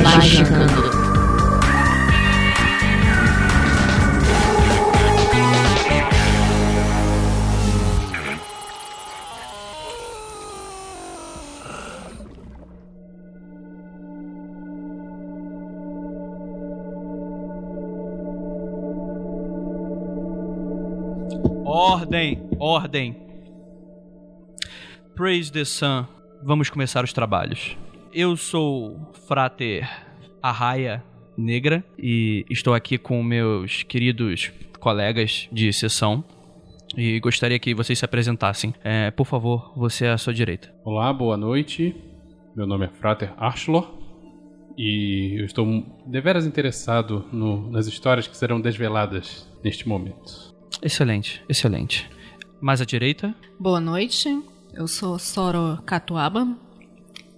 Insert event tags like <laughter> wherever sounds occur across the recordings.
Magicando. Ordem, ordem. Praise the Sun. Vamos começar os trabalhos. Eu sou Frater Arraia Negra e estou aqui com meus queridos colegas de sessão e gostaria que vocês se apresentassem. É, por favor, você à sua direita. Olá, boa noite. Meu nome é Frater Archlor e eu estou deveras interessado no- nas histórias que serão desveladas neste momento. Excelente, excelente. Mais à direita. Boa noite, eu sou Soro Catuaba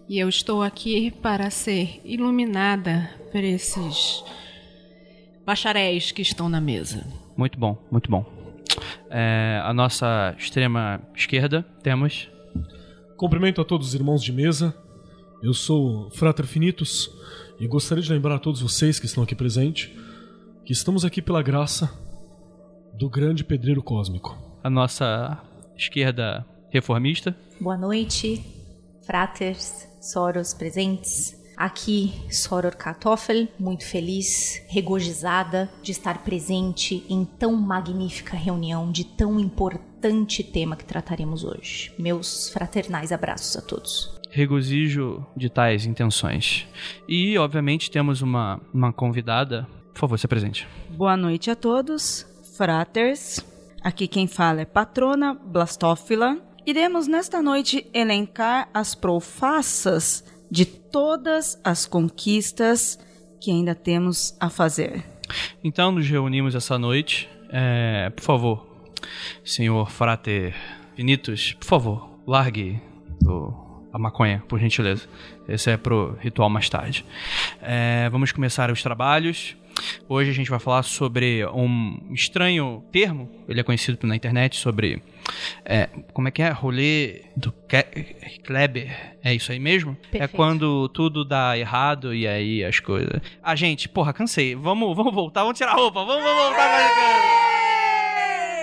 e eu estou aqui para ser iluminada por esses bacharéis que estão na mesa. Muito bom, muito bom. É, a nossa extrema esquerda temos. Cumprimento a todos os irmãos de mesa. Eu sou Frater Finitus e gostaria de lembrar a todos vocês que estão aqui presentes que estamos aqui pela graça do grande pedreiro cósmico. A nossa esquerda reformista. Boa noite, fraters, soros presentes. Aqui, Soror Kartoffel, muito feliz, regozijada de estar presente em tão magnífica reunião de tão importante tema que trataremos hoje. Meus fraternais abraços a todos. Regozijo de tais intenções. E, obviamente, temos uma, uma convidada. Por favor, se presente. Boa noite a todos, fraters. Aqui quem fala é patrona Blastófila. Iremos nesta noite elencar as profaças de todas as conquistas que ainda temos a fazer. Então, nos reunimos essa noite. É, por favor, senhor Frater Vinitus, por favor, largue o- a maconha, por gentileza. Esse é pro ritual mais tarde. É, vamos começar os trabalhos. Hoje a gente vai falar sobre um estranho termo, ele é conhecido na internet, sobre. É, como é que é? Rolê do Ke- Kleber. É isso aí mesmo? É Perfeito. quando tudo dá errado e aí as coisas. Ah, gente, porra, cansei. Vamos, vamos voltar, vamos tirar a roupa, vamos, vamos voltar mais.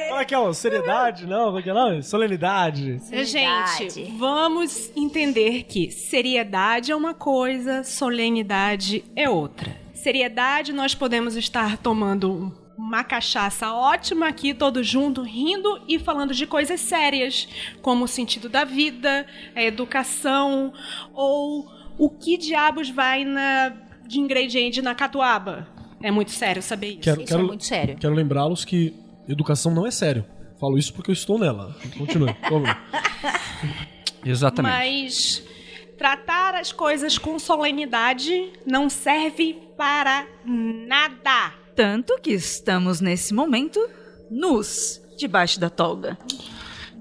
Como é que é? ó? Seriedade? Não, como é que é? Não? Solenidade. Gente, vamos entender que seriedade é uma coisa, solenidade é outra. Seriedade, nós podemos estar tomando um- uma cachaça ótima aqui, todos juntos, rindo e falando de coisas sérias, como o sentido da vida, a educação, ou o que diabos vai na, de ingrediente na catuaba. É muito sério saber isso. Quero, Isso é quero, muito sério. quero lembrá-los que educação não é sério. Falo isso porque eu estou nela. Continue. <laughs> Exatamente. Mas tratar as coisas com solenidade não serve para nada. Tanto que estamos nesse momento nus debaixo da toga.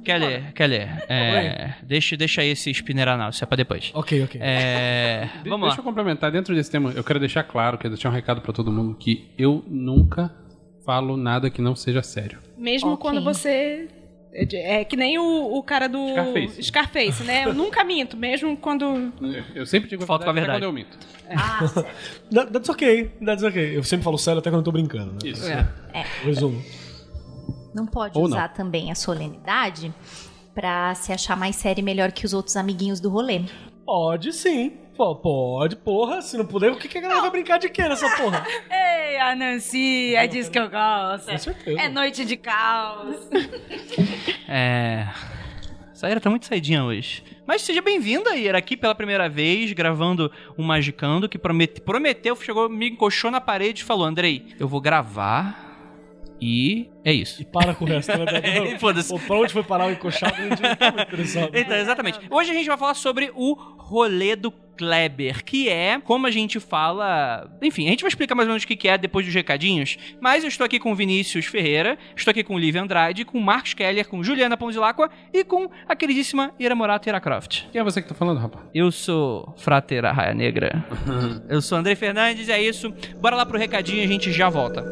Keller, Keller, é, deixa, deixa esse spinner anal, isso é pra depois. Ok, ok. É, <laughs> vamos Deixa eu lá. complementar. Dentro desse tema, eu quero deixar claro, quero deixar um recado pra todo mundo que eu nunca falo nada que não seja sério. Mesmo Ok. quando você. É, de- é que nem o, o cara do Scarface. Scarface, né? Eu nunca minto, mesmo quando. Eu- Eu sempre digo Falta com a até verdade. quando eu minto. Ah. <laughs> That- That's ok. That's ok. Eu sempre falo sério até quando eu tô brincando. Né? Isso. É. Resumo. Não pode Ou não. usar também a solenidade pra se achar mais sério e melhor que os outros amiguinhos do rolê. Pode sim. Pô, Pode, porra. Se não puder, o que, que a galera vai brincar de quê nessa porra? <laughs> Ei, a Nancy, é disso que eu gosto. Com certeza. É noite de caos. <laughs> É. Saíra tá muito saidinha hoje. Mas seja bem-vinda, Ira, aqui pela primeira vez, gravando um Magicando, que promete- prometeu, chegou, me encoxou na parede e falou: Andrei, eu vou gravar E é isso. E para com o resto, né? <laughs> É, foda-se. Pra onde foi parar o encoxado. Então, exatamente. Hoje a gente vai falar sobre o rolê do Kleber, que é como a gente fala. Enfim, a gente vai explicar mais ou menos o que é depois dos recadinhos. Mas eu estou aqui com o Vinícius Ferreira, estou aqui com o Lívia Andrade, com o Marcos Keller, com Juliana Ponzilacqua e com a queridíssima Ira Morato Iracroft. Quem é você que tá falando, rapaz? Eu sou Frater Arraia Negra. <laughs> eu sou André Fernandes, é isso. Bora lá pro recadinho e a gente já volta.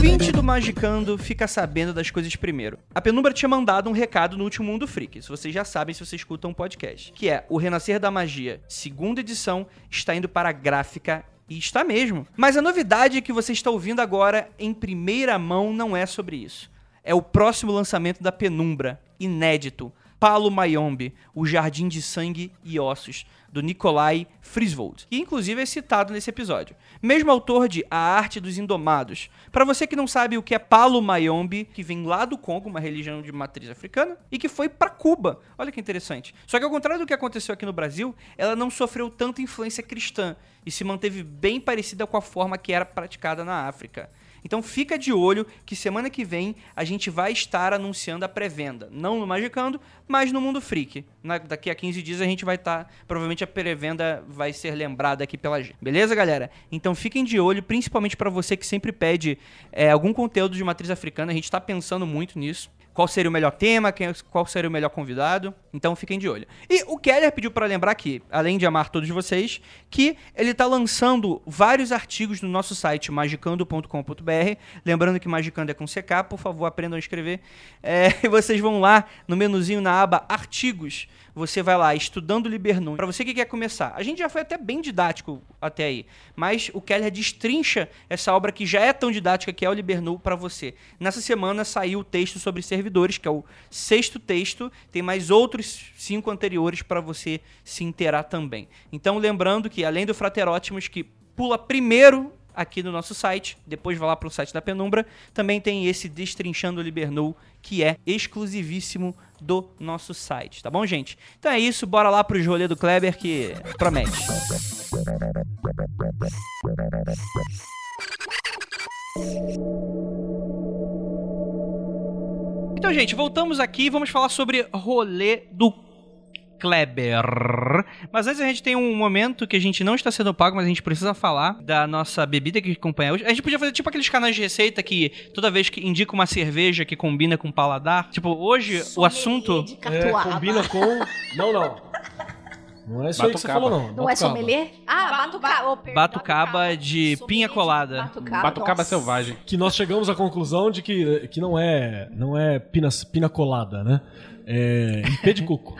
Ouvinte do Magicando fica sabendo das coisas primeiro. A Penumbra tinha mandado um recado no último Mundo Freak, isso vocês já sabem se vocês escutam um podcast, que é o Renascer da Magia, segunda edição, está indo para a gráfica e está mesmo. Mas a novidade que você está ouvindo agora em primeira mão não é sobre isso. É o próximo lançamento da Penumbra, inédito. Palo Mayombe, o Jardim de Sangue e Ossos, do Nikolai Frisvold, que inclusive é citado nesse episódio. Mesmo autor de A Arte dos Indomados. Para você que não sabe o que é Palo Mayombe, que vem lá do Congo, uma religião de matriz africana, e que foi para Cuba. Olha que interessante. Só que ao contrário do que aconteceu aqui no Brasil, ela não sofreu tanta influência cristã e se manteve bem parecida com a forma que era praticada na África. Então fica de olho que semana que vem a gente vai estar anunciando a pré-venda. Não no Magicando, mas no Mundo Freak. Na- daqui a 15 dias a gente vai estar. provavelmente a pré-venda vai ser lembrada aqui pela gente. Beleza, galera? Então fiquem de olho, principalmente para você que sempre pede é, algum conteúdo de matriz africana. A gente está pensando muito nisso. Qual seria o melhor tema, quem- qual seria o melhor convidado. Então fiquem de olho. E o Keller pediu para lembrar que, além de amar todos vocês, que ele tá lançando vários artigos no nosso site magicando.com.br. Lembrando que magicando é com CK, por favor, aprendam a escrever. É, <laughs> e vocês vão lá no menuzinho na aba artigos. Você vai lá, estudando Libernum. Para você que quer começar. A gente já foi até bem didático até aí. Mas o Keller destrincha essa obra que já é tão didática que é o Libernu para você. Nessa semana saiu o texto sobre servidores, que é o sexto texto. Tem mais outros cinco anteriores para você se inteirar também. Então, lembrando que além do Fraterótimos, que pula primeiro aqui no nosso site, depois vai lá pro site da Penumbra, também tem esse Destrinchando o Libernu, que é exclusivíssimo do nosso site, tá bom, gente? Então é isso, bora lá pro rolê do Kleber que promete. Então, gente, voltamos aqui vamos falar sobre rolê do Kleber. Mas antes a gente tem um momento que a gente não está sendo pago, mas a gente precisa falar da nossa bebida que acompanha hoje. A gente podia fazer tipo aqueles canais de receita que toda vez que indica uma cerveja que combina com paladar. Tipo, hoje o assunto. De É, combina com. Não, não. Não é isso aí que você Batucaba. falou, não. Não é Batucaba. sommelier? Ah, batucaba. Perdão, Batucaba de Sommelier pinha colada. Batucaba, Batucaba selvagem. Que nós chegamos à conclusão de que, que não é não é pina, pina colada, né? É IP de coco.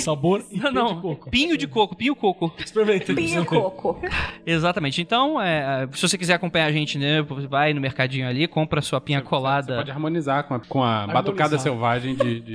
Sabor IP Não, de não. coco. Pinho de coco, pinho coco. Experimenta. Pinho você coco. Exatamente. Então, é, se você quiser acompanhar a gente, né, vai no mercadinho ali, compra sua pinha Você colada. pode harmonizar com a, com a Harmonizar. batucada selvagem de, de,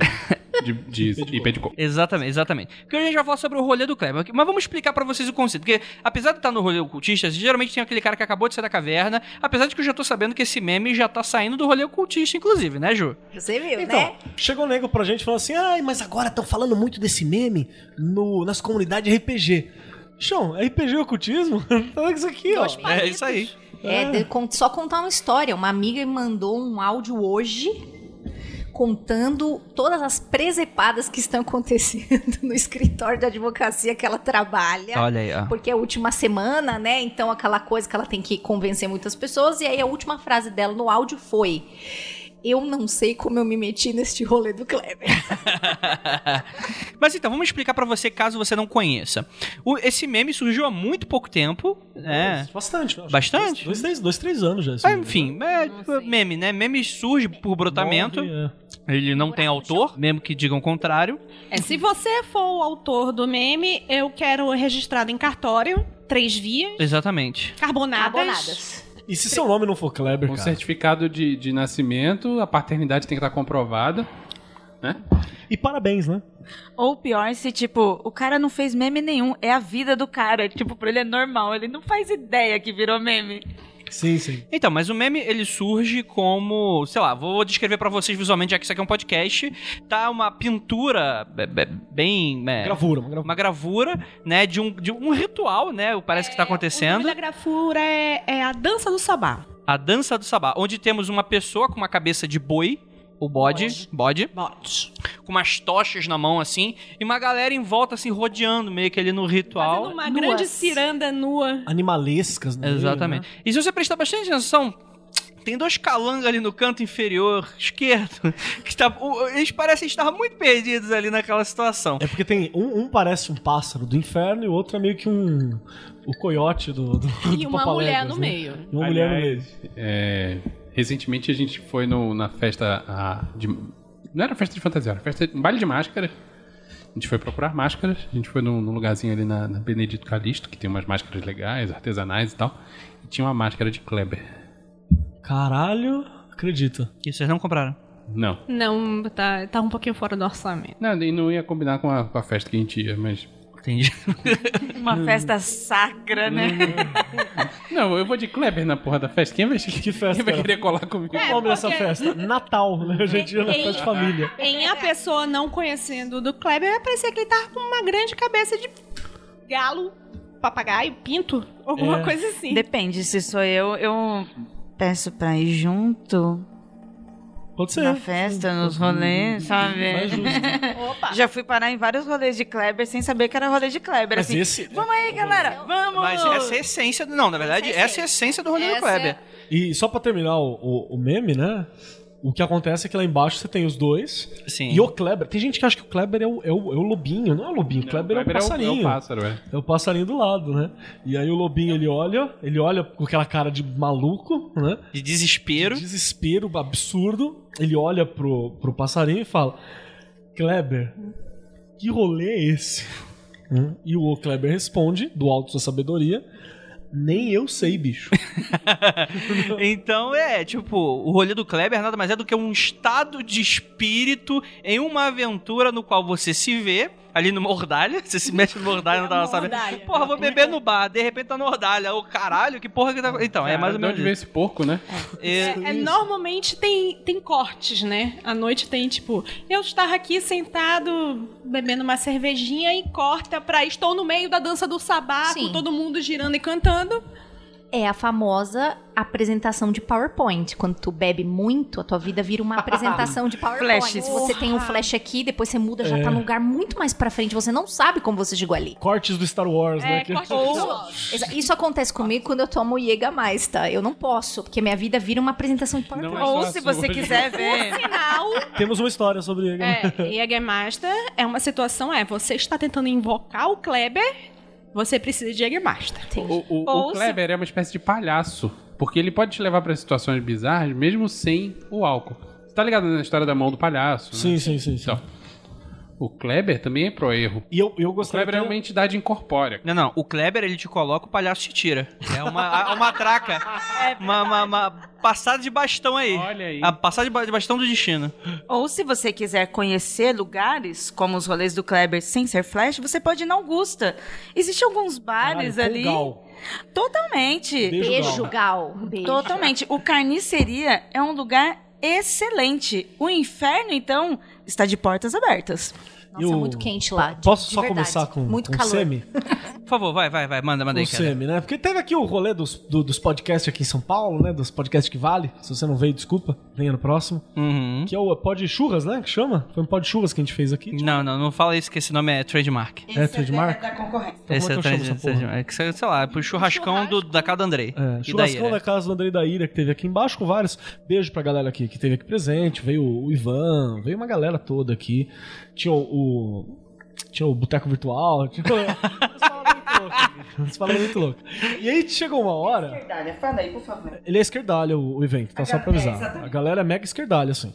de, de <laughs> IP de coco. Exatamente, exatamente. Porque hoje a gente vai falar sobre o rolê do Kleber. Mas vamos explicar pra vocês o conceito. Porque, apesar de estar no rolê ocultista, geralmente tem aquele cara que acabou de sair da caverna. Apesar de que eu já tô sabendo que esse meme já tá saindo do rolê ocultista, inclusive, né, Ju? Você viu, Então, né? chegou um nego pra gente e falou assim: ai, mas agora estão falando muito desse meme no, nas comunidades RPG. Chão, RPG ocultismo? <laughs> Fala isso aqui, ó. Dois palitos. É isso aí. É, de- con- só contar uma história. Uma amiga me mandou um áudio hoje contando todas as presepadas que estão <laughs> acontecendo no escritório de advocacia que ela trabalha. Olha aí, ó. Porque é a última semana, né? Então aquela coisa que ela tem que convencer muitas pessoas. E aí a última frase dela no áudio foi: Eu não sei como eu me meti neste rolê do Kleber. <laughs> Mas então, vamos explicar pra você caso você não conheça. O- esse meme surgiu há muito pouco tempo, né? Bastante, Bastante? Dois, três, dois, três anos já. Ah, enfim, é meme, né? Meme surge por brotamento. Morre, é. Ele não tem autor, mesmo que digam o contrário. É, se você for o autor do meme, eu quero registrado em cartório, três vias, Exatamente. carbonadas. Carbonadas. E se seu nome não for Kleber, Com cara? certificado de, de nascimento, a paternidade tem que estar comprovada. Né? E parabéns, né? Ou pior, se, tipo, o cara não fez meme nenhum, é a vida do cara. Tipo, pra ele é normal, ele não faz ideia que virou meme. Sim, sim. Então, mas o meme ele surge como, sei lá, vou descrever pra vocês visualmente, já que isso aqui é um podcast. Tá uma pintura be- be- bem. é, Gravura, uma gravura. uma gravura, né, de um, de um ritual, né, parece que tá O nome acontecendo. da grafura é, é a dança do sabá. A dança do sabá, onde temos uma pessoa com uma cabeça de boi, o bode, bode, Bote. com umas tochas na mão assim, e uma galera em volta assim rodeando meio que ali no ritual. Fazendo uma nuas. grande ciranda nua. Animalescas, né? Exatamente. E se você prestar bastante atenção, tem dois calangas ali no canto inferior esquerdo, <laughs> que está, o- eles parecem estar muito perdidos ali naquela situação. É porque tem um, um parece um pássaro do inferno e o outro é meio que um o coiote do, do E do uma mulher no né? meio. E uma mulher no meio. Aliás, é, recentemente a gente foi no- na festa a, de, não era festa de fantasia, era festa, um baile de máscara. A gente foi procurar máscaras. A gente foi num, num lugarzinho ali na, na Benedito Calixto, que tem umas máscaras legais, artesanais e tal. E tinha uma máscara de Kleber. Caralho, acredita. E vocês não compraram. Não. Não, tá, tá um pouquinho fora do orçamento. Não, e não ia combinar com a, com a festa que a gente ia, mas. Entendi. <laughs> Uma festa sacra, né? <laughs> Não, eu vou de Kleber na porra da festa. Quem vai, Que festa Quem vai querer colar comigo? Qual o nome dessa festa? Natal, né? A gente ia na festa de família. Em a pessoa não conhecendo do Kleber, vai parecer que ele tá com uma grande cabeça de galo, papagaio, pinto, alguma É. coisa assim. Depende, se sou eu, eu peço pra ir junto Pode ser. na festa, nos rolês, sabe? Faz justo. <laughs> Opa! Já fui parar em vários rolês de Kleber sem saber que era rolê de Kleber. Mas assim, esse- Vamos aí, galera! Vamos! Mas essa é a essência. do- Não, na verdade, essa é a essência do rolê do Essa Kleber. E só pra terminar o, o- o meme, né? O que acontece é que lá embaixo você tem os dois. Sim. E o Kleber. Tem gente que acha que o Kleber é o, é o, é o lobinho. Não é o lobinho. o Kleber, é o passarinho. É o pássaro, é. É o passarinho do lado, né? E aí o lobinho ele olha, ele olha com aquela cara de maluco, né? De desespero. Desespero absurdo. Ele olha pro, pro passarinho e fala: Kleber, que rolê é esse? <laughs> Hum? E o Kleber responde, do alto da sua sabedoria: Nem eu sei, bicho. <laughs> então é, tipo, o rolê do Kleber nada mais é do que um estado de espírito em uma aventura no qual você se vê ali no Mordalha, <laughs> você se mexe no Mordalha, não tava sabendo. Porra, vou beber no bar, de repente tá no Mordalha. Ô caralho, que porra que tá. Então, é mais ou de menos. onde veio esse porco, né? isso. É, normalmente tem, tem cortes, né? À noite tem, tipo, eu estar aqui sentado bebendo uma cervejinha e corta pra estou no meio da dança do sabá, Sim. com todo mundo girando e cantando. É a famosa apresentação de PowerPoint. Quando tu bebe muito, a tua vida vira uma <laughs> apresentação de PowerPoint. Flashes. Se você tem um flash aqui, depois você muda, já tá num lugar muito mais pra frente. Você não sabe como você chegou ali. Cortes do Star Wars, né? É, Que- corte Ou- Exa- Isso acontece comigo quando eu tomo Jäger mais, tá? Eu não posso, porque minha vida vira uma apresentação de PowerPoint. Não é Ou se você quiser <laughs> ver. Final, Temos uma história sobre né? é, Jägermaster é uma situação, é, você está tentando invocar o Kleber, você precisa de Jägermaster. O, o, o Ou se- Kleber é uma espécie de palhaço. Porque ele pode te levar pra situações bizarras mesmo sem o álcool. Você tá ligado na história da mão do palhaço? Sim, né? sim, sim, sim. Então, o Kleber também é pro erro. E eu, eu O gostaria Kleber é de- uma entidade incorpórea. Não, não. O Kleber, ele te coloca, o palhaço te tira. É uma, é uma traca. uma, uma, uma passada de bastão aí. Olha aí. A passada de ba- de bastão do destino. Ou se você quiser conhecer lugares, como os rolês do Kleber sem ser flash, você pode ir na Augusta. Existem alguns bares Caralho, ali. Gal. Totalmente. Beijo, Beijo, Gal. Gal. Beijo. Totalmente. O Carniceria é um lugar excelente. O inferno, então, está de portas abertas. Nossa, E o- muito quente lá. de- Posso de só verdade. começar com, muito com calor. semi? <laughs> Por favor, vai, vai, vai. Manda, manda aí, cara. semi, né? Porque teve aqui o rolê dos, do- dos podcasts aqui em São Paulo, né? Dos podcasts que vale. Se você não veio, desculpa. Venha no próximo. Uhum. Que é o Pod Churras, né? Que chama? Foi um Pod Churras que a gente fez aqui. Não, não, não fala isso que esse nome é trademark. É trademark? da concorrência. Então esse como é eu trade- essa porra? trademark. Sei sei lá, pro churrascão do, da casa do Andrei. É, e da churrascão Ira. da casa do Andrei da Ira, que teve aqui embaixo com vários. Beijo pra galera aqui que teve aqui presente. Veio o Ivan, veio uma galera toda aqui. Tinha o. o- tinha o Boteco Virtual. Tinha... Umas palavras muito loucas. E aí chegou uma hora. Verdade, fala aí, por favor. Ele é esquerdalha, o, o evento, tá? A só pra é, avisar. exatamente. a galera é mega esquerdalha, assim.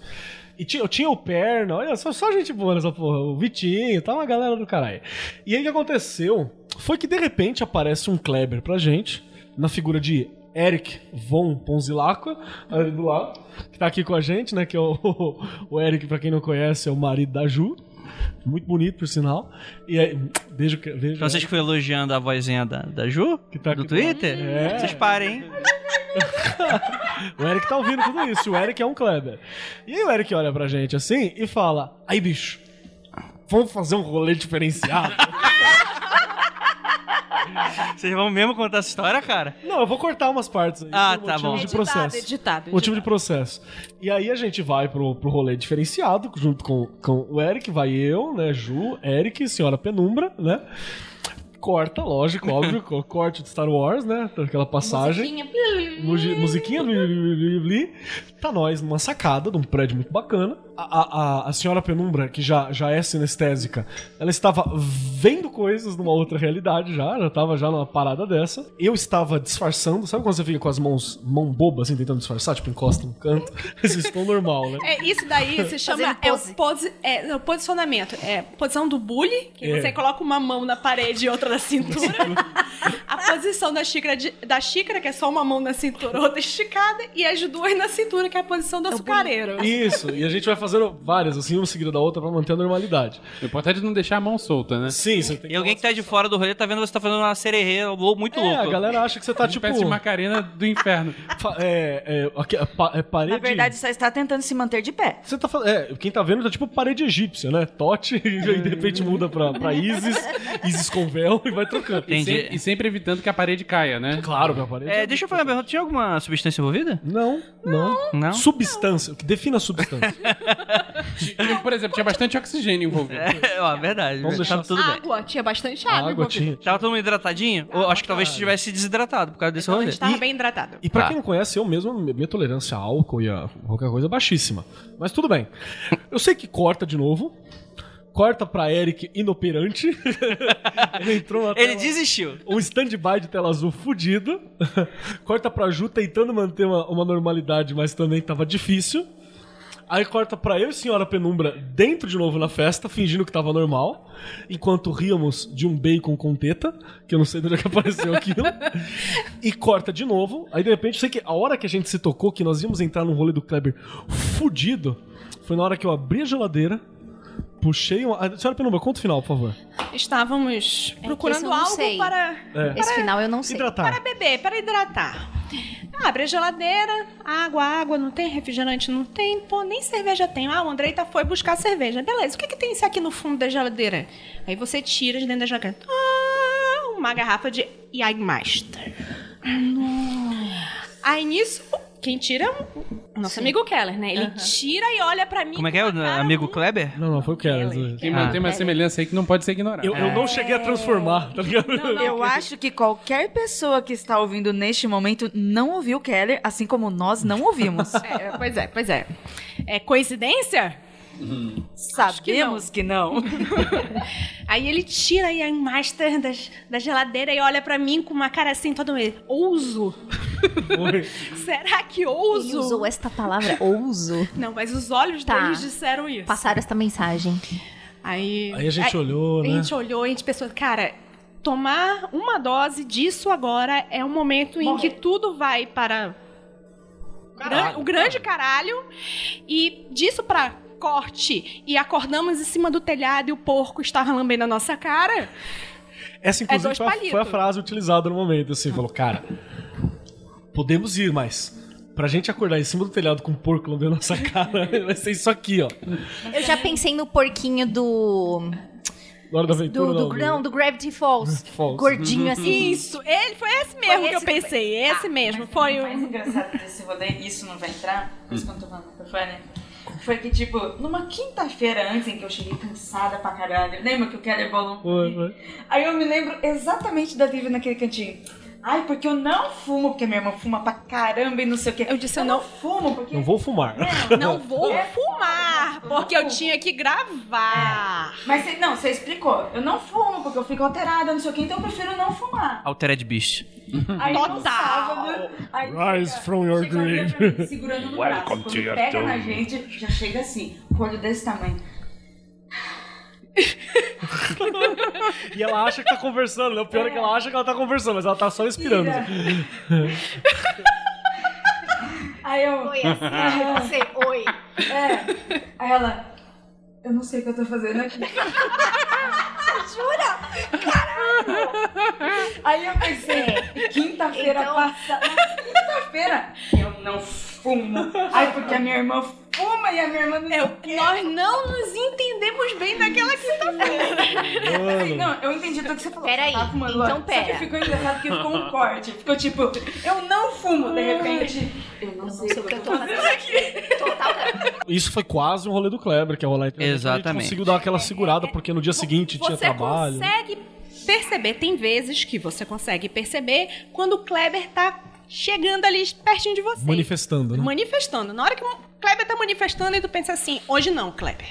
E tinha, eu tinha o Perna, olha, só, só gente boa nessa porra. O Vitinho, tá uma galera do caralho. E aí o que aconteceu foi que de repente aparece um Kleber pra gente, na figura de Eric Von Ponzilacqua, ali do lado, que tá aqui com a gente, né? Que é o, <laughs> o Eric, pra quem não conhece, é o marido da Ju. Muito bonito, por sinal. E aí. Então vocês que foi elogiando a vozinha da, da Ju? Que tá do aqui Twitter? É. Vocês parem, hein? <laughs> o Eric tá ouvindo tudo isso. O Eric é um Kleber. E aí o Eric olha pra gente assim e fala: Aí, bicho, vamos fazer um rolê diferenciado? <laughs> Vocês vão mesmo contar essa história, cara? Não, eu vou cortar umas partes aí. Ah, tá bom. de Editado, processo. editado, Motivo de processo. E aí a gente vai pro, pro rolê diferenciado, junto com, com o Eric, vai eu, né, Ju, Eric, senhora Penumbra, né? Corta, lógico, óbvio, co- <laughs> corte de Star Wars, né? Aquela passagem. Musiquinha. Musiquinha. Tá nós numa sacada de um prédio muito bacana. A, a, a- senhora Penumbra, que já, já é sinestésica, ela estava vendo coisas numa outra realidade já, já tava já numa parada dessa. Eu estava disfarçando, sabe quando você fica com as mãos mão boba assim, tentando disfarçar, tipo, encosta no canto? <laughs> Esse estou normal, né? É, isso daí se chama é o, posi- é, é o posicionamento. É posição do bully, que É. você coloca uma mão na parede e outra na cintura. <laughs> a posição da xícara, de- da xícara, que é só uma mão na cintura, outra esticada, e as duas na cintura, que é a posição do açucareiro. Isso, e a gente vai fazendo várias, assim, uma seguida da outra pra manter a normalidade. O importante é não deixar a mão solta, né? Sim, você tem E alguém que tá de fora do rolê tá vendo você tá fazendo uma sererê muito É, louco. a galera acha que você tá, Tipo, tipo... Espécie de Macarena do inferno. <laughs> É, é, aqui, é, é parede... Na verdade, só está tentando se manter de pé. Você tá falando. É, quem tá vendo tá tipo parede egípcia, né? Tote, <laughs> e aí de repente muda pra, pra Isis, Isis com véu e vai trocando. E, Entendi. sem- e sempre evitando que a parede caia, né? Claro, minha parede. É, deixa eu fazer uma pergunta. Tinha alguma substância envolvida? Não, não. Não? Substância. O que defina a substância? <laughs> Por exemplo, tinha bastante oxigênio envolvido. É, ó, verdade. Vamos deixar- tudo bem. Água, tinha bastante água. água envolvida. tinha. Tava todo mundo hidratadinho? Ou acho que talvez estivesse desidratado por causa desse Então a rolê. gente tava E- bem hidratado. E pra Tá. quem não conhece, eu mesmo, minha tolerância a álcool e a qualquer coisa é baixíssima. Mas tudo bem. Eu sei que corta de novo. Corta pra Eric inoperante. <laughs> Ele entrou na Ele tela- desistiu. um stand-by de tela azul fudido. <laughs> corta pra Ju tentando manter uma, uma normalidade, mas também tava difícil. Aí corta pra eu e senhora Penumbra dentro de novo na festa, fingindo que tava normal. Enquanto ríamos de um bacon com teta, que eu não sei de onde é que apareceu aquilo. e corta de novo. Aí de repente, eu sei que a hora que a gente se tocou, que nós íamos entrar no rolê do Kleber fudido, foi na hora que eu abri a geladeira. Puxei uma. Ah, Senhora Penumbra, conta o final, por favor. Estávamos É procurando não algo sei. para É. Esse final eu não sei. Hidratar. Para beber, para hidratar. Abre a geladeira, água, água, não tem refrigerante, não tem, pô, nem cerveja tem. Ah, o Andreita foi buscar cerveja. Beleza, o que, que tem isso aqui no fundo da geladeira? Aí você tira de dentro da geladeira. Ah, uma garrafa de Jägermeister. Aí nisso, quem tira é o nosso amigo Keller, né? Ele tira e olha pra mim. Como é que é, o amigo Kleber? Não, não, foi o Keller. Tem, Ah. uma, tem uma semelhança aí que não pode ser ignorada. Eu, eu não cheguei a transformar, tá ligado? Eu acho que qualquer pessoa que está ouvindo neste momento não ouviu Keller, assim como nós não ouvimos. É, pois é, pois é. É coincidência? Sabemos que não. <laughs> Aí ele tira aí a master da, da geladeira e olha pra mim com uma cara assim, todo meio. Ouso? <laughs> Será que Ele ouso? usou esta palavra, ouso. Não, mas os olhos Tá. deles disseram isso. Passaram esta mensagem. Aí, Aí a gente olhou, A né? gente olhou e a gente pensou, cara, tomar uma dose disso agora é um momento em que tudo vai para gran- o grande caralho. E disso pra corte e acordamos em cima do telhado e o porco estava lambendo a nossa cara. Essa, inclusive, É foi a, foi a frase utilizada no momento, assim, falou, cara, podemos ir, mas pra gente acordar em cima do telhado com um porco lambendo nossa cara, <laughs> vai ser isso aqui, ó. Eu já pensei no porquinho do. Na hora da aventura, Do, do, não, não, do Gravity Falls. <laughs> Falls. Gordinho assim. Isso, ele foi esse mesmo Foi que eu esse que eu pensei, esse mesmo. Foi O mais o. engraçado desse rolê, isso não vai entrar, isso que eu tô falando, foi, né? Foi que, tipo, numa quinta-feira antes em que eu cheguei cansada pra caralho, lembra que o Keller bolou um. Aí eu me lembro exatamente da Lívia naquele cantinho. Ai, porque eu não fumo, porque minha irmã fuma pra caramba e não sei o quê. Eu disse, eu não não- fumo, porque. Não vou fumar. <laughs> Não vou fumar, porque eu tinha que gravar. Mas cê- não, você explicou. Eu não fumo, porque eu fico alterada, não sei o quê, então eu prefiro não fumar. Altered Beast. <laughs> Aí no Total. sábado. Aí Rise chega- from your mim, Segurando no braço. Welcome to Quando your pega na gente, já chega assim, com o olho desse tamanho. <laughs> E ela acha que tá conversando, né? O pior é que ela acha que ela tá conversando, mas ela tá só inspirando. assim. <laughs> Aí eu. Foi assim, você, oi. É. Aí ela. Eu não sei o que eu tô fazendo aqui. <laughs> Jura? Caralho! Aí eu pensei, quinta-feira Então- passada. Na segunda-feira? Eu não fumo. Ai, porque a minha irmã fuma e a minha irmã não quê. Nós não nos entendemos bem naquela quinta-feira. Assim, não, eu entendi tudo que você falou. Peraí, Você tava fumando então lá. Só pera. que ficou engraçado porque ficou um corte. Ficou tipo, eu não fumo, de repente. Eu não Não sei sei o que eu tô fazendo aqui. Total. Isso foi quase um rolê do Kleber, que é rolar entre A gente Exatamente. conseguiu dar aquela segurada, porque no dia seguinte tinha Você trabalho. consegue perceber, tem vezes que você consegue perceber quando o Kleber tá chegando ali pertinho de você. Manifestando, né? Manifestando. Na hora que Kleber tá manifestando e tu pensa assim, hoje não, Kleber.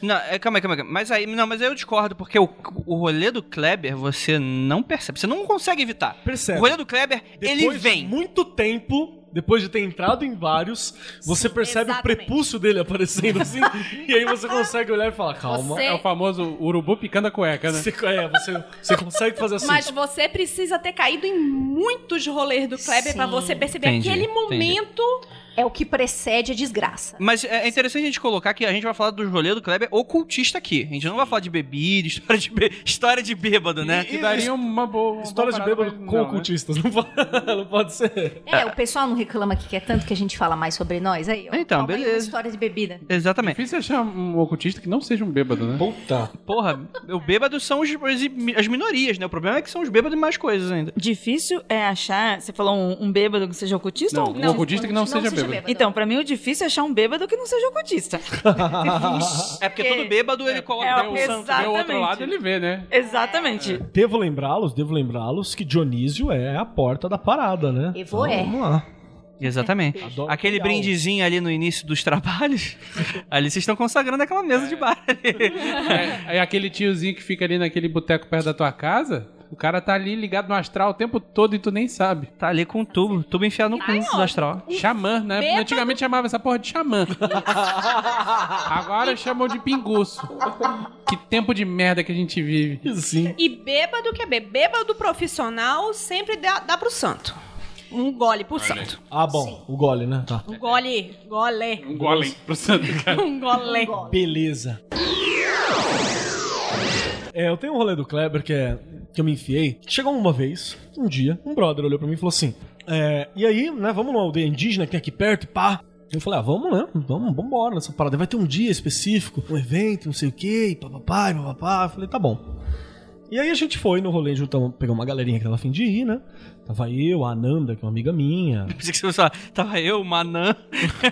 Não, é, calma aí, calma aí. Mas aí, não, mas aí eu discordo, porque o, o rolê do Kleber você não percebe, você não consegue evitar. Percebe. O rolê do Kleber, ele Depois vem. de muito tempo, depois de ter entrado em vários, você percebe exatamente. o prepúcio dele aparecendo assim, <laughs> e aí você consegue olhar e falar, calma. Você- É o famoso urubu picando a cueca, né? Você, é, você, você consegue fazer assim. Mas você precisa ter caído em muitos rolês do Kleber Sim. pra você perceber Entendi, aquele entendi. É o que precede a desgraça. Mas é interessante a gente colocar que a gente vai falar dos rolês do Kleber ocultista aqui. A gente não vai falar de bebida, história de, bê- <laughs> história de bêbado, né? Que daria uma boa. uma História de boa bêbado mas com não, né? ocultistas, não, pode, <laughs> não pode ser. É, o pessoal não reclama que quer tanto que a gente fala mais sobre nós. Aí, Então, toma aí uma beleza. história de bebida. Exatamente. Difícil achar um ocultista que não seja um bêbado, né? Puta. Porra, o bêbado são os- as, as minorias, né? O problema é que são os bêbados e mais coisas ainda. Difícil é achar. Você falou um, um bêbado que seja ocultista? Não, ou um ocultista que não, seja, bêbado. Então, pra mim, o difícil é achar um bêbado que não seja ocultista. <laughs> É porque todo bêbado ele coloca é, o o- santo. exato. Vê o outro Exatamente. lado, ele vê, né? Exatamente. Devo lembrá-los, devo lembrá-los que Dionísio é a porta da parada, né? Evo é. Vamos lá. Exatamente. Adoro Aquele real. brindezinho ali no início dos trabalhos, <laughs> ali vocês estão consagrando aquela mesa de bar. ali. <laughs> É, é aquele tiozinho que fica ali naquele boteco perto da tua casa. O cara tá ali ligado no astral o tempo todo e tu nem sabe. tá ali com um tubo, tubo enfiado no cu do astral. Xamã, né? Bêbado. Antigamente chamava essa porra de xamã. <laughs> Agora chamam de pinguço. Que tempo de merda que a gente vive. Sim. E bêbado que é bê- bêbado profissional sempre dá, dá pro santo. Um gole pro santo. Ah, bom, o gole, né? Tá. Um gole, gole, Um golem pro santo, cara. <laughs> um gole. Beleza. É, eu tenho um rolê do Kleber que é que eu me enfiei. Chegou uma vez, um dia, um brother olhou pra mim e falou assim: é, e aí, né, vamos numa aldeia indígena que tem aqui perto pá. Eu falei, ah, vamos, né? Vamos, vamos embora nessa parada. Vai ter um dia específico, um evento, não sei o quê, e papapá, e papapá. Eu falei, tá bom. E aí a gente foi no rolê, juntamos, pegamos uma galerinha que tava afim de ir, né? Tava eu, a Ananda, que é uma amiga minha. <laughs> Pensei que você fosse falar, tava eu, Manã.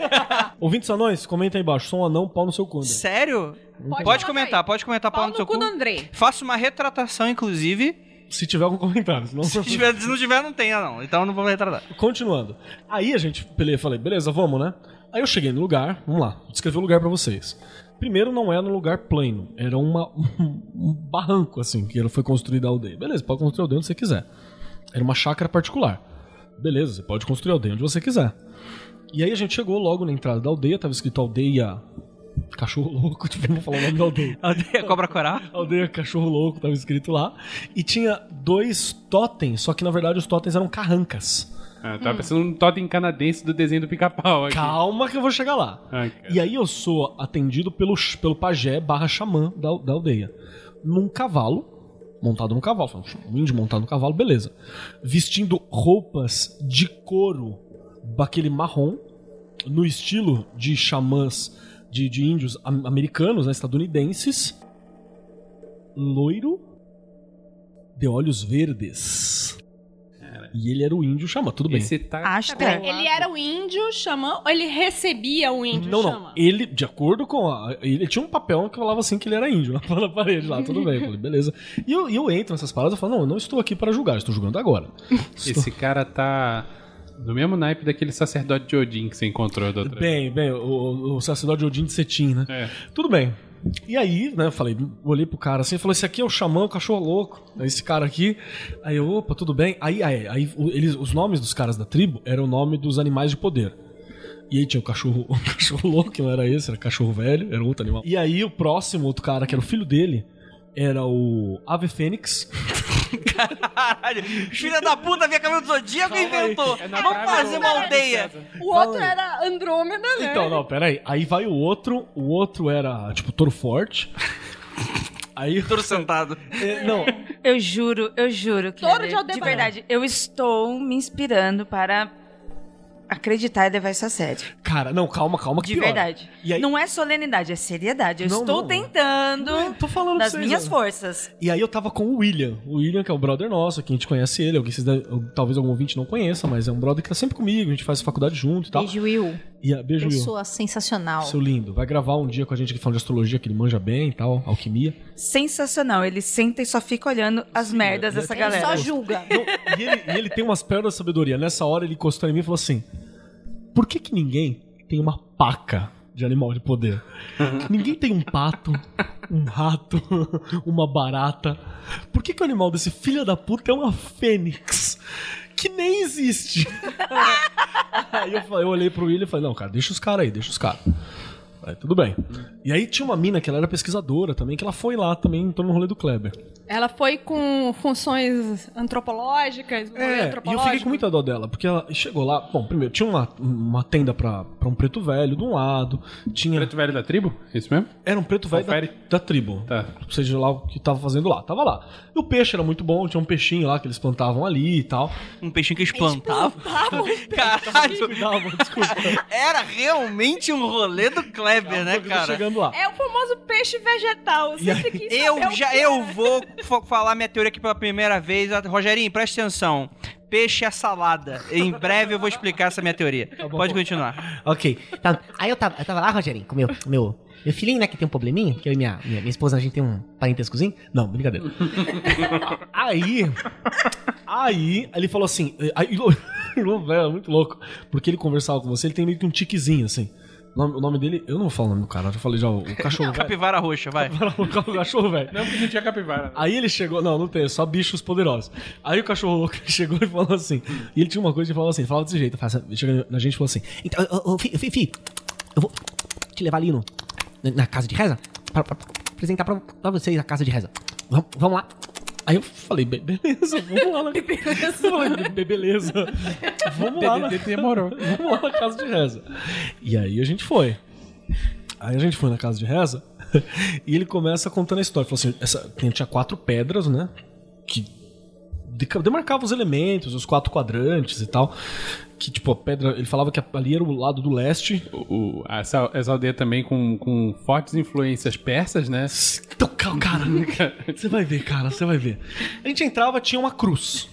<laughs> Ouvintes anões, comenta aí embaixo. Sou um anão, pau no seu cu. André. Sério? Pode, colocar comentar, aí. pode comentar pau Pau no no seu cu do Andrei. Faço uma retratação, inclusive. Se tiver algum comentário, senão... Se, tiver- se não tiver, não tenha, não. Então eu não vou retratar. Continuando. Aí a gente, falei, beleza, vamos, né? Aí eu cheguei no lugar, vamos lá, vou descrever o lugar pra vocês. Primeiro, não era um lugar plano, era uma, <laughs> um barranco, assim, que foi construída a aldeia. Beleza, pode construir a aldeia onde você quiser. Era uma chácara particular. Beleza, você pode construir a aldeia onde você quiser. E aí a gente chegou logo na entrada da aldeia, tava escrito aldeia cachorro louco, <laughs> tipo, vamos falar o nome da aldeia. <laughs> Aldeia Cobra Coral. Aldeia Cachorro Louco, tava escrito lá. E tinha dois totens, só que na verdade os totens eram carrancas. Ah, tava pensando num totem canadense do desenho do pica-pau. Calma que eu vou chegar lá. E aí eu sou atendido pelo, pelo pajé barra xamã da, da aldeia. Num cavalo, montado num cavalo. Um índio montado no cavalo, beleza. Vestindo roupas de couro, daquele marrom, no estilo de xamãs de, de índios am- americanos, né, estadunidenses. Loiro, de olhos verdes. E ele era o índio xamã, tudo bem. Esse tá. Acho que Peraí, ele era o índio xamã ou ele recebia o índio Não, xamã? não. Ele, de acordo com a. Ele tinha um papel que falava assim que ele era índio <laughs> na, na parede lá, tudo bem. Eu falei, beleza. E eu, eu entro nessas paradas e falo, não, eu não estou aqui para julgar, estou julgando agora. Estou- <laughs> Esse cara tá. No mesmo naipe daquele sacerdote de Odin que você encontrou da outra Bem, bem, o, o sacerdote Odin de Cetim, né? É. Tudo bem. E aí, né, eu falei, olhei pro cara assim falei, esse aqui é o xamã, o cachorro louco. É Esse cara aqui. Aí eu, opa, tudo bem. Aí, aí, aí eles, os nomes dos caras da tribo eram o nome dos animais de poder. E aí tinha o cachorro, <laughs> o cachorro louco, que não era esse, era cachorro velho, era outro animal. E aí o próximo, outro cara, que era o filho dele, era o Ave Fênix. <laughs> Caralho, filha da puta, minha cabelo do Zodíaco Calma inventou. É Vamos fazer uma aldeia. O outro era Andrômeda, né? Então, não, peraí. Aí vai o outro, o outro era, tipo, touro forte. <laughs> Aí. Todo sentado. É, não, Eu juro, eu juro que Touro de aldeia de verdade, eu estou me inspirando para acreditar e levar isso a sério. Cara, não, calma, calma. Que De piora. verdade. E aí, Não é solenidade, é seriedade. Eu Não, estou não. tentando Não, tô falando das vocês, minhas ó. forças. e aí eu tava com o William. O William, que é o brother nosso, que a gente conhece ele. Alguém, vocês talvez algum ouvinte não conheça, mas é um brother que tá sempre comigo. A gente faz faculdade junto e tal. Beijo, Will. E a, beijo, Will. Pessoa sensacional. Seu lindo. Vai gravar um dia com a gente aqui falando de astrologia, que ele manja bem e tal, alquimia. Sensacional. Ele senta e só fica olhando as merdas ele dessa é- Ele galera. só julga. Não, e, ele, e ele tem umas pérolas de sabedoria. Nessa hora ele encostou em mim e falou assim: Por que, que ninguém tem uma paca de animal de poder? ninguém tem um pato, um rato, uma barata. Por que, que o animal desse filho da puta é uma fênix? Que nem existe. <laughs> aí eu, falei- eu olhei pro William e falei: Não, cara, deixa os caras aí, deixa os caras. Aí, tudo bem. E aí tinha uma mina que ela era pesquisadora também, que ela foi lá também, entrou no rolê do Kleber. Ela foi com funções antropológicas, um rolê É, e eu fiquei com muita dó dela, porque ela chegou lá. Bom, primeiro, tinha uma, uma tenda pra, pra um preto velho de um lado. Tinha. Preto velho da tribo? É Isso mesmo? Era um preto velho da, da tribo. Tá. Seja lá o que tava fazendo lá. Tava lá. E o peixe era muito bom, tinha um peixinho lá que eles plantavam ali e tal. Um peixinho que eles plantavam. Caralho, Cuidado, desculpa. era realmente um rolê do Kleber, né, Tô cara? chegando lá. É o famoso peixe vegetal. Eu sempre quis saber Eu o já que eu vou falar minha teoria aqui pela primeira vez. Rogerinho, presta atenção. Peixe é salada. Em breve eu vou explicar essa minha teoria. bom. Pode continuar. Ok. Tá. Aí eu tava, eu tava lá, Rogerinho, com o meu, meu, meu filhinho, né, que tem um probleminha, que eu e minha, minha, minha esposa, a gente tem um parentescozinho. Não, brincadeira. <laughs> Aí. Aí, ele falou assim. <laughs> Aí, o velho é muito louco. Porque ele conversava com você, ele tem meio que um tiquezinho, assim. O nome, o nome dele, eu não vou falar o nome do cara, eu já falei já, o, <laughs> cachorro velho. Capivara roxa, vai. o cachorro velho. Não, porque não tinha capivara. Aí ele chegou, não, não tem, é só bichos poderosos. Aí o cachorro louco <laughs> chegou e falou assim. E ele tinha uma coisa que falava assim, falava desse jeito, assim, chega na gente e falou assim: Então, ô, ô, fi, fi, fi, eu vou te levar ali no, na, na casa de reza pra, pra apresentar pra, pra vocês a casa de reza. Vamos, vamos lá. Aí eu falei, "Be- beleza, vamos lá na <laughs> beleza. Falei, "Be- beleza. <laughs> Vamos lá, na, demorou. vamos lá na casa de reza. E aí a gente foi. Aí a gente foi na casa de reza <laughs> e ele começa contando a história. Falou assim: essa, tinha quatro pedras, né? Que demarcavam os elementos, os quatro quadrantes e tal. Que, tipo, a pedra. Ele falava que ali era o lado do leste. O, o- essa, essa aldeia também com, com fortes influências persas, né? Então, ca- cara, <laughs> você vai ver, cara, você vai ver. A gente entrava, tinha uma cruz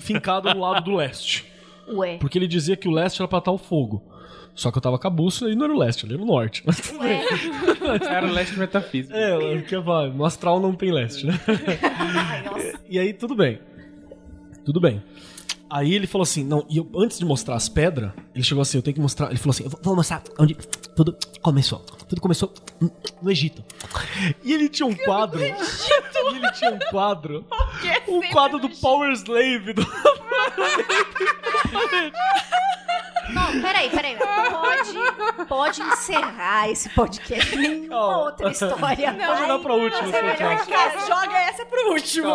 fincada no lado do leste. Ué. Porque ele dizia que o leste era pra estar o fogo. Só que eu tava com a bússola e não era o leste, ele era o norte. Mas tudo bem. Era o leste metafísico. É, que vai, no astral não tem leste, né? <laughs> e aí, tudo bem. Tudo bem. Aí ele falou assim, não, e eu, antes de mostrar as pedras, ele chegou assim, eu tenho que mostrar, ele falou assim, eu vou- vou mostrar onde tudo começou. Tudo começou no- Egito. E ele tinha um <laughs> quadro. E ele tinha um quadro. <laughs> Um quadro do Power Slave. Do... <laughs> Não, peraí, peraí. Pode, pode encerrar esse podcast. Nenhuma Calma. outra história. Vou jogar pra última, seu ver Thiago. Cara, joga essa pro último.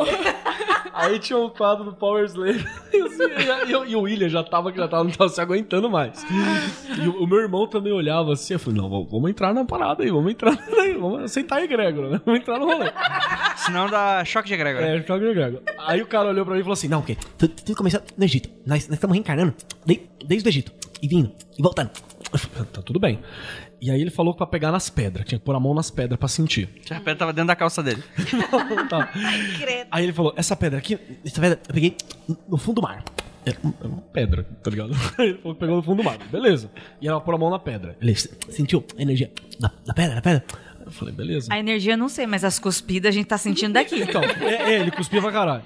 Aí tinha um quadro do Power Slave. E, assim, e eu- e o William já tava, já tava, não tava se aguentando mais. E o, o meu irmão também olhava assim. Eu falei, não, vamos- entrar na parada aí, vamos entrar aí, vamos aceitar a egrégora, né? Vamos entrar no rolê. Senão dá choque de egrégora. É, joga a egrégora. Aí o cara olhou pra mim e falou assim, Não, porque tudo, tudo começou no Egito. Nós, nós estamos reencarnando de- desde o Egito. E vindo, e voltando. Falei, tá tudo bem. E aí ele falou que pra pegar nas pedras, tinha que pôr a mão nas pedras pra sentir. <laughs> A pedra tava dentro da calça dele. <laughs> Tá. Aí ele falou, essa pedra aqui, Essa pedra eu peguei no fundo do mar. é é uma pedra, tá ligado? <laughs> Aí ele falou que pegou no fundo do mar. Beleza. E ela pôr a mão na pedra. Ele sentiu a energia da, da pedra, da pedra. Eu falei, beleza. A energia eu não sei, mas as cuspidas a gente tá sentindo daqui. Então, é, é, ele cuspia pra caralho.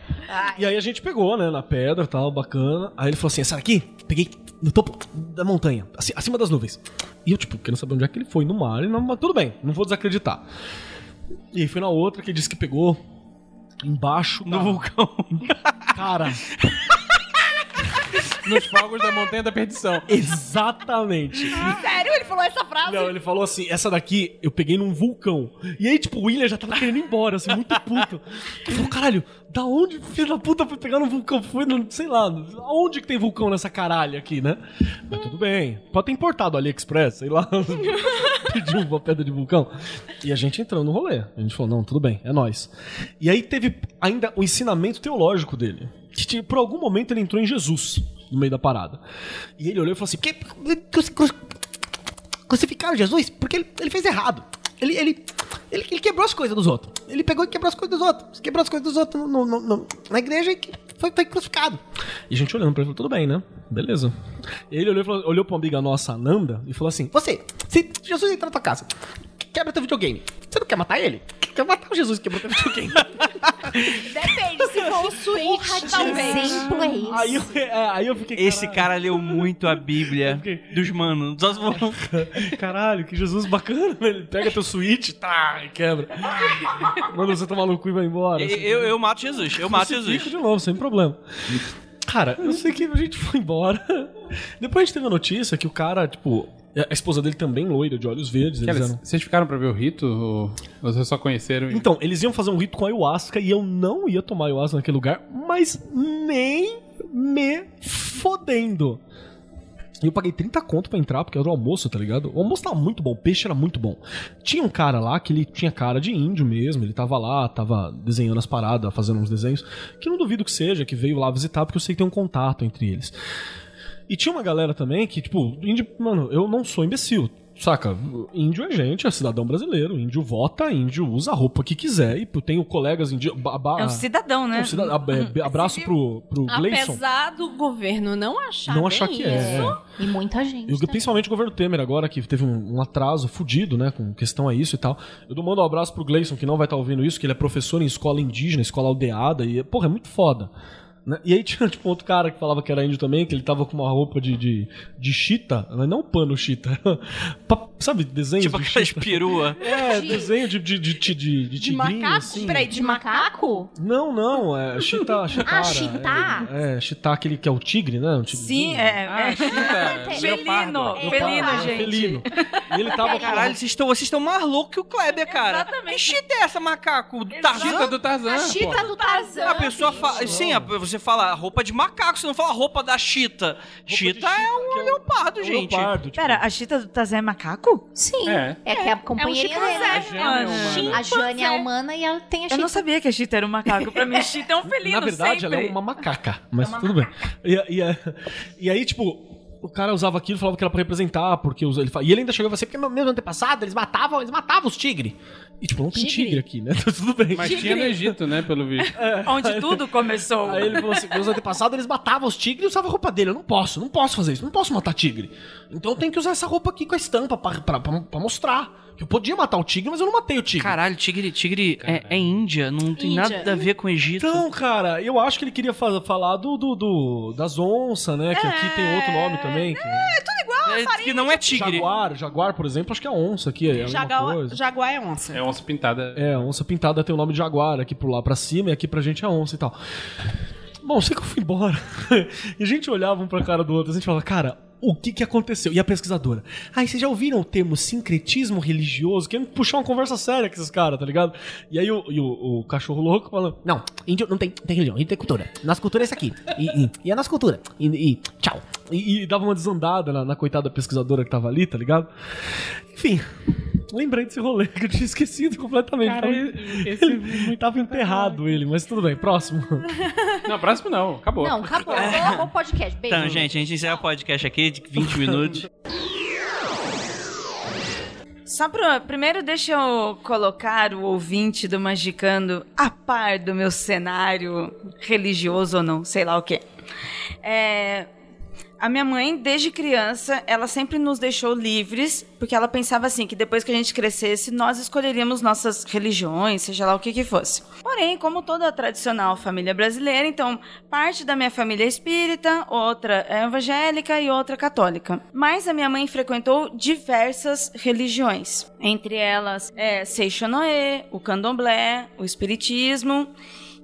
E aí a gente pegou, né, na pedra e tal, bacana. Aí ele falou assim, essa daqui, peguei no topo da montanha, aci- acima das nuvens. E eu, tipo, querendo saber onde é que ele foi no mar. Não, mas tudo bem, não vou desacreditar. E aí foi na outra que ele disse que pegou embaixo No da- vulcão. Cara, <laughs> Nos fogos da Montanha da Perdição. <laughs> exatamente. Sério? Ele falou essa frase? Não, ele falou assim, essa daqui eu peguei num vulcão. E aí, tipo, o William já tava querendo ir embora, assim, muito puto. Ele falou, caralho, da onde filho da puta foi pegar num vulcão? Foi, no, sei lá, aonde que tem vulcão nessa caralho aqui, né? Mas tudo bem. Pode ter importado AliExpress, sei lá. <laughs> Pediu uma pedra de vulcão. E a gente entrou no rolê. A gente falou, não, tudo bem, é nós. E aí teve ainda o ensinamento teológico dele. Que tinha- por algum momento ele entrou em Jesus. No meio da parada. E ele olhou e falou assim: que, cruci- cruci- crucificaram Jesus porque ele, ele fez errado. Ele, ele, ele, ele quebrou as coisas dos outros. Ele pegou e quebrou as coisas dos outros. Quebrou as coisas dos outros no- no- no- na igreja e que foi, foi crucificado. E a gente olhando pra ele, falou, tudo bem, né? Beleza. Ele olhou, falou- olhou pra uma amiga nossa, Nanda, e falou assim, você, se Jesus entrar na tua casa, quebra teu videogame, você não quer matar ele? Quer matar o Jesus que quebrou teu videogame. <laughs> Depende, se for o Switch, talvez. exemplo é esse? aí, eu, é, aí eu fiquei, Esse caralho, cara leu muito a Bíblia dos manos. For- <laughs> Caralho, que Jesus bacana, velho. Ele pega teu Switch, tá, e quebra. Manda você tomar no cu e vai embora. Eu, eu, eu mato Jesus, eu mato Jesus. de novo, sem problema. Cara, eu sei que a gente foi embora. Depois a gente teve a notícia que o cara, tipo, a esposa dele também loira, de olhos verdes. Cara, eram... Vocês ficaram pra ver o rito? Ou vocês só conheceram? e- Então, eles iam fazer um rito com ayahuasca e eu não ia tomar ayahuasca naquele lugar, mas nem me fodendo. E eu paguei 30 conto pra entrar, porque era o almoço, tá ligado? O almoço tava muito bom, o peixe era muito bom. Tinha um cara lá que ele tinha cara de índio mesmo, ele tava lá, tava desenhando as paradas, fazendo uns desenhos, que não duvido que seja, que veio lá visitar, porque eu sei que tem um contato entre eles. E tinha uma galera também que, tipo, índio, mano, eu não sou imbecil. Saca? Índio é gente, é cidadão brasileiro. Índio vota, índio usa a roupa que quiser. E pô, tenho colegas índios. É um cidadão, né? um cidadão- ab- abraço pro, pro Gleison. Apesar do governo não achar Não bem achar que isso, é. é. E muita gente. E principalmente o governo Temer agora, que teve um, um atraso fudido, né, com questão a isso e tal. Eu dou mando um abraço pro Gleison, que não vai estar ouvindo isso, que ele é professor em escola indígena, escola aldeada, e, porra, é muito foda. Né? E aí tinha, <laughs> tipo, outro cara que falava que era índio também, que ele tava com uma roupa de, de, de chita, mas não pano chita, <laughs> sabe, desenho Tipo de aquelas chita. perua. <laughs> É, desenho de, de, de, de, de, de tigrinho, macaco? assim. Peraí, de macaco? Não, não, é chita, chitara. Ah, chitá? É, é, chitá, aquele que é o tigre, né? Um Sim, é. Ah, é. chita, Felino, leopardo. felino, Ah, gente. Felino. E ele tava com Caralho, vocês estão, vocês estão mais loucos que o Kleber, cara. Exatamente. Que shit é essa, macaco? Tarzan? Chita do Tarzan, A pô. chita do Tarzan. A pessoa fala. Sim, a- você fala roupa de macaco, você não fala roupa da chita. Chita é um é um- leopardo, é um gente. leopardo, tipo, Pera, a chita do Tarzan é macaco? Sim. É. É, que é a companheirinha dele. chimpanzé, né? mano. A Jane é a humana e ela tem a Eu chita. não sabia que a chita era um macaco. Pra mim, <laughs> chita é um felino, Na verdade, sempre. ela é uma macaca, mas tudo bem. E, e, e aí, tipo, o cara usava aquilo, falava que era pra representar, porque os- ele E ele ainda chegou a você, porque mesmo antepassado eles matavam, eles matavam os tigres. E tipo, não tem Tigre? tigre aqui, né? <laughs> tudo bem. Mas tinha no Egito, né, pelo visto. Onde tudo começou. Aí ele falou assim: meus antepassados eles matavam os tigres e usavam a roupa dele. Eu não posso, não posso fazer isso, não posso matar tigre. Então eu tenho que usar essa roupa aqui com a estampa pra, pra, pra, pra mostrar. Eu podia matar o tigre, mas eu não matei o tigre. Caralho, tigre, tigre é, é Índia, não tem Índia. nada a ver com Egito. Então, cara, eu acho que ele queria fa- falar do, do, do- das onças, né? Que aqui tem outro nome também. Que... É, que não é tigre. Jaguar, jaguar, por exemplo, acho que é onça aqui. É Jaguar, coisa. jaguar é onça. É onça pintada. É, onça pintada tem o nome de jaguar aqui pro lá pra cima e aqui pra gente é onça e tal. Bom, sei que eu fui embora. <laughs> e a gente olhava um pra cara do outro e a gente falava, cara, o que que aconteceu? E a pesquisadora, ai, vocês já ouviram o termo sincretismo religioso? Querendo puxar uma conversa séria com esses caras, tá ligado? E aí o, e o, o cachorro louco falando, Não, índio não tem, tem religião, índio tem cultura. Nossa cultura é essa aqui. E, e, e a nossa cultura. E, e tchau. e, e dava uma desandada na, na coitada pesquisadora que tava ali, tá ligado? Enfim, lembrei desse rolê que eu tinha esquecido completamente. Cara, tava, esse muito tava enterrado ele, mas tudo bem, próximo. <laughs> Não, próximo não. Acabou. Não, acabou. Acabou o podcast. Beijo. Então, gente, a gente encerra o podcast aqui de 20 minutos. Só pra. Primeiro, deixa eu colocar o ouvinte do Magicando a par do meu cenário religioso ou não, sei lá o quê. É. A minha mãe, desde criança, ela sempre nos deixou livres, porque ela pensava assim, que depois que a gente crescesse, nós escolheríamos nossas religiões, seja lá o que que fosse. Porém, como toda tradicional família brasileira, então, parte da minha família é espírita, outra é evangélica e outra católica. Mas a minha mãe frequentou diversas religiões, entre elas é, Seixonoe, o candomblé, o espiritismo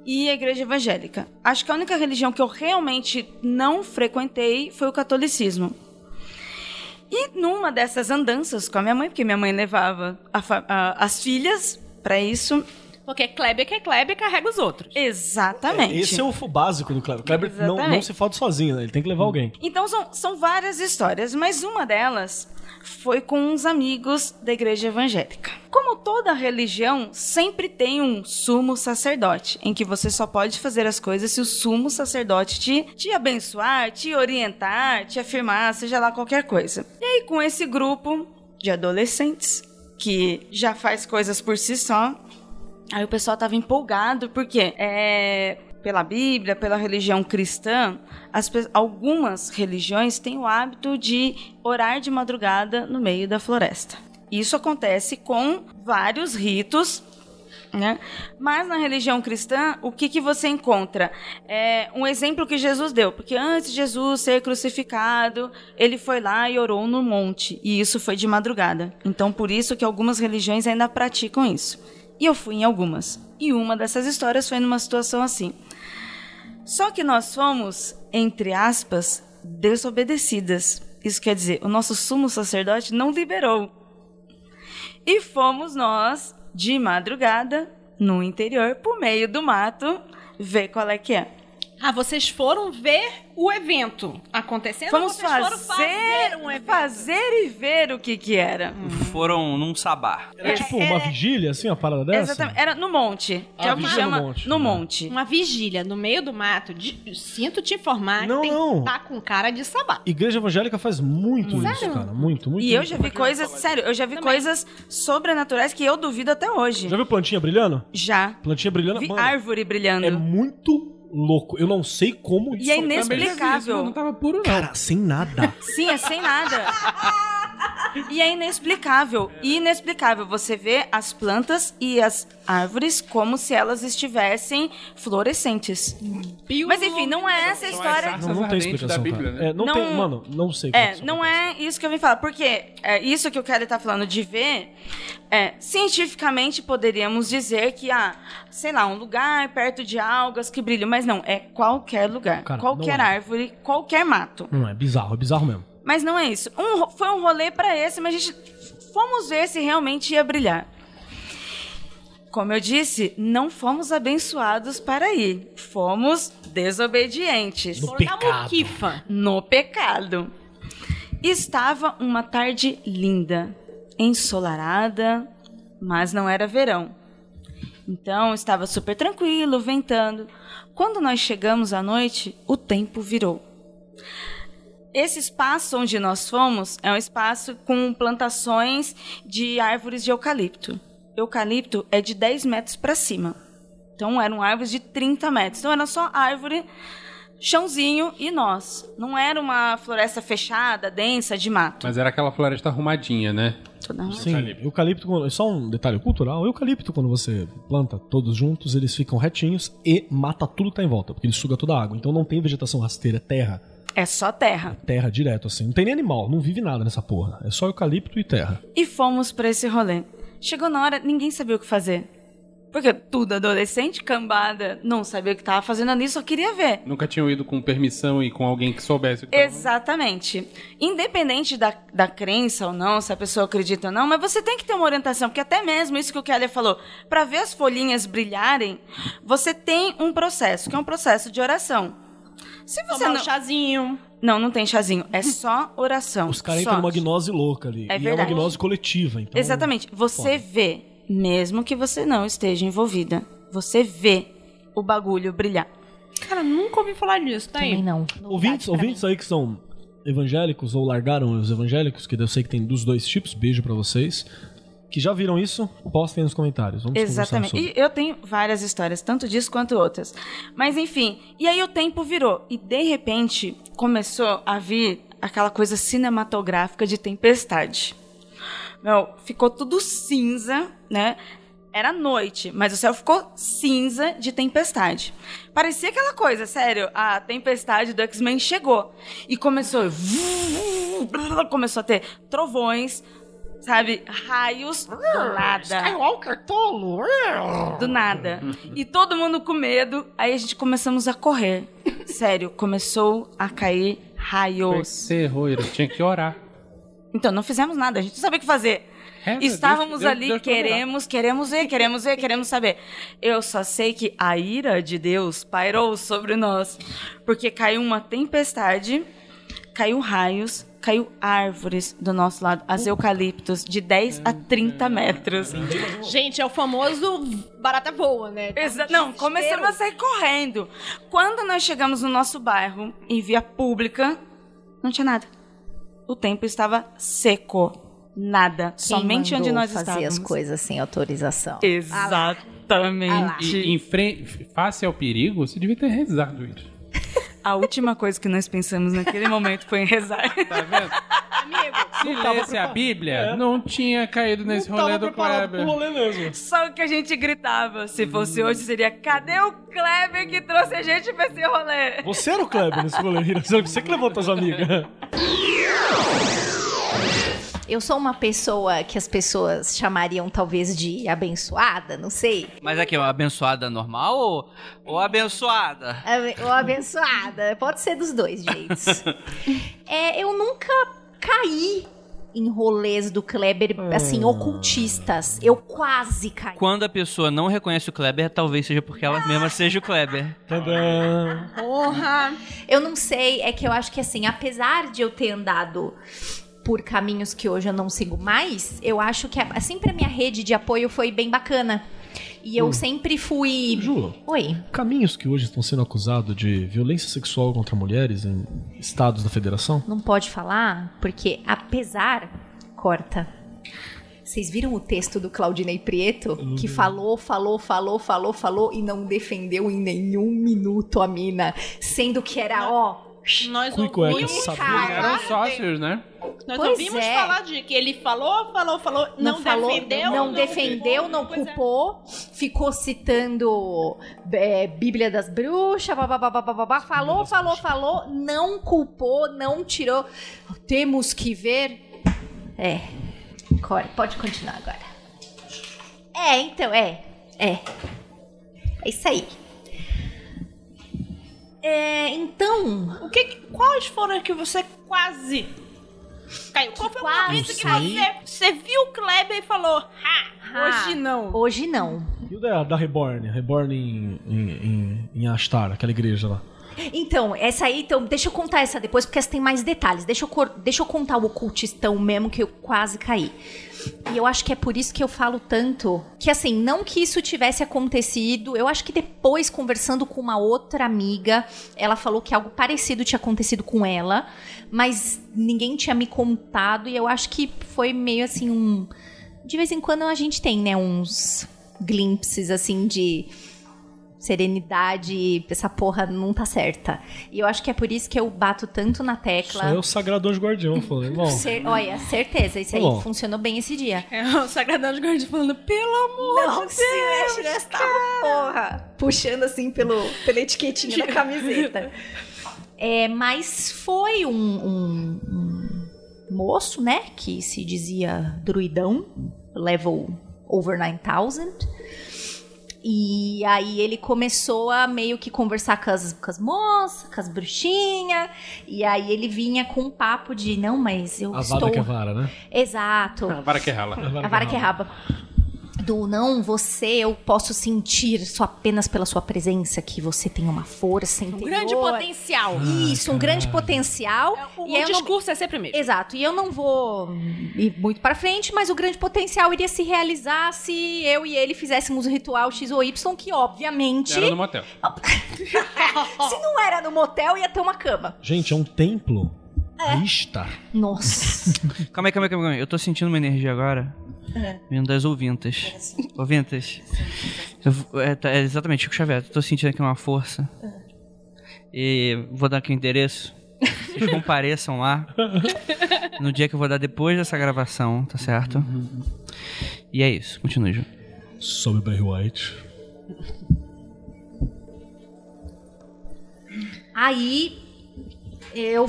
e a igreja evangélica. Acho que a única religião que eu realmente não frequentei foi o catolicismo. E numa dessas andanças com a minha mãe, porque minha mãe levava a a- as filhas para isso. Porque Kleber que é Kleber carrega os outros. Exatamente. Esse é o básico do Kleber. O Kleber não, não se fode sozinho, né? Ele tem que levar alguém. Então são, são várias histórias, mas uma delas foi com uns amigos da igreja evangélica. Como toda religião sempre tem um sumo sacerdote, em que você só pode fazer as coisas se o sumo sacerdote te, te abençoar, te orientar, te afirmar, seja lá qualquer coisa. E aí, com esse grupo de adolescentes que já faz coisas por si só, aí o pessoal tava empolgado, porque é, pela Bíblia, pela religião cristã, as, algumas religiões têm o hábito de orar de madrugada no meio da floresta. Isso acontece com vários ritos né? Mas na religião cristã, o que, que você encontra? É um exemplo que Jesus deu, porque antes de Jesus ser crucificado, ele foi lá e orou no monte, e isso foi de madrugada. Então, por isso que algumas religiões ainda praticam isso. E eu fui em algumas. E uma dessas histórias foi numa situação assim. Só que nós fomos, entre aspas, desobedecidas. Isso quer dizer, o nosso sumo sacerdote não liberou. E fomos nós, de madrugada, no interior, por meio do mato, ver qual é que é. Ah, vocês foram ver o evento acontecendo? Fomos vocês fazer, foram fazer um evento? fazer e ver o que que era. Foram num sabá. Era tipo uma vigília, assim, uma parada dessa? Exatamente. Era no monte. Ah, é o que vigília no chama monte. no monte. Uma vigília no meio do mato. De- sinto te informar Não, que não. tá com cara de sabá. Igreja evangélica faz muito Sério? isso, cara. Muito, muito. E eu muito. já vi coisas, sério, eu já vi Também. coisas sobrenaturais que eu duvido até hoje. Já viu plantinha brilhando? Já. Plantinha brilhando, Vi mano, árvore brilhando. é muito louco. Eu não sei como E é inexplicável. Não tava puro, não. Cara, sem nada. Sim, é sem nada. <laughs> E é inexplicável. Inexplicável. Você vê as plantas e as árvores como se elas estivessem fluorescentes. Mas enfim, não é essa a história. Não, não tem explicação, da Bíblia, cara. né? É, não, Não- tem, mano, não sei. É, isso não é isso que eu vim falar. Porque é isso que o Kelly tá falando de ver, é, cientificamente poderíamos dizer que, ah, sei lá, um lugar perto de algas que brilham. Mas não, é qualquer lugar. Cara, qualquer é. árvore, qualquer mato. Não é bizarro, é bizarro mesmo. Mas não é isso. Um foi um rolê pra esse, mas a gente fomos ver se realmente ia brilhar. Como eu disse, não fomos abençoados para ir. Fomos desobedientes. No pecado. No pecado. Estava uma tarde linda, ensolarada, mas não era verão. Então estava super tranquilo, ventando. Quando nós chegamos à noite, o tempo virou. Esse espaço onde nós fomos é um espaço com plantações de árvores de eucalipto. Eucalipto é de 10 metros para cima. Então eram árvores de 30 metros. Então era só árvore, chãozinho e nós. Não era uma floresta fechada, densa, de mato. Mas era aquela floresta arrumadinha, né? Toda- Sim, eucalipto, quando- só um detalhe cultural, o eucalipto, quando você planta todos juntos, eles ficam retinhos e mata tudo que tá em volta, porque ele suga toda a água. Então não tem vegetação rasteira, terra. É só terra. Terra direto, assim. Não tem nem animal, não vive nada nessa porra. É só eucalipto e terra. E fomos pra esse rolê. Chegou na hora, ninguém sabia o que fazer. Porque tudo adolescente, cambada, não sabia o que tava fazendo ali, só queria ver. Nunca tinham ido com permissão e com alguém que soubesse o que tava- Exatamente. Independente da, da crença ou não, se a pessoa acredita ou não, mas você tem que ter uma orientação, porque até mesmo isso que o Kelly falou, para ver as folhinhas brilharem, você tem um processo, que é um processo de oração. Se você Tomar um não... chazinho. Não, não tem chazinho, é só oração. Os caras entram numa gnose louca ali. É e é uma verdade. gnose coletiva. Então, Exatamente. Você foda. vê, mesmo que você não esteja envolvida, você vê o bagulho brilhar. Cara, nunca ouvi falar disso. Tá aí. Também não. Ouvintes, Novidade ouvintes aí que são evangélicos ou largaram os evangélicos, que eu sei que tem dos dois tipos, beijo pra vocês. Que já viram isso, postem nos comentários. Vamos Exatamente. E eu tenho várias histórias, tanto disso quanto outras. Mas enfim, e aí o tempo virou. E de repente começou a vir aquela coisa cinematográfica de tempestade. Meu, ficou tudo cinza, né? Era noite, mas o céu ficou cinza de tempestade. Parecia aquela coisa, sério, a tempestade do X-Men chegou e começou <laughs> começou a ter trovões, sabe, raios do nada. Skywalker tolo! Do nada. E todo mundo com medo. Aí a gente começamos a correr. Sério, começou a cair raios. Você errou, Ira. Tinha que orar. Então, não fizemos nada, a gente não sabia o que fazer. É, Estávamos Deus, Deus- ali, Deus queremos, queremos ver, queremos ver, queremos saber. Eu só sei que a ira de Deus pairou sobre nós. Porque caiu uma tempestade, caiu raios, caiu árvores do nosso lado, as eucaliptos, de 10 a 30 metros. Gente, é o famoso barata voa, né? Exa- Não, começamos a sair correndo. Quando nós chegamos no nosso bairro, em via pública, não tinha nada. O tempo estava seco. Nada. Quem Somente onde nós fazer estávamos. as coisas sem autorização. Exatamente. E em frente, face ao perigo, você devia ter rezado isso. A última coisa que nós pensamos naquele momento foi em rezar. Tá vendo? Amigo, Se lesse a Bíblia, não tinha caído nesse rolê Tava do Kleber. rolê mesmo. Só o que a gente gritava. Se fosse hoje, seria: cadê o Kleber que trouxe a gente pra esse rolê? Você era o Kleber nesse rolê. Você que levou tuas amigas. Eu sou uma pessoa que as pessoas chamariam talvez de abençoada, não sei. Mas aqui, uma abençoada normal ou, ou abençoada? Abe- Ou abençoada. Pode ser dos dois jeitos. <laughs> é, eu nunca caí em rolês do Kleber, assim, ocultistas. Eu quase caí. Quando a pessoa não reconhece o Kleber, talvez seja porque ela mesma seja o Kleber. Tadã. porra. Eu não sei, é que eu acho que assim, apesar de eu ter andado por caminhos que hoje eu não sigo mais, eu acho que a, sempre a minha rede de apoio foi bem bacana. E eu sempre fui. Ju, Oi. caminhos que hoje estão sendo acusados de violência sexual contra mulheres em estados da federação? Não pode falar, porque apesar. Corta. Vocês viram o texto do Claudinei Prieto? Que falou, falou, falou, falou, falou e não defendeu em nenhum minuto a mina. Sendo que era, ó. Nós Cui cueca, ouvimos Eram de- sócios, né? Nós Pois ouvimos é. falar de que ele falou, falou, falou, não, falou, defendeu, não, defendeu, não Pois é. culpou, ficou citando é, Bíblia das Bruxas, babá, babá, falou, falou, falou, não culpou, não tirou. Temos que ver. É, Core, pode continuar agora. É, então, é, é. É isso aí. É, então, O que, quais foram que você quase caiu? Qual foi o Quase momento que você, você viu o Kleber e falou, ha, Ah, hoje não. hoje não. E o da, da Reborn? Reborn em, em, em, em Ashtar, aquela igreja lá. Então, essa aí, então, deixa eu contar essa depois, porque essa tem mais detalhes. Deixa eu, deixa eu contar o ocultistão mesmo, que eu quase caí. E eu acho que é por isso que eu falo tanto. Que assim, não que isso tivesse acontecido. Eu acho que depois, conversando com uma outra amiga, ela falou que algo parecido tinha acontecido com ela. Mas ninguém tinha me contado. E eu acho que foi meio assim um. De vez em quando a gente tem, né, uns glimpses assim de serenidade, essa porra não tá certa. E eu acho que é por isso que eu bato tanto na Isso tecla. aí é o Sagrado Anjo Guardião, falei. Bom, <laughs> Cer- olha, certeza, isso aí Tá bom. funcionou bem esse dia. É o Sagradão de falando, pelo amor Não de se mexe nessa porra. Puxando assim pelo, pela etiquetinha da <laughs> camiseta. É, mas foi um, um- um moço, né, que se dizia druidão, level over 9000. E aí ele começou a meio que conversar com as, com as moças, com as bruxinhas. E aí ele vinha com um papo de, não, mas eu a estou... vada que é vara, né? Exato. A vara que rala. A vara que é raba. Do não, você, eu posso sentir só apenas pela sua presença que você tem uma força Um interior. grande potencial. Isso, um grande potencial. O, e aí o eu não- discurso é sempre o mesmo. Exato, e eu não vou ir muito pra frente, mas o grande potencial iria se realizar se eu e ele fizéssemos o ritual X ou Y, que obviamente, Era no motel. <laughs> se não era no motel, ia ter uma cama. Gente, é um templo. É. Ishtar. Nossa. <laughs> Calma aí, calma aí, calma aí. Eu tô sentindo uma energia agora. Vindo das ouvintas. Ouvintas. Eu- é, tá- é exatamente, Chico Xavier. Tô sentindo aqui uma força. E vou dar aqui o endereço. Vocês compareçam lá. <laughs> No dia que eu vou dar depois dessa gravação, tá certo? E é isso. Continue, Ju. Sobe Barry White. Aí eu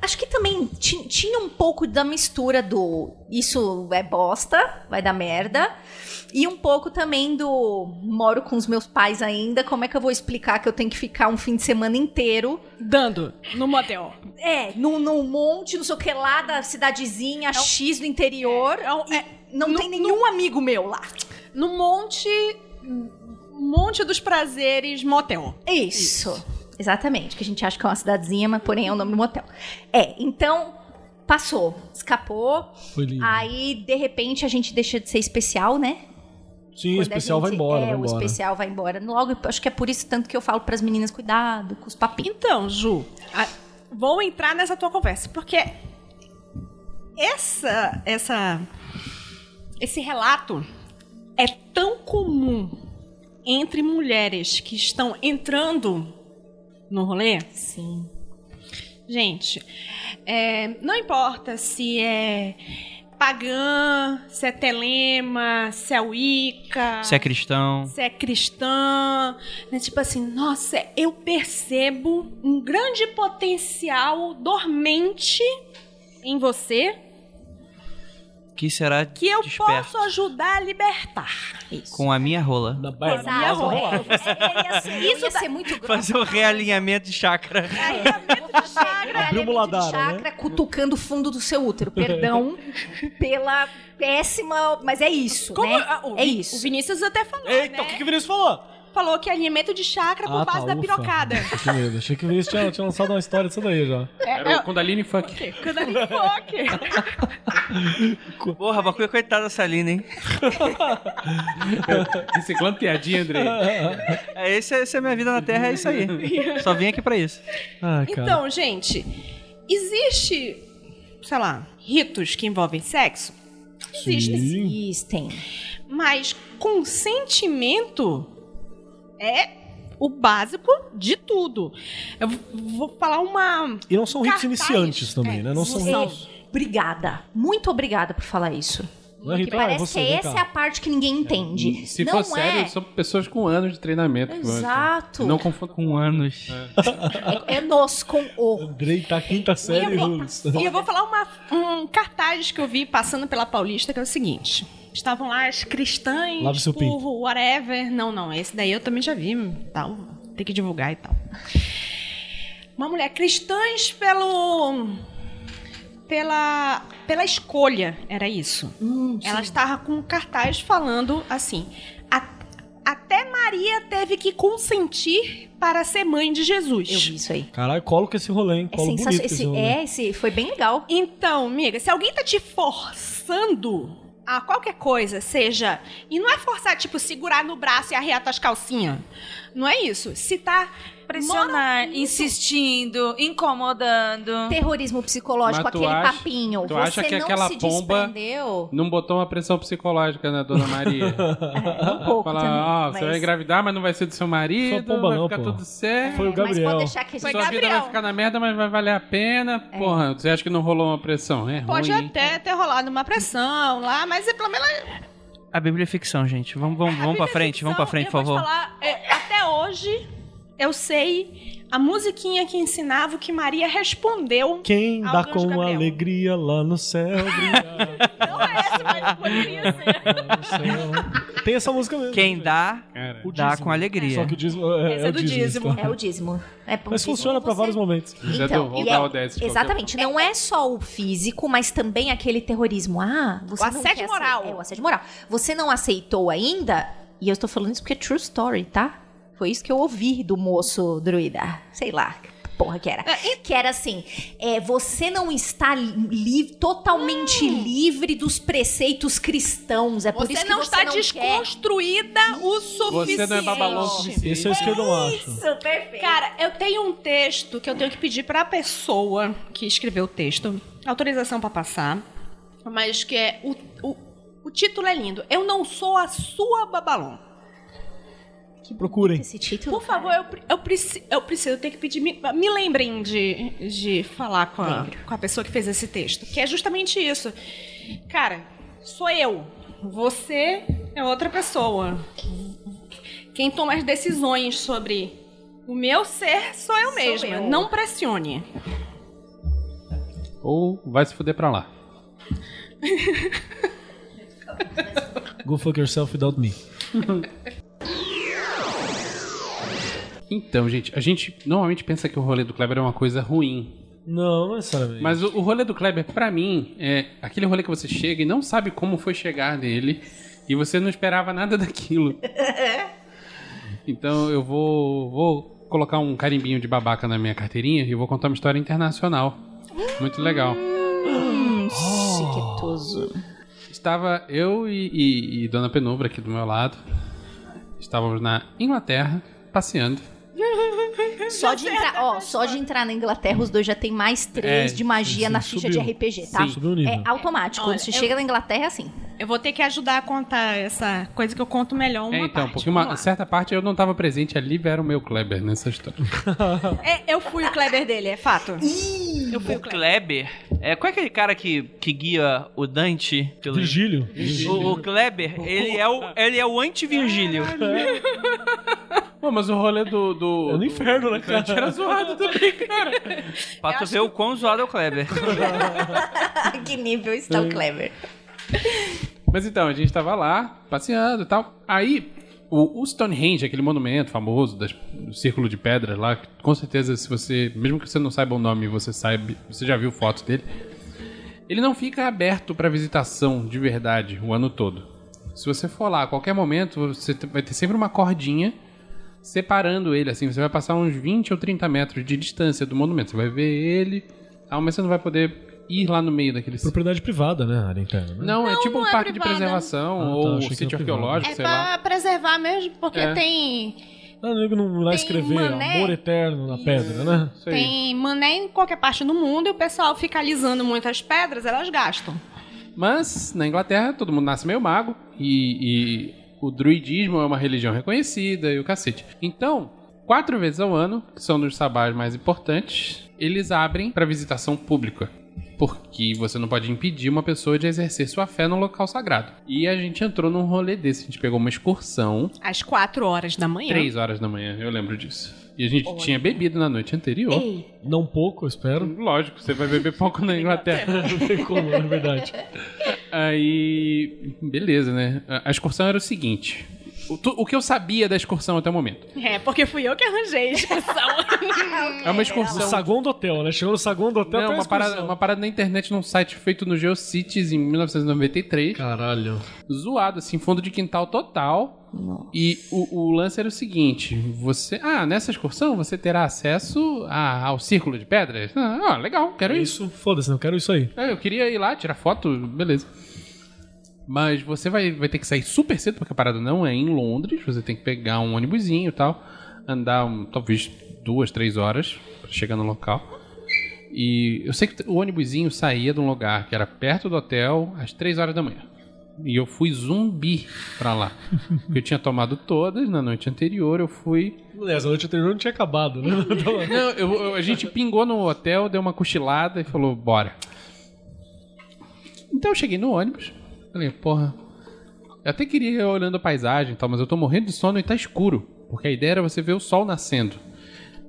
acho que também ti- tinha um pouco da mistura do isso é bosta, vai dar merda, e um pouco também do moro com os meus pais ainda, como é que eu vou explicar que eu tenho que ficar um fim de semana inteiro Dando no motel. é, num, num monte, não sei o que lá da cidadezinha X do interior. É um- e é- não no- tem nenhum amigo meu lá. No monte. Monte dos prazeres motel. Isso. Exatamente, que a gente acha que é uma cidadezinha, mas porém é o nome do motel. É, então, passou, escapou. Foi lindo. Aí, de repente, a gente deixa de ser especial, né? Sim, o Quando a especial vai gente- embora, É, vai o embora. especial vai embora. Logo, acho que é por isso tanto que eu falo pras meninas, cuidado com os papinhos. Então, Ju, a- vou entrar nessa tua conversa, porque essa, essa, esse relato é tão comum entre mulheres que estão entrando no rolê. Sim. Gente, é, não importa se é pagã, se é telema, se é wicca, Se é cristão. se é cristã, né? Tipo assim, nossa, eu percebo um grande potencial dormente em você Que será que eu desperto posso ajudar a libertar. Isso. com a minha rola. Na baia, Exato. na rola. É, é, ia ser- Isso ia ser muito grosso. Fazer o realinhamento de chakra. Abriu uma ladara, chakra cutucando o fundo do seu útero. Perdão pela péssima, mas é isso, Como né? ah, o, é isso. o Vinícius até falou, Eita, né? o que, que o Vinícius falou? Falou que é alinhamento de chakra por Ah, base tá, da ufa. pirocada. Que medo. Achei que o Vinícius tinha, tinha lançado uma história disso daí já. Era o Kundalini Funk. Kundalini Funk. Porra, Bacuia, coitada dessa Aline, hein? <laughs> Reciclando piadinha, Andrei. É, esse, essa é a minha vida na Terra, é isso aí. Só vim aqui pra isso. Ai, cara. Então, gente, existe, sei lá, ritos que envolvem sexo? Existem. Sim. Existem. Mas consentimento é o básico de tudo. Eu vou falar uma. E não são ritos Cartaz. iniciantes também, É, né? Não são Você- ritos. Obrigada. Muito obrigada por falar isso. Não é Que ritual, é parece você, que vem essa cá. é a parte que ninguém entende. Se não for é. sério, são pessoas com anos de treinamento. Exato. Não confunda Com anos. É, é nos com o. Andrei tá quinta série, E eu vou-. E eu vou falar uma, um cartaz que eu vi passando pela Paulista, que é o seguinte. Estavam lá as cristãs pinto. whatever. Não, não, esse daí eu também já vi. Tal, tem que divulgar e tal. Uma mulher, cristãs pelo... Pela, pela escolha, era isso. Hum, Ela estava com um cartaz falando assim: "A- Até Maria teve que consentir para ser mãe de Jesus. Eu vi isso aí. Caralho, colo com esse rolê, hein? É Colo sensacional. com esse Esse, rolê. é, esse foi bem legal. Então, amiga, se alguém tá te forçando a qualquer coisa, seja. E não é forçar, tipo, segurar no braço e arrear tuas calcinhas. Não é isso. Se tá. Pressionar, Mora- insistindo, incomodando. Terrorismo psicológico, aquele acha- papinho. tu Você acha que não aquela se pomba- desprendeu. Não botou uma pressão psicológica na dona Maria. <laughs> É, um pouco Falar, também. ó, mas... você vai engravidar, mas não vai ser do seu marido, pomba vai não, ficar pô. tudo certo. Foi o Mas pode Gabriel. deixar que a gente... Foi Sua vida Gabriel. vai ficar na merda, mas vai valer a pena. É. Porra, você acha que não rolou uma pressão? É Pode ruim. até ter rolado uma pressão lá, mas é pelo menos. A Bíblia é ficção, gente. Vamos, vamos, vamos pra frente, vamos pra frente, por favor. falar, é, até hoje, eu sei a musiquinha que ensinava o que Maria respondeu. Quem ao dá anjo com Gabriel. alegria lá no céu. <laughs> Não é esse, mas poderia ser. lá no céu. Tem essa música mesmo. Quem dá, Cara, O dá dízimo. com alegria. Só que o dízimo é, Esse é é o do dízimo. dízimo. então. É o dízimo. É Mas dízimo funciona pra você- vários momentos. Então, do- e é- o 10 de qualquer Exatamente, não é só o físico, mas também aquele terrorismo. Ah, você O não assédio moral. É, o assédio moral. Você não aceitou ainda, e eu estou falando isso porque é true story, tá? Foi isso que eu ouvi do moço druida. Sei lá, que porra que era. Que era assim, é, você não está li- totalmente livre dos preceitos cristãos. É por Você isso que não você está não quer. desconstruída o suficiente. Você não é babalão o suficiente. Esse é o esquerdo macho. Isso, perfeito. Cara, eu tenho um texto que eu tenho que pedir pra pessoa que escreveu o texto autorização pra passar, mas que é o, o, o título é lindo. Eu não sou a sua babalon. Procurem. esse título. Por favor, eu, eu, preci- eu preciso, eu tenho que pedir. Me, me lembrem de, de falar com a, com a pessoa que fez esse texto. Que é justamente isso. Cara, sou eu. Você é outra pessoa. Quem toma as decisões sobre o meu ser sou eu mesma. eu. Não pressione. Ou vai se fuder pra lá. Go fuck yourself without me. <laughs> Então, gente, a gente normalmente pensa que o rolê do Kleber é uma coisa ruim. Não, não necessariamente. Mas o, o rolê do Kleber, pra mim, é aquele rolê que você chega e não sabe como foi chegar nele. E você não esperava nada <laughs> daquilo. Então eu vou, vou colocar um carimbinho de babaca na minha carteirinha e vou contar uma história internacional. Muito legal. Hum, chiquetoso. Estava eu e, e- e Dona Penumbra aqui do meu lado. Estávamos na Inglaterra, passeando. Só de <laughs> entrar, ó, só de entrar na Inglaterra, os dois já tem mais três É, de magia sim, na ficha subiu. de RPG, tá? Sim. É automático. Quando Olha, você eu- chega na Inglaterra, é assim. Eu vou ter que ajudar a contar essa coisa que eu conto melhor uma é, então, parte. porque Vamos uma lá. certa parte eu não estava presente, ali era o meu Kleber nessa história. <laughs> É, eu fui o Kleber dele, é fato. eu fui o. Kleber. É, qual é aquele cara que, que guia o Dante? Pelo... Virgílio. O, o Kleber, ele é o, ele é o anti-Virgílio. Pô, mas o rolê do. do É no inferno, né, cara? Era zoado também, cara. Pra tu ver o quão zoado é o Kleber. <laughs> que nível está o Clever? Mas então, a gente tava lá, passeando e tal. Aí, o, o Stonehenge, aquele monumento famoso das- do círculo de pedras lá, que com certeza, se você. Mesmo que você não saiba o nome, você sabe. Você já viu fotos dele. Ele não fica aberto pra visitação de verdade o ano todo. Se você for lá a qualquer momento, você vai ter sempre uma cordinha separando ele, assim. Você vai passar uns 20 ou 30 metros de distância do monumento. Você vai ver ele, tal, mas você não vai poder ir lá no meio daquele Propriedade privada, né? Área interna. Né? não, é tipo um não é parque de privada. preservação Ah, tá, ou sítio arqueológico, É sei lá. pra preservar mesmo, porque É. tem, Ah, nego não vai Tem escrever mané. amor eterno na pedra, né? Tem mané em qualquer parte do mundo e o pessoal fica alisando muitas pedras, elas gastam. Mas na Inglaterra todo mundo nasce meio mago e, e o druidismo é uma religião reconhecida e o cacete. Então, quatro vezes ao ano, que são dos sabás mais importantes, eles abrem para visitação pública. Porque você não pode impedir uma pessoa de exercer sua fé num local sagrado. E a gente entrou num rolê desse. A gente pegou uma excursão, Às quatro horas da manhã. três horas da manhã, eu lembro disso. E a gente tinha bebido na noite anterior. Não pouco, eu espero. Lógico, você vai beber pouco na <laughs> Inglaterra. <laughs> Não tem como, é verdade. Aí, beleza, né? A excursão era o seguinte. O, tu- o que eu sabia da excursão até o momento. É, porque fui eu que arranjei a excursão. <laughs> É uma No excursão. saguão do hotel, né? Chegou no saguão do hotel Não, uma parada, uma parada na internet num site feito no GeoCities em 1993. Caralho. Zoado, assim, fundo de quintal total. E o, o lance era o seguinte: você. Ah, nessa excursão você terá acesso a- ao círculo de pedras? Ah, legal, quero É isso. isso, foda-se, não quero isso aí. É, eu queria ir lá, tirar foto, beleza. Mas você vai, vai ter que sair super cedo, porque a parada não é em Londres. Você tem que pegar um ônibusinho e tal. Andar um, talvez duas, três horas pra chegar no local. E eu sei que o ônibusinho saía de um lugar que era perto do hotel às três horas da manhã. E eu fui zumbi pra lá. <laughs> Porque eu tinha tomado todas na noite anterior. Eu fui Aliás, a noite anterior não tinha acabado, né? <laughs> Não, eu- eu- a gente pingou no hotel, deu uma cochilada e falou, bora. Então eu cheguei no ônibus, falei, porra. Eu até queria ir olhando a paisagem e tal, mas eu tô morrendo de sono e tá escuro. Porque a ideia era você ver o sol nascendo.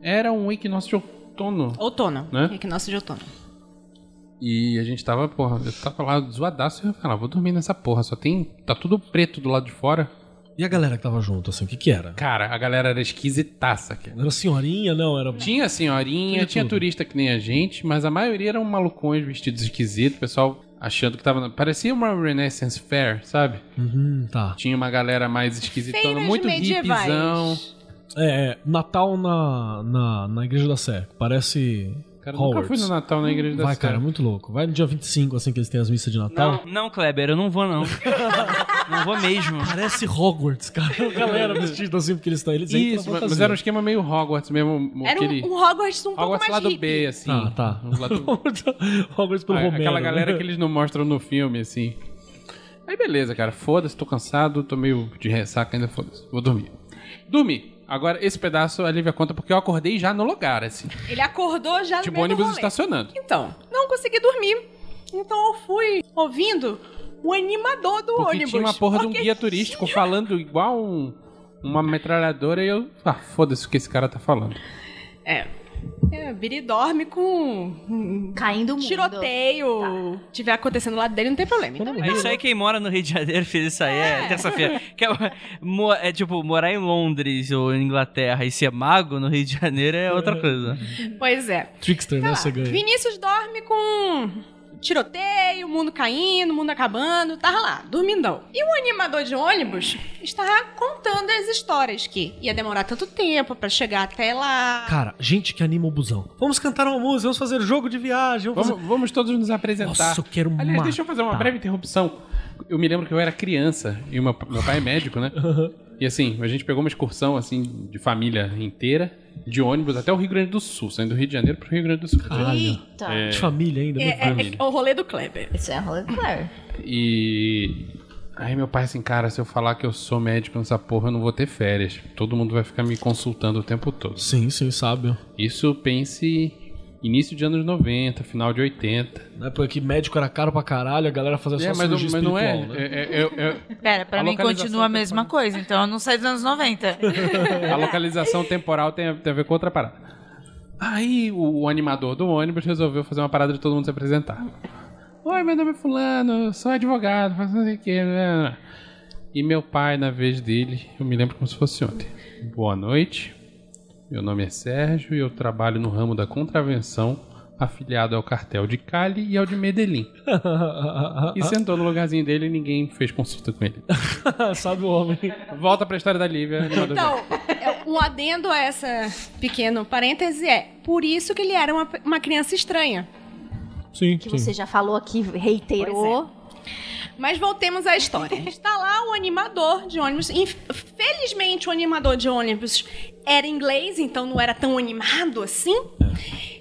Era um equinócio de outono. outono. Né? Equinócio de outono. E a gente tava, porra, eu tava lá zoadaço e eu falei, ah, vou dormir nessa porra. Só tem. Tá tudo preto do lado de fora. E a galera que tava junto, assim, o que que era? Cara, a galera era esquisitaça, cara. Era senhorinha, não? Era... Tinha senhorinha, Tinha tinha turista que nem a gente, mas a maioria eram malucões vestidos esquisitos, o pessoal achando que tava. Parecia uma Renaissance Fair, sabe? Uhum, tá. Tinha uma galera mais esquisitona, Feiras muito medievais. hippizão. É, é, Natal na, na, na Igreja da Sé. Parece Cara, eu nunca fui no Natal na igreja da Vai, cara, muito louco. Vai no dia 25, assim, que eles têm as missas de Natal. Não, não, Kleber, eu não vou, não. <laughs> não vou mesmo. Parece Hogwarts, cara. A <laughs> galera vestida assim, porque eles estão. Eles entram Isso, mas fantasia. era um esquema meio Hogwarts mesmo. Era aquele... um, um Hogwarts um pouco Hogwarts mais lado hippie. B, assim. Ah, tá. Lado- <laughs> Hogwarts pelo Ah, Romero. Aquela galera né? que eles não mostram no filme, assim. Aí beleza, cara. Foda-se, tô cansado, tô meio de ressaca ainda, foda-se. Vou dormir. Dormi. Agora, esse pedaço a Lívia conta porque eu acordei já no lugar, assim. Ele acordou já no Tipo, meio do ônibus rolê. estacionando. Então, não consegui dormir. Então eu fui ouvindo o animador do Porque ônibus. tinha uma porra de um guia turístico falando igual um- uma metralhadora e eu... Ah, foda-se o que esse cara tá falando. É. É, Biri dorme com Caindo o mundo. tiroteio. Tiver acontecendo lá dele, não tem problema. Então, É isso aí quem mora no Rio de Janeiro fez isso aí, é, terça-feira. Que é, é tipo, morar em Londres ou em Inglaterra e ser mago no Rio de Janeiro é outra coisa. pois é. Trickster, né? Você ganha. Vinícius dorme com tiroteio, mundo caindo, mundo acabando, tava lá, dormindão. E o animador de ônibus estava contando contando as histórias que ia demorar tanto tempo pra chegar até lá. Cara, gente que anima o busão. Vamos cantar uma música, vamos fazer jogo de viagem. Vamos, Vamos, vamos todos nos apresentar. Nossa, eu quero Aliás, matar. deixa eu fazer uma breve interrupção. Eu me lembro que eu era criança e o meu, meu pai é médico, né? E assim, a gente pegou uma excursão assim de família inteira, de ônibus até o Rio Grande do Sul, saindo do Rio de Janeiro pro Rio Grande do Sul. Eita. É, De família ainda, É, é- família. é o rolê do Kleber. Isso é rolê do Claire. E aí meu pai assim, cara, se eu falar que eu sou médico nessa porra, eu não vou ter férias. Todo mundo vai ficar me consultando o tempo todo. Sim, sim, sábio. Isso pense início de anos 90, final de 80. Na época que médico era caro pra caralho, a galera fazia só É, mas, não- cirurgia mas não é, né? é- é- é- Pera, pra A mim continua a mesma coisa, então eu não saio dos anos 90. A localização temporal tem a, tem a ver com outra parada. Aí o, o animador do ônibus resolveu fazer uma parada de todo mundo se apresentar. Oi, meu nome é Fulano, sou advogado, faço não sei o que. E meu pai, na vez dele, eu me lembro como se fosse ontem. Boa noite, meu nome é Sérgio e eu trabalho no ramo da contravenção, afiliado ao cartel de Cali e ao de Medellín. E <laughs> sentou no lugarzinho dele e ninguém fez consulta com ele. <laughs> Sabe o homem. Volta pra história da Lívia. Então, é, um adendo a essa pequeno parêntese é por isso que ele era uma, uma criança estranha. Sim, Que sim. você já falou aqui, reiterou. Mas voltemos à história. <laughs> Está lá o animador de ônibus. Felizmente, o animador de ônibus era inglês, então não era tão animado assim.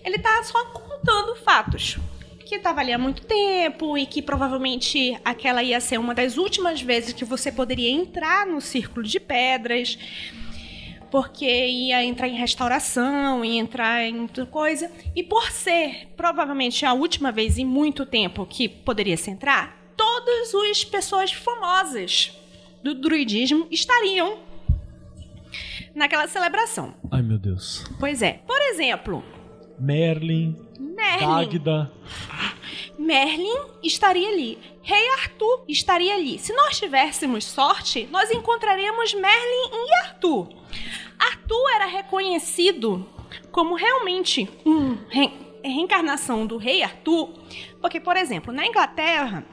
Ele tá só contando fatos. Que estava ali há muito tempo e que provavelmente aquela ia ser uma das últimas vezes que você poderia entrar no círculo de pedras. Porque ia entrar em restauração, ia entrar em muita coisa. E por ser provavelmente a última vez em muito tempo que poderia se entrar, todas as pessoas famosas do druidismo estariam naquela celebração. Ai, meu Deus. Pois é. Por exemplo, Merlin, Merlin. Dagda. Merlin estaria ali. Rei Arthur estaria ali. Se nós tivéssemos sorte, nós encontraremos Merlin e Arthur. Arthur era reconhecido como realmente um re- reencarnação do rei Arthur, porque, por exemplo, na Inglaterra,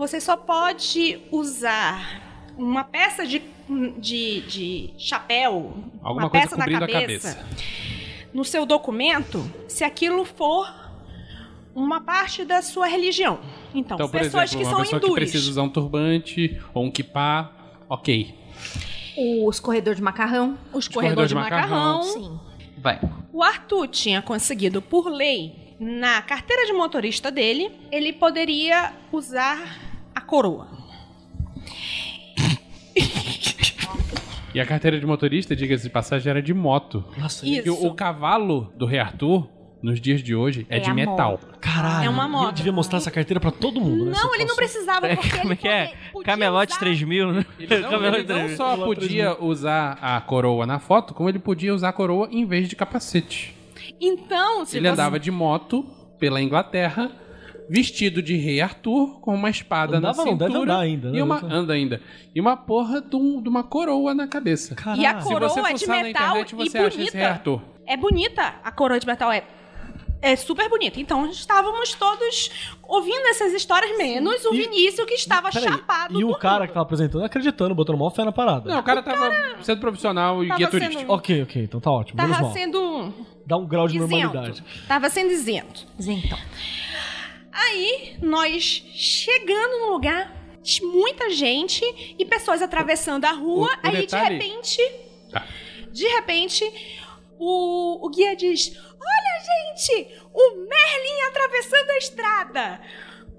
você só pode usar uma peça de, de, de chapéu, Alguma uma peça na cobrindo a cabeça, cabeça. no seu documento, se aquilo for uma parte da sua religião. Então, Então, por pessoas exemplo, que uma são pessoa que hindus. precisa usar um turbante ou um kipá, ok. O escorredor de macarrão. O escorredor de, macarrão. Sim. Vai. O Arthur tinha conseguido, por lei, na carteira de motorista dele, ele poderia usar a coroa. E a carteira de motorista, diga-se de passagem, era de moto. Nossa, Isso. E o, o cavalo do rei Arthur, nos dias de hoje, é, É de metal. caralho. É uma moto. Ele devia mostrar essa carteira pra todo mundo, né? Não, ele não precisava, É, porque como ele é que é? Camelote usar- 3000, né? Ele não, Camelote ele não 3000. só podia usar a coroa na foto, como ele podia usar a coroa em vez de capacete. Então, se ele você... andava de moto pela Inglaterra, vestido de rei Arthur, com uma espada Andava, na não, deve cintura. andar ainda, né? E uma, anda ainda. E uma porra de, um- de uma coroa na cabeça. E a Caralho. Se coroa você é de na metal internet, e você acha esse rei bonita. Arthur. É bonita, a coroa de metal é é super bonita. Então estávamos todos ouvindo essas histórias, menos o E- Vinícius que estava Peraí, chapado. E o cara que tava apresentando acreditando, botando mó fé na parada. Não, o cara tava sendo profissional e guia sendo- turístico. Ok, ok, então tá ótimo. Menos Tava mal. sendo Dá um grau de isento. normalidade. Tava sendo isento. Então. Aí, nós chegando no lugar, muita gente e pessoas atravessando a rua. O- o aí, detalhe- de repente, Tá. de repente, o, o guia diz: Olha, gente, o Merlin atravessando a estrada.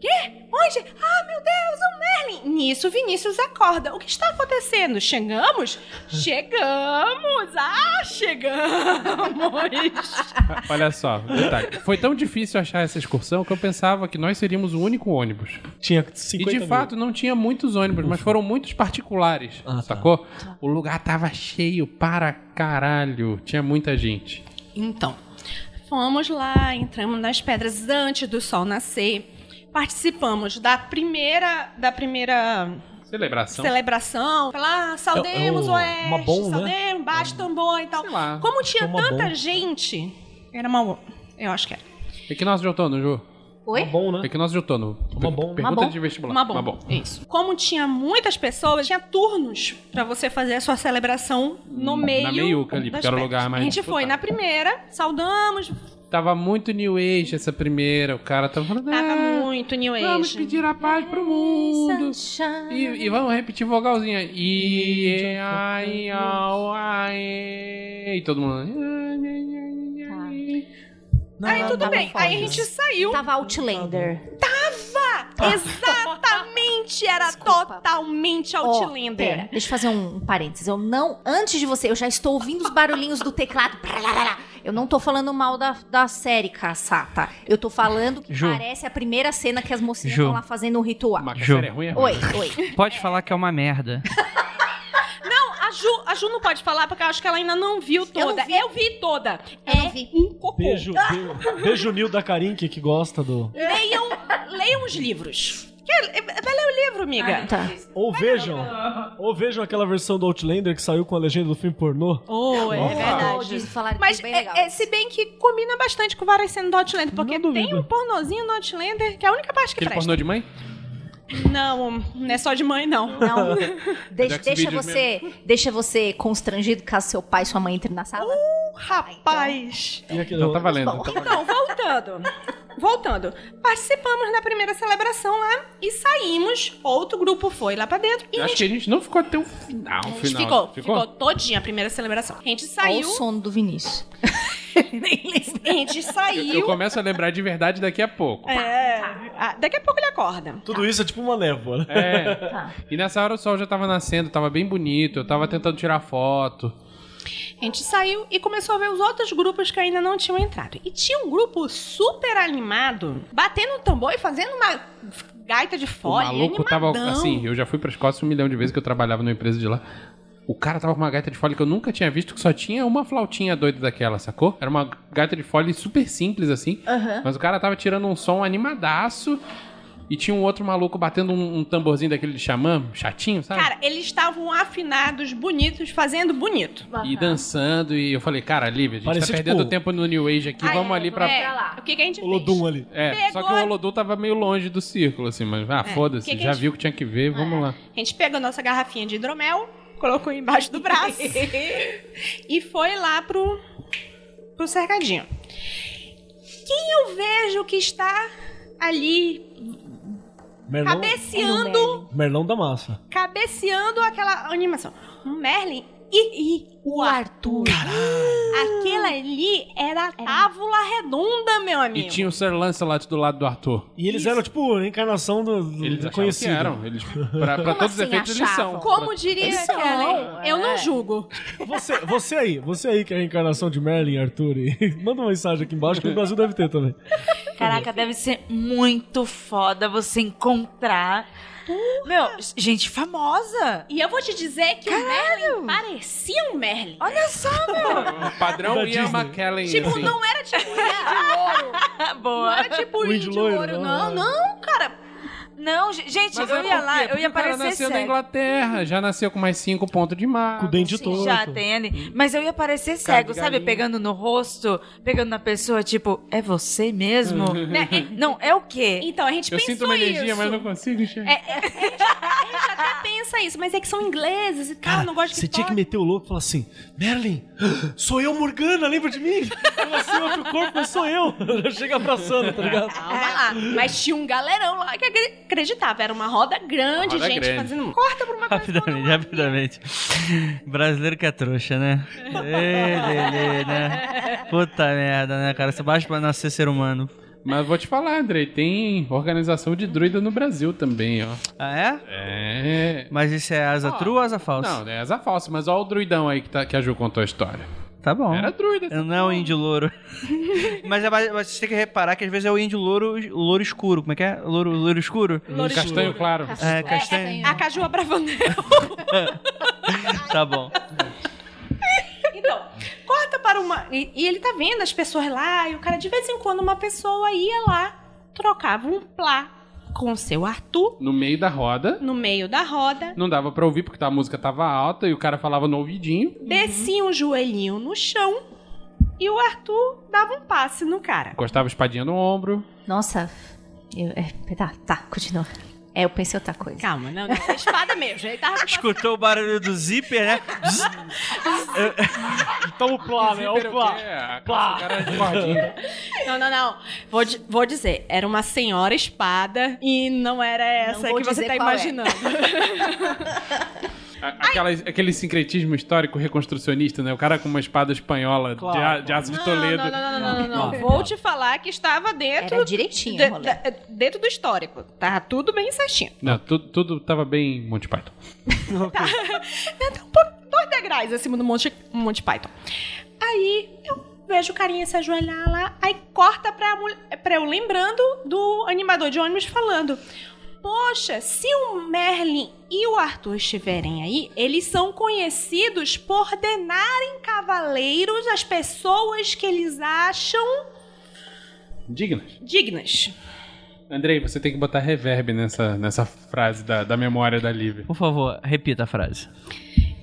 Quê? Onde? Ah, meu Deus, o Merlin! Nisso, Vinícius acorda. O que está acontecendo? Chegamos? Chegamos! Ah, chegamos! <laughs> Olha só, detalhe. Foi tão difícil achar essa excursão que eu pensava que nós seríamos o único ônibus. Tinha E 50 de mil. fato não tinha muitos ônibus, mas foram muitos particulares, Ah, tá. sacou? O lugar tava cheio para caralho. Tinha muita gente. Então, fomos lá, entramos nas pedras antes do sol nascer. Participamos da primeira da primeira Celebração. celebração. Lá, saudemos É- é o oeste, né? saudemos, baixa o tambor e tal. Sei lá. Como tinha tanta gente, era mal, eu acho que era. Equinócio de outono, Ju. Oi? Uma bom, né? De outono. Uma bom. Pergunta Uma bom. de vestibular. Uma bom. Uma bom. Isso. Como tinha muitas pessoas, tinha turnos pra você fazer a sua celebração no meio. Na meiuca ali, das porque era o festas. lugar mais A gente foi na primeira, saudamos, Tava muito New Age essa primeira. O cara tava falando. tava "Ah, muito New Age. Vamos pedir a paz pro mundo. E, e vamos repetir vogalzinha. I, ai, au, ai. E todo mundo. Aí tudo bem. Aí a gente saiu. Tava Outlander. Exatamente, era Desculpa. totalmente Outlander. pera, deixa eu fazer um, um parênteses. Eu não. Antes de você, eu já estou ouvindo os barulhinhos do teclado. Eu não tô falando mal da, da série, caçata. Eu tô falando que Ju. parece a primeira cena que as mocinhas Ju. estão lá fazendo o ritual. Mas que a Ju. série é ruim, é ruim. Oi, oi. <laughs> Pode falar que é uma merda. <laughs> Não, a Ju, a Ju não pode falar porque eu acho que ela ainda não viu Eu toda. Eu, vi. vi toda. Eu é não vi. um cocô. Beijo, beijo, beijo o Nil da Karink que gosta do. Leiam, leiam os livros. Quer- Vai ler o livro, amiga. Tá. Ou vejam, ou vejam aquela versão do Outlander que saiu com a legenda do filme pornô. Oh, é Oh, verdade. Mas, é bem é- legal. é, se bem que combina bastante com várias cenas do Outlander, porque tem um pornozinho no Outlander que é a única parte que Aquele presta. pornô de mãe? Não, não é só de mãe, não. Não. <laughs> Deixa, Xvideos deixa você, deixa você constrangido caso seu pai e sua mãe entrem na sala. Rapaz. E aquele, Não, tá valendo. Tá valendo. Então, voltando. Voltando. Participamos da primeira celebração lá e saímos. Outro grupo foi lá pra dentro e Eu acho gente, que a gente não ficou até o final. a gente final. ficou, ficou todinha a primeira celebração. A gente Olha saiu. o sono do Vinícius. <laughs> A gente Eu saiu. começo a lembrar de verdade daqui a pouco. É, ah, daqui a pouco ele acorda. Tudo isso é tipo uma névoa, né? É. Tá. E nessa hora o sol já tava nascendo, tava bem bonito, eu tava tentando tirar foto. A gente saiu e começou a ver os outros grupos que ainda não tinham entrado. E tinha um grupo super animado, batendo tambor e fazendo uma gaita de O fole. maluco tava animadão. assim, eu já fui pra Escócia um milhão de vezes que eu trabalhava numa empresa de lá. O cara tava com uma gaita de fole que eu nunca tinha visto, que só tinha uma flautinha doida daquela, sacou? Era uma gaita de fole super simples assim, mas o cara tava tirando um som animadaço e tinha um outro maluco batendo um, um tamborzinho daquele de xamã, chatinho, sabe? Cara, eles estavam afinados, bonitos, fazendo bonito. E dançando, e eu falei, cara, Lívia, a gente Parecia, tá perdendo tipo, tempo no New Age aqui, vamos ali pra. é, pra lá. O que, que a gente O fez? Lodum ali. É, Pegou só que o Olodum tava meio longe do círculo, assim, mas ah, foda-se, que que já gente- viu que tinha que ver, vamos lá. A gente pegou nossa garrafinha de hidromel, colocou embaixo do braço <laughs> e foi lá pro, pro cercadinho. Quem eu vejo que está ali Merlão, cabeceando, Merlão da massa. cabeceando aquela animação? Um Merlin e, e o Arthur. Aquela ali era a tábula redonda, meu E amigo. tinha o Sir Lancelot do lado do Arthur. E eles eram, tipo, a encarnação do, do Eles que conhecido. eram. Eles, pra, pra Como todos os assim efeitos, eles achavam? são. Como diria Eles Kelly, eu não é. julgo. Você, você aí, você aí que é a reencarnação de Merlin, Arthur, e <laughs> manda uma mensagem aqui embaixo que no Brasil deve ter também. Caraca, deve ser muito foda você encontrar. Meu, gente famosa. E eu vou te dizer que o Merlin parecia um Merlin. Olha só, meu. O <laughs> padrão Da Ian Disney. McKellen, Tipo, assim. não era tipo índio <laughs> louro. Não Boa. era tipo O índio louro, não, não. é. Não, cara. Não, ge- gente, Mas eu é ia lá, eu ia o cara parecer nasceu na cego. Inglaterra, já nasceu com mais cinco pontos de mar. Com o dente torto. Já tem ali. Mas eu ia parecer cego, sabe? Pegando no rosto, pegando na pessoa, tipo, é você mesmo? <laughs> Né? Não, é o quê? Então, a gente Eu pensou sinto uma energia, isso. mas não consigo enxergar. É, é, a, gente, a gente até pensa isso, mas é que são ingleses e tal, Cara, não gosto de você tinha que meter o louco e falar assim: Merlin, <gasps> sou eu, Morgana, lembra de mim? <laughs> Eu nasci em outro corpo, mas sou eu. <laughs> Chega abraçando, tá ligado? Calma lá. Mas tinha um galerão lá que acreditava. Era uma roda grande, Uma roda gente grande. fazendo. Corta pra uma coisa. Rapidamente, rapidamente. Brasileiro que é trouxa, né? Ele, né? Puta merda, né, cara? Você baixa pra nascer ser humano. Mas vou te falar, Andrei, tem organização de druida no Brasil também, ó. Ah, é? É. Mas isso é asa true ou asa falsa? Não, é asa falsa, mas olha o druidão aí que, tá, que a Ju contou a história. Tá bom. Era druida. Não é o índio louro. <laughs> mas, é, mas você tem que reparar que às vezes é o índio louro, louro escuro. Como é que é? Louro, louro escuro? Louro Castanho escuro. claro. É, castanho. A Caju Abravanel. <laughs> Tá bom. Então, corta para uma. E, e ele tá vendo as pessoas lá, e o cara, de vez em quando, uma pessoa ia lá, trocava um plá com o seu Arthur No meio da roda. no meio da roda, Não dava pra ouvir porque a música tava alta e o cara falava no ouvidinho. descia um joelhinho no chão e o Arthur dava um passe no cara. Encostava a espadinha no ombro. Nossa, eu, é, tá, tá, continua. É, eu pensei outra coisa. Calma, não, não, <laughs> é espada mesmo. Ele tava Escutou o barulho do zíper, né? Então o plano, é o cara de cordinha. <laughs> Não, não, não. Vou, vou dizer, era uma senhora espada e não era essa vou que você tá qual é. <laughs> imaginando. A- Aquela, aquele sincretismo histórico reconstrucionista, né? O cara com uma espada espanhola de, a- de aço de Não, Toledo. não, não, não, não, não, não. Vou te falar que estava dentro. Era direitinho de- rolê. da- dentro do histórico. Tava tudo bem certinho. Não, tudo, tudo tava bem Monty Python. <laughs> Um pouco, dois degraus acima do Monte, Monte Python. Aí eu vejo o carinha se ajoelhar lá, aí corta pra, pra eu lembrando do animador de ônibus falando. Poxa, se o Merlin e o Arthur estiverem aí, eles são conhecidos por ordenarem cavaleiros as pessoas que eles acham Dignas. dignas. Andrei, você tem que botar reverb nessa, nessa frase da, da memória da Lívia. Por favor, repita a frase.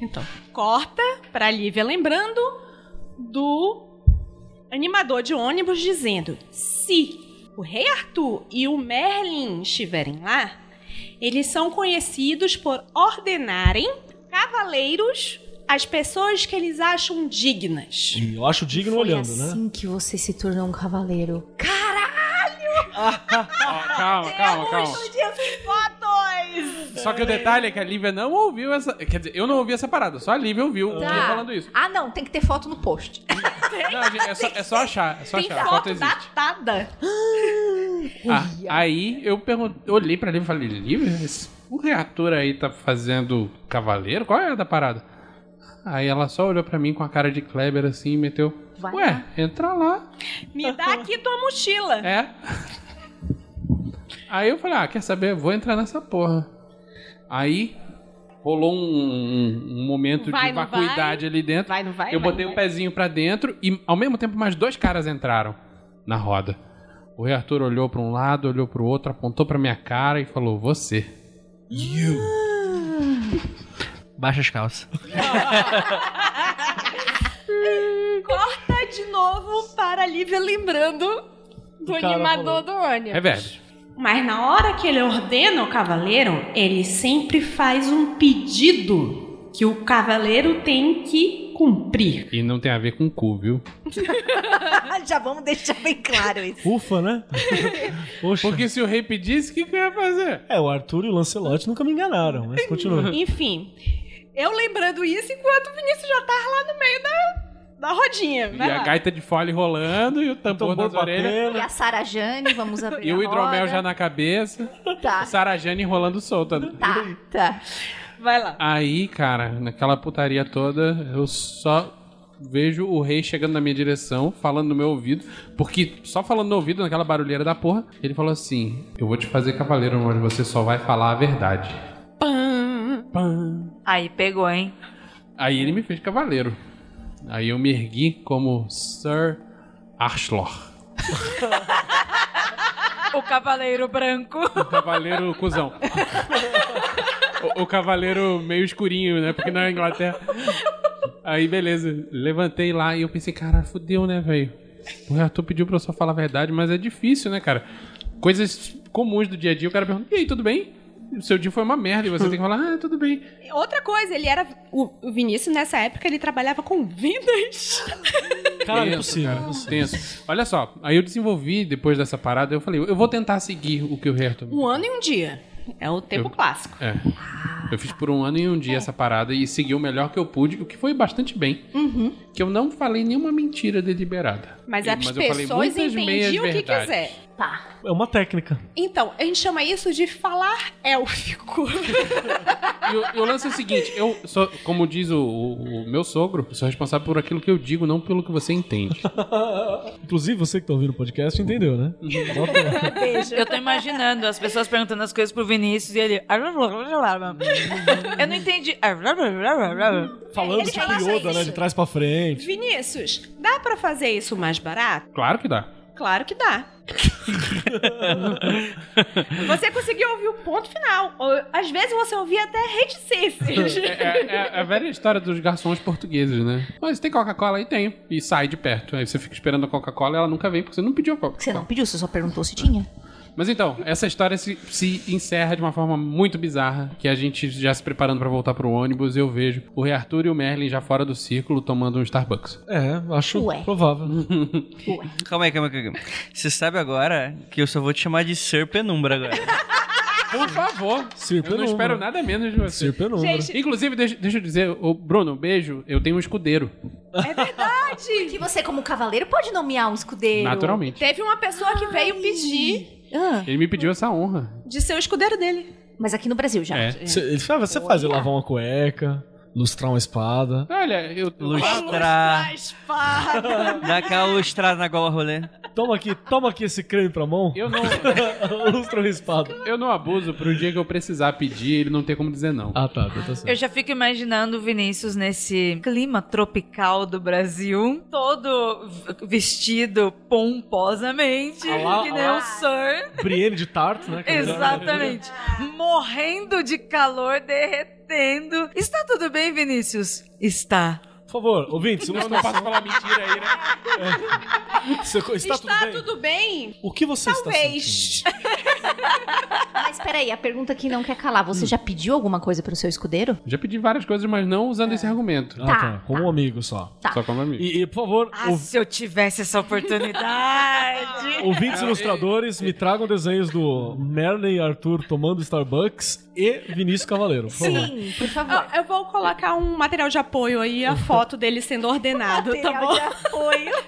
Então, corta pra Lívia lembrando do animador de ônibus dizendo: se o rei Arthur e o Merlin estiverem lá, eles são conhecidos por ordenarem cavaleiros às pessoas que eles acham dignas. E eu acho digno Foi olhando, né? assim que você se tornou um cavaleiro. Calma, calma, calma. Fotos! Só que o detalhe é que a Lívia não ouviu essa. Quer dizer, eu não ouvi essa parada, só a Lívia ouviu eu falando isso. Ah, não, tem que ter foto no post. Não, gente, é, só, é só achar, é só Tem achar. A foto foto existe. datada. Ah, aí eu perguntei, olhei pra Lívia e falei, Lívia, esse- o reator aí tá fazendo cavaleiro? Qual é a da parada? Aí ela só olhou pra mim com a cara de Kleber assim e meteu. Vai Ué, lá." entra lá. Me dá aqui tua mochila. É. Aí eu falei, ah, quer saber? Vou entrar nessa porra. Aí rolou um, um- um momento Vai, de vacuidade ali dentro. Vai, não vai? eu vai, botei o vai. pezinho pra dentro e ao mesmo tempo mais dois caras entraram na roda. O rei Arthur olhou pra um lado, olhou pro outro, apontou pra minha cara e falou: Você. Baixa as calças. <laughs> Novo para a Lívia lembrando do animador do ônibus. Reverb. Mas na hora que ele ordena o cavaleiro, ele sempre faz um pedido que o cavaleiro tem que cumprir. E não tem a ver com cu, viu? <laughs> Já vamos deixar bem claro isso. Ufa, né? <laughs> Poxa. Porque se o rei pedisse, o que, que eu ia fazer? É, o Arthur e o Lancelot nunca me enganaram, mas continua. <laughs> Enfim, eu lembrando isso enquanto o Vinícius já tava lá no meio da, da rodinha. E Vai a lá. gaita de fole rolando e o tambor, Tambor nas orelhas. E a Sara Jane, vamos abrir E a o hidromel roda. já na cabeça. Tá, Sarajane enrolando solta. tá, tá. Vai lá. Aí, cara, naquela putaria toda, eu só vejo o rei chegando na minha direção, falando no meu ouvido, porque só falando no ouvido, naquela barulheira da porra, ele falou assim: Eu vou te fazer cavaleiro, mas você só vai falar a verdade. Pam. Aí pegou, hein? Aí ele me fez cavaleiro. Aí eu me ergui como Sir Archlor. O cavaleiro branco. O cavaleiro cuzão. O, o cavaleiro meio escurinho, né? Porque na Inglaterra. Aí, beleza. Levantei lá e eu pensei, cara, fudeu, né, velho? O Arthur pediu pra eu só falar a verdade, mas é difícil, né, cara? Coisas comuns do dia a dia, o cara pergunta, e aí, tudo bem? O seu dia foi uma merda e você tem que falar, ah, tudo bem. Outra coisa, ele era. O, Vinícius, nessa época, ele trabalhava com vendas. <laughs> Cara, é Tenso, impossível. cara, tenso. Olha só, aí eu desenvolvi, depois dessa parada, eu falei, eu vou tentar seguir o que o me Um ano e um dia. É o tempo Eu- clássico. É. Eu fiz por um ano e um dia essa parada e segui o melhor que eu pude, o que foi bastante bem. Que eu não falei nenhuma mentira deliberada. Mas as falei pessoas entendiam o que quiser. É uma técnica. Então, a gente chama isso de falar élfico. E o, e o lance é o seguinte, eu sou, como diz o, o- o meu sogro, eu sou responsável por aquilo que eu digo, não pelo que você entende. <laughs> Inclusive, você que tá ouvindo o podcast entendeu, né? Lá. Eu tô imaginando as pessoas perguntando as coisas pro Vinícius e ele. Eu não entendi. Falando Ele tipo Yoda, né? De trás pra frente. Vinícius, dá pra fazer isso mais barato? Claro que dá. Claro que dá. <laughs> você conseguiu ouvir o ponto final. Ou, às vezes você ouvia até reticências. É, é- é a velha história dos garçons portugueses, né? Mas tem Coca-Cola aí? Tenho. E sai de perto. Aí você fica esperando a Coca-Cola e ela nunca vem porque você não pediu a Coca-Cola. Você não pediu, você só perguntou se tinha. Mas então, essa história se, se encerra de uma forma muito bizarra, que a gente já se preparando pra voltar pro ônibus, eu vejo o Rei Arthur e o Merlin já fora do círculo tomando um Starbucks. É, acho Ué. provável. <laughs> Calma aí, calma aí, calma aí. Você sabe agora que eu só vou te chamar de Sir Penumbra agora. <laughs> Por favor. Sir eu não Penumbra. espero nada menos de você. Sir Penumbra. Gente, Inclusive, deixa, deixa eu dizer, o Bruno, beijo, eu tenho um escudeiro. é verdade. <laughs> Que você, como cavaleiro, pode nomear um escudeiro. Naturalmente. Teve uma pessoa que veio pedir Ah, Ele me pediu essa honra. de ser o escudeiro dele. mas aqui no Brasil já. É. Você, ele fala, você faz lavar uma cueca, lustrar uma espada. Olha, eu. Lustrar. A espada. Dá aquela lustrada na gola rolê. Toma aqui, toma aqui esse creme pra mão. Eu não, <laughs> Lustra uma espada. eu não abuso pro dia que eu precisar pedir ele não ter como dizer não. Ah, tá, tá, tá certo. Eu já fico imaginando o Vinícius nesse clima tropical do Brasil, todo vestido pomposamente, Ah lá, que nem lá. o Sir. Brienne de Tarto, né? Exatamente. Morrendo de calor, derretendo. Está tudo bem, Vinícius? Está. Por favor, ouvintes, não ilustração. posso falar mentira aí, né? Você- está, Está tudo bem? tudo bem? O que você está sentindo? Talvez. Mas peraí, a pergunta que não quer calar. Você já pediu alguma coisa pro seu escudeiro? Já pedi várias coisas, mas não usando esse argumento. Ah, Tá, tá. Como um amigo só. Tá. Só como amigo. E, e, por favor, Ah, se eu tivesse essa oportunidade. <laughs> ouvintes ilustradores, me tragam desenhos do Merlin e Arthur tomando Starbucks e Vinícius Cavaleiro. Por favor. Sim, por favor. Eu, eu vou colocar um material de apoio aí, a foto dele sendo ordenado, tá bom?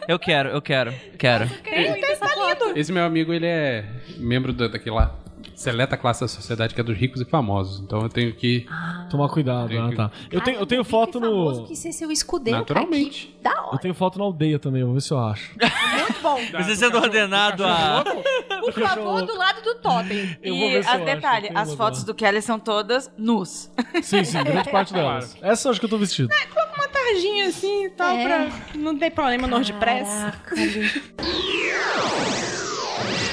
Eu quero, eu quero, quero. Tem, tem, tá lindo. Esse meu amigo, ele é membro da, daquela seleta classe da sociedade que é dos ricos e famosos. Então eu tenho que. Tomar cuidado. Ah, tá. Eu tenho, eu tenho foto famoso no. que ser seu escudeiro. Naturalmente. Aqui. Da Eu hora. tenho foto na aldeia também, vou ver se eu acho. <laughs> Você sendo ordenado a. Por <laughs> favor, do lado do totem. <laughs> Eu E ver se a eu acho, detalhe, tem as fotos do Kelly são todas nus. Sim, sim, grande parte delas. Essa eu acho que eu tô vestido. Uma tarjinha assim e tal, É. pra... Não tem problema no WordPress.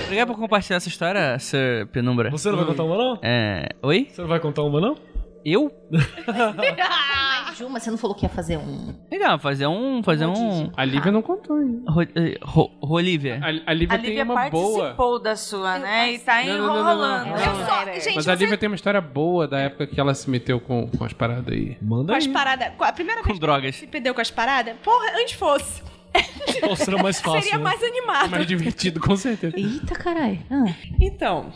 Obrigado por compartilhar essa história, Sir Penumbra. Você não vai contar uma, não? É. Oi? Você não vai contar uma, não? Eu? Mais <laughs> uma, você não falou que ia fazer um. Legal, fazer um. Fazer um. A Lívia não contou ainda. Ro, eh, ro, Rolívia. A, a Lívia A tem Lívia uma boa. participou da sua, né? E tá Não, não, não, não, enrolando. não. Eu só, gente, Mas a você... Lívia tem uma história boa da época que ela se meteu com, com as paradas aí. Manda Com as aí. paradas... A primeira Com vez que drogas. se perdeu com as paradas, porra, antes fosse. Qual será mais <laughs> fácil? Seria né? mais animado. Mais divertido, com certeza. Eita, caralho. Ah. Então,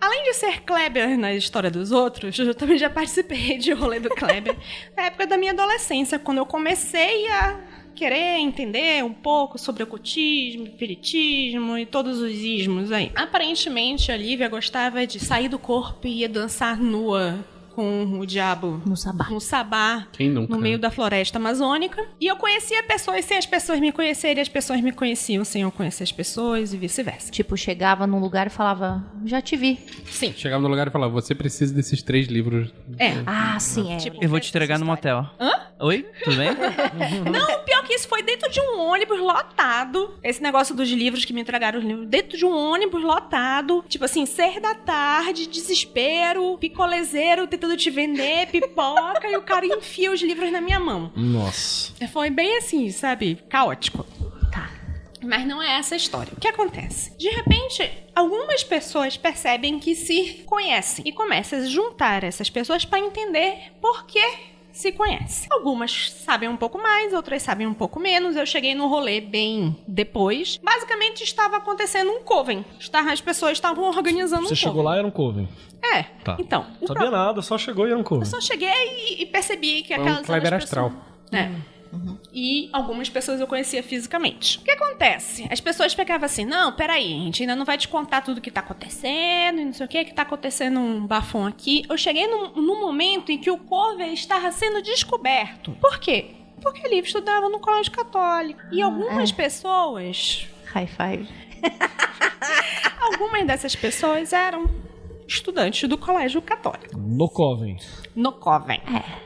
além de ser Kleber na história dos outros, eu também já participei de rolê do Kleber <laughs> na época da minha adolescência, quando eu comecei a querer entender um pouco sobre ocultismo, espiritismo e todos os ismos aí. Aparentemente, a Lívia gostava de sair do corpo e ia dançar nua com o diabo No sabá. no sabá Quem nunca? no meio da floresta amazônica. E eu conhecia pessoas sem as pessoas me conhecerem, e as pessoas me conheciam sem eu conhecer as pessoas e vice-versa. Tipo, chegava num lugar e falava, já te vi. Sim. Chegava no lugar e falava: Você precisa desses três livros. É. Ah, sim, é. Tipo, Eu vou te entregar no motel. Hã? Oi? Tudo bem? <laughs> Não, pior que isso foi dentro de um ônibus lotado. Esse negócio dos livros que me entregaram os livros. Dentro de um ônibus lotado. Tipo assim, ser da tarde, desespero, picolezeiro tentando te vender, pipoca, e o cara enfia os livros na minha mão. Nossa. Foi bem assim, sabe? Caótico. Tá. Mas não é essa a história. O que acontece? De repente, algumas pessoas percebem que se conhecem e começam a juntar essas pessoas para entender por que se conhecem. Algumas sabem um pouco mais, outras sabem um pouco menos. Eu cheguei no rolê bem depois. Basicamente, estava acontecendo um coven. As pessoas estavam organizando Você um chegou coven. lá e era um coven. É. Tá. Então, o Sabia pro- nada, só chegou e era um coven. eu só cheguei e, e percebi que Foi um aquelas as astral. pessoas- É. E algumas pessoas eu conhecia fisicamente. O que acontece? As pessoas pegavam assim: não, peraí, a gente ainda não vai te contar tudo que tá acontecendo, e não sei o que, que tá acontecendo um bafão aqui. Eu cheguei num, num momento em que o cover estava sendo descoberto. Por quê? Porque ele estudava no colégio católico. E algumas pessoas, High five. <laughs> algumas dessas pessoas eram estudantes do colégio católico. No coven. No coven.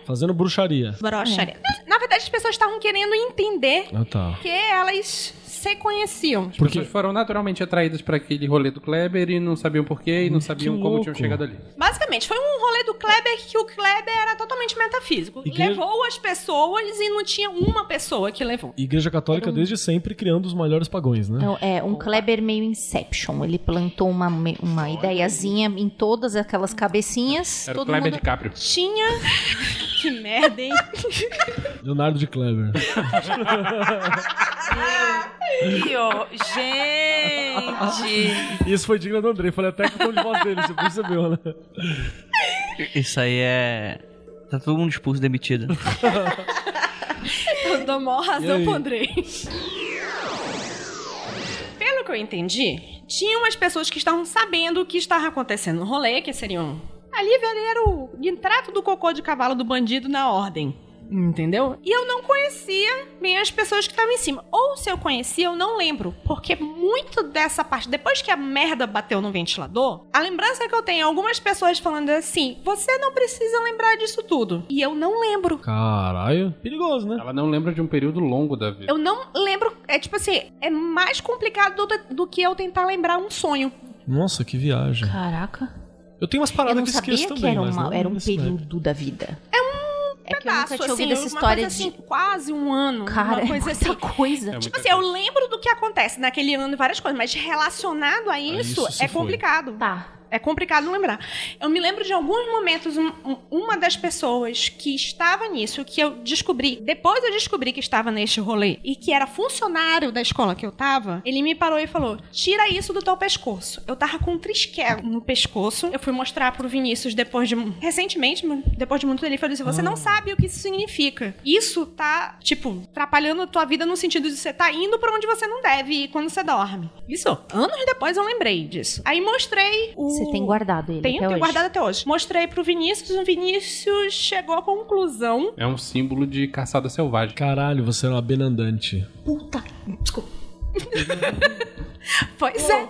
Fazendo bruxaria. Brocharia. Na verdade, as pessoas estavam querendo entender Ah, tá. que elas se conheciam. As pessoas foram naturalmente atraídas para aquele rolê do Kleber e não sabiam porquê e não sabiam como louco. tinham chegado ali. Basicamente, foi um rolê do Kleber que o Kleber era totalmente metafísico. Igreja- Levou as pessoas e não tinha uma pessoa que levou. Igreja Católica desde sempre criando os melhores pagões, né? Então, é um Kleber meio Inception. Ele plantou uma, uma ideiazinha em todas aquelas cabecinhas. Era o todo Kleber mundo... DiCaprio. Tinha. <laughs> que merda, hein? <laughs> Leonardo de Kleber. Ó, Gente! Isso foi digno do André. Falei até com o tom de voz dele, você percebeu, né? Isso aí é. Tá todo mundo expulso, demitido. Eu dou maior razão pro Andrei. Pelo que eu entendi, tinha umas pessoas que estavam sabendo o que estava acontecendo no rolê, que seriam. Ali era o entrato do cocô de cavalo do bandido na ordem. Entendeu? E eu não conhecia bem as pessoas que estavam em cima. Ou se eu conhecia, eu não lembro. Porque muito dessa parte, depois que a merda bateu no ventilador, a lembrança que eu tenho é algumas pessoas falando assim: você não precisa lembrar disso tudo. E eu não lembro. Caralho. Perigoso, né? Ela não lembra de um período longo da vida. Eu não lembro. É tipo assim, é mais complicado do, do que eu tentar lembrar um sonho. Nossa, que viagem. Caraca. Eu tenho umas Eu paradas não que sabia esqueço que também, era, mas uma- não era um período da vida. É um É que eu nunca Pedaço, tinha ouvido assim, essa uma história coisa de... assim, quase um ano. Cara, uma coisa é assim. muita coisa. É Tipo muita assim, eu coisa. lembro do que acontece naquele ano e várias coisas, mas relacionado a isso, isso se é foi. complicado. Tá. É complicado lembrar. Eu me lembro de alguns momentos, um- um- uma das pessoas que estava nisso, que eu descobri, depois eu descobri que estava neste rolê, e que era funcionário da escola que eu tava, ele me parou e falou: tira isso do teu pescoço. Eu tava com um trisquelo no pescoço. Eu fui mostrar pro Vinícius depois de. Recentemente, depois de muito tempo, ele falou assim: você não sabe o que isso significa. Isso tá, tipo, atrapalhando a tua vida no sentido de você tá indo pra onde você não deve ir quando você dorme. Isso, anos depois eu lembrei disso. Aí mostrei o. Você tem guardado ele Tenho, até tenho hoje. guardado até hoje. Mostrei pro Vinícius, o Vinícius chegou à conclusão. É um símbolo de caçada selvagem. Caralho, você era uma benandante. Puta. Desculpa. <laughs> Pois é.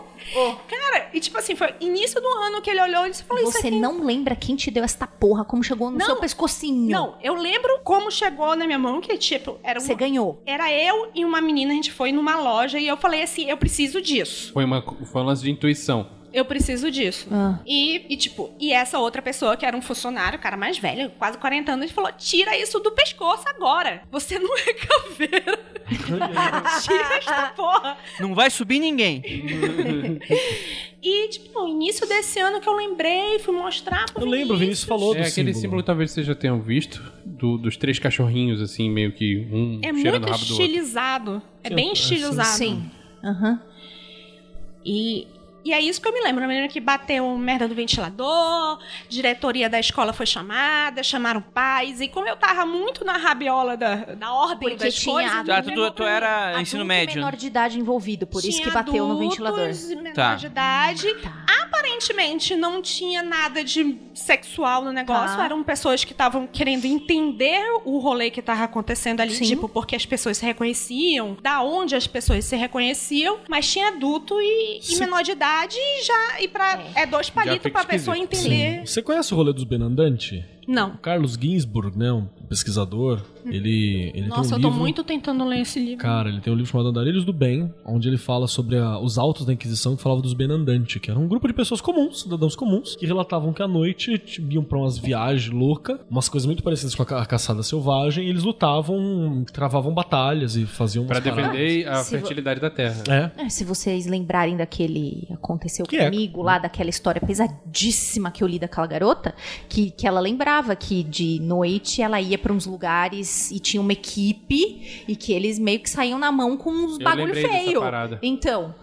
Cara, e tipo assim, foi início do ano que ele olhou e disse, falou isso Você aqui. não lembra quem te deu esta porra, como chegou no Não. seu pescocinho. Não, eu lembro como chegou na minha mão, que tipo, era Você uma... ganhou. Era eu e uma menina, a gente foi numa loja e eu falei assim, eu preciso disso. Foi, uma, foi um lance de intuição. Eu preciso disso. Ah. E, e, tipo, e essa outra pessoa, que era um funcionário, cara mais velho, quase 40 anos, falou: tira isso do pescoço agora. Você não é caveira. <laughs> tira esta porra. Não vai subir ninguém. <laughs> E, tipo, no início desse ano que eu lembrei, fui mostrar pro Eu lembro, o Vinícius falou É do aquele símbolo, símbolo. talvez vocês já tenham visto, do- dos três cachorrinhos, assim, meio que um É cheirando muito o rabo do outro. estilizado. É bem é, estilizado. Sim. Aham. E, e é isso que eu me lembro. Eu me lembro que bateu merda do ventilador, diretoria da escola foi chamada, chamaram pais. E como eu tava muito na rabiola da, da ordem Porque das tinha coisas... adulto- Ah, tu, tu era Adulto ensino médio. menor de idade envolvido, por isso Tinha que bateu no ventilador. menor Tá. de idade. Tá. Aparentemente não tinha nada de sexual no negócio. Tá. Eram pessoas que estavam querendo entender o rolê que estava acontecendo ali, Sim. tipo, porque as pessoas se reconheciam, da onde as pessoas se reconheciam, mas tinha adulto e, e menor de idade e já e para é. dois palitos fica pra pessoa entender. Você conhece o rolê dos benandantes? Não. O Carlos Ginsburg, né, um pesquisador, ele, ele Nossa, tem um eu tô livro... muito tentando ler esse livro. Cara, ele tem um livro chamado Andarilhos do Bem, onde ele fala sobre a- os autos da Inquisição que falavam dos Benandantes, que era um grupo de pessoas comuns, cidadãos comuns, que relatavam que à noite iam pra umas viagens loucas, umas coisas muito parecidas com a, ca- a caçada selvagem, e eles lutavam, travavam batalhas e faziam paradas. defender a Se vo- fertilidade da terra. É, É, se vocês lembrarem daquele aconteceu Que é? comigo lá daquela história pesadíssima que eu li daquela garota, que, que ela lembrava que de noite ela ia pra uns lugares e tinha uma equipe e que eles meio que saíam na mão com uns Eu bagulho feio. parada. Então,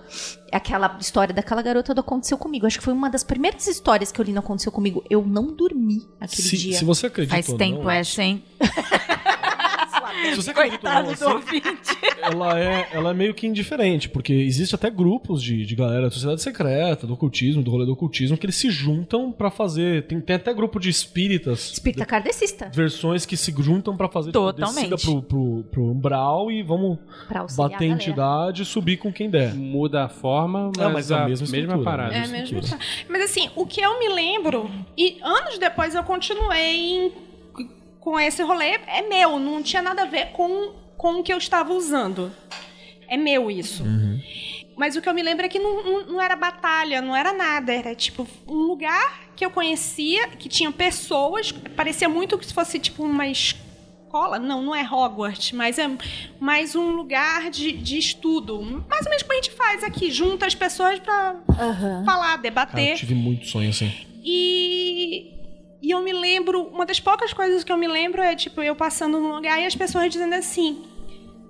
aquela história daquela garota do aconteceu comigo. Acho que foi uma das primeiras histórias que eu li no aconteceu comigo. Eu não dormi aquele se, dia. se você acredita Faz ou tempo não, essa, hein? <laughs> se você acredita ou não, assim, ela é, ela é meio que indiferente, porque existe até grupos de, de galera da sociedade secreta, do ocultismo, do rolê do ocultismo, que eles se juntam pra fazer. Tem, tem até grupo de espíritas. Espírita kardecista. Versões que se juntam pra fazer Totalmente. descida pro, pro, pro umbral e vamos bater a entidade e subir com quem der. Muda a forma, mas, Não, mas a a, mesma mesma, parada. né? É mesmo. Mas assim, o que eu me lembro, e anos depois eu continuei em- com esse rolê, é meu, não tinha nada a ver com, com o que eu estava usando. é meu isso. Mas o que eu me lembro é que não, não, não era batalha, não era nada. Era tipo um lugar que eu conhecia, que tinha pessoas. Parecia muito que se fosse tipo uma escola. Não, não é Hogwarts, mas é mais um lugar de, de estudo. Mais ou menos como a gente faz aqui, junta as pessoas pra falar, Cara, debater. eu tive muito sonho assim. E, e eu me lembro, uma das poucas coisas que eu me lembro é, tipo, eu passando num lugar e as pessoas dizendo assim: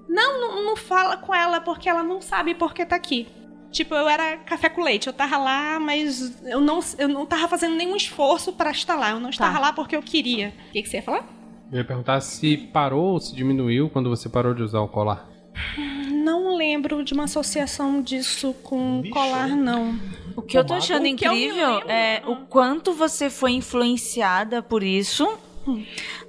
Não, não, não fala com ela porque ela não sabe por que tá aqui. Tipo, eu era café com leite, eu tava lá, mas eu não, eu não tava fazendo nenhum esforço pra estar lá. Eu não estava lá porque eu queria. O que, que você ia falar? Eu ia perguntar se parou ou se diminuiu quando você parou de usar o colar. Não lembro de uma associação disso com colar, não. O que eu tô achando incrível lembro, é o quanto você foi influenciada por isso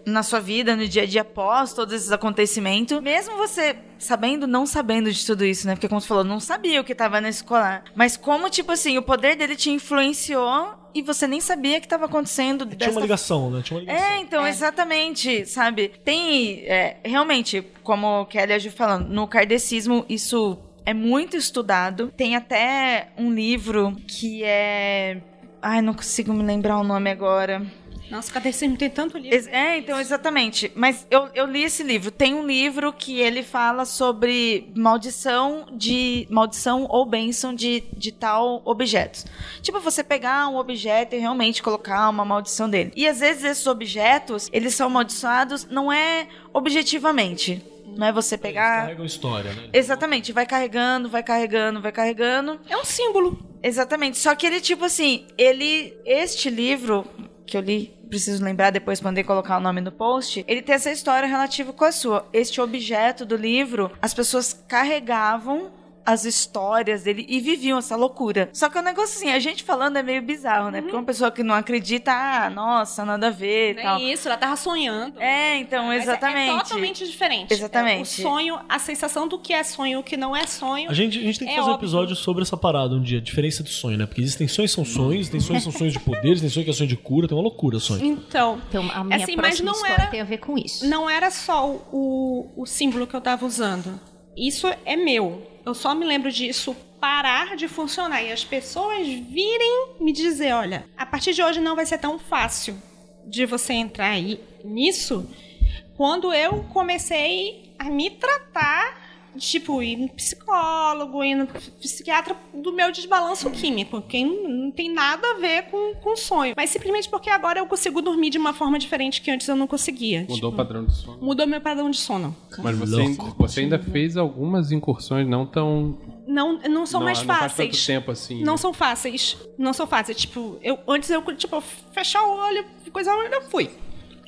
na sua vida, no dia a dia após todos esses acontecimentos. Mesmo você sabendo, não sabendo de tudo isso, né? Porque como você falou, não sabia o que tava nesse colar. Mas como, tipo assim, o poder dele te influenciou e você nem sabia que tava acontecendo Tinha dessa uma ligação, né? Tinha uma ligação. é, então, exatamente, sabe? Tem, é, realmente, como o Kelly agiu falando, no kardecismo isso é muito estudado. Tem até um livro que é... Ai, não consigo me lembrar o nome agora. Nossa, cadê esse tem tanto livro? É, então, exatamente. Mas eu, eu li esse livro. Tem um livro que ele fala sobre maldição de. maldição ou bênção de, de tal objetos. Tipo, você pegar um objeto e realmente colocar uma maldição dele. E às vezes esses objetos, eles são amaldiçoados, não é objetivamente. Não é você pegar. Carregam história, né? Exatamente, vai carregando, vai carregando, vai carregando. É um símbolo. Exatamente. Só que ele, tipo assim, ele. Este livro que eu li, preciso lembrar depois poder colocar o nome no post, ele tem essa história relativa com a sua. Este objeto do livro, as pessoas carregavam as histórias dele e viviam essa loucura. Só que o negócio assim, a gente falando é meio bizarro, né? Porque uma pessoa que não acredita, ah, nossa, nada a ver e É tal. isso, ela tava sonhando. É, então, Mas é- exatamente. É totalmente diferente. Exatamente. É, o sonho, a sensação do que é sonho, o que não é sonho. A gente, a gente tem que É fazer um episódio sobre essa parada um dia, diferença de sonho, né? Porque existem sonhos que são sonhos, tem sonhos que são sonhos de poderes, tem sonhos que é sonho de cura, tem uma loucura sonho. Então, Então, a minha Assim, mas não era- tem a ver com isso. não era só o, o símbolo que eu tava usando. Isso é meu. Eu só me lembro disso parar de funcionar e as pessoas virem me dizer, olha, a partir de hoje não vai ser tão fácil de você entrar nisso. Quando eu comecei a me tratar, tipo, ir no psicólogo, ir no psiquiatra do meu desbalanço químico, que não, tem nada a ver com, com sonho. Mas simplesmente porque agora eu consigo dormir de uma forma diferente que antes eu não conseguia. Mudou o Tipo, padrão de sono. Mudou meu padrão de sono. Mas você, você ainda fez algumas incursões não tão. Não, não são não, mais não faz fáceis. tempo assim. Não né? são fáceis. Não são fáceis. Tipo, eu antes eu tipo fechar o olho, coisa eu fui.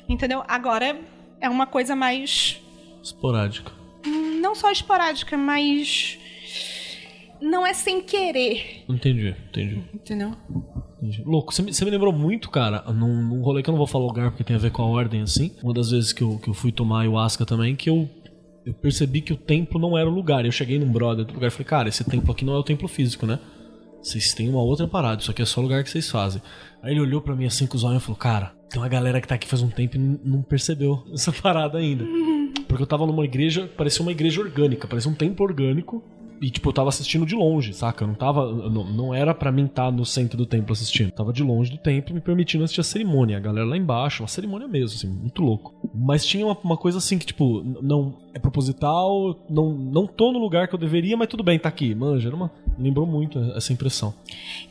Entendeu? Agora é uma coisa mais Esporádica. Não só esporádica, mas não é sem querer, Entendi, entendi. entendeu? entendi. Louco, você me, você me lembrou muito, cara, num, num rolê que eu não vou falar lugar porque tem a ver com a ordem, assim. Uma das vezes que eu, que eu fui tomar ayahuasca também, que eu, eu percebi que o templo não era o lugar. Eu cheguei num brother do lugar e falei, cara, esse templo aqui não é o templo físico, né? Vocês têm uma outra parada, isso aqui é só o lugar que vocês fazem. Aí ele olhou pra mim assim com os olhos e falou, cara, tem uma galera que tá aqui faz um tempo e não percebeu <laughs> essa parada ainda. Porque eu tava numa igreja, parecia uma igreja orgânica, parecia um templo orgânico. E, tipo, eu tava assistindo de longe, saca? Eu não tava. Não, não era pra mim estar no centro do templo assistindo. Eu tava de longe do templo, me permitindo assistir a cerimônia. A galera lá embaixo, uma cerimônia mesmo, assim, muito louco. Mas tinha uma, uma coisa assim que, tipo, não. É proposital, não, não tô no lugar que eu deveria, mas tudo bem, tá aqui. Manja, uma, lembrou muito essa impressão.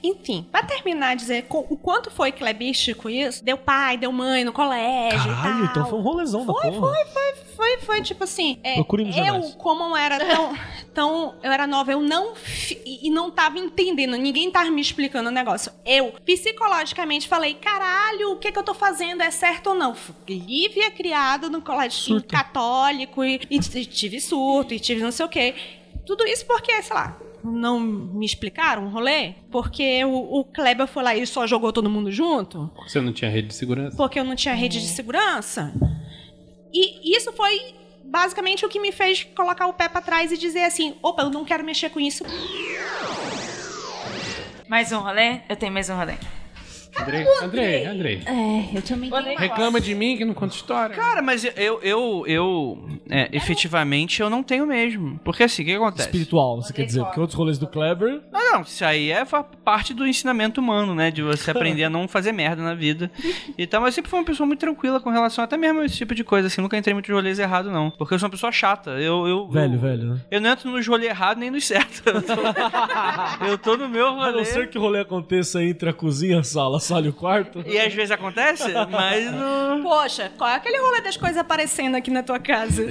Enfim, pra terminar, dizer o quanto foi clebístico isso, deu pai, deu mãe no colégio. Caralho, então foi um rolezão da Foi, porra. foi, foi, foi, foi tipo assim. é, Procure nos eu, como era tão, tão. Eu era nova, eu não. E não tava entendendo, ninguém tava me explicando o negócio. Eu, psicologicamente, falei: caralho, o que que eu tô fazendo? É certo ou não? Lívia criada no colégio católico e, e tive surto e tive não sei o quê. Tudo isso porque, sei lá. Não me explicaram o rolê? Porque o, o Kleber foi lá e só jogou todo mundo junto? Você não tinha rede de segurança? porque eu não tinha rede de segurança. E isso foi basicamente o que me fez colocar o pé pra trás e dizer assim: opa, eu não quero mexer com isso. Mais um rolê? Eu tenho mais um rolê. Andrei, Andrei, Andrei. É, eu também tenho. Reclama de mim que não conta história. Cara, mas eu, eu, eu é, efetivamente, eu não tenho mesmo. Porque assim, o que acontece? Espiritual, você quer dizer? Porque outros rolês do Kleber. Ah, não, isso aí é parte do ensinamento humano, né? De você aprender a não fazer merda na vida. E tal, mas eu sempre fui uma pessoa muito tranquila com relação até mesmo a esse tipo de coisa, assim. Nunca entrei muito em rolês errados, não. Porque eu sou uma pessoa chata. Eu, eu, Velho, eu, velho, né? eu não entro nos rolês errados nem nos certos. <laughs> Eu tô, eu tô no meu A não rolê. ser que o rolê aconteça entre a cozinha, sala, a sala e o quarto. E às vezes acontece, mas no. Poxa, qual é aquele rolê das coisas aparecendo aqui na tua casa?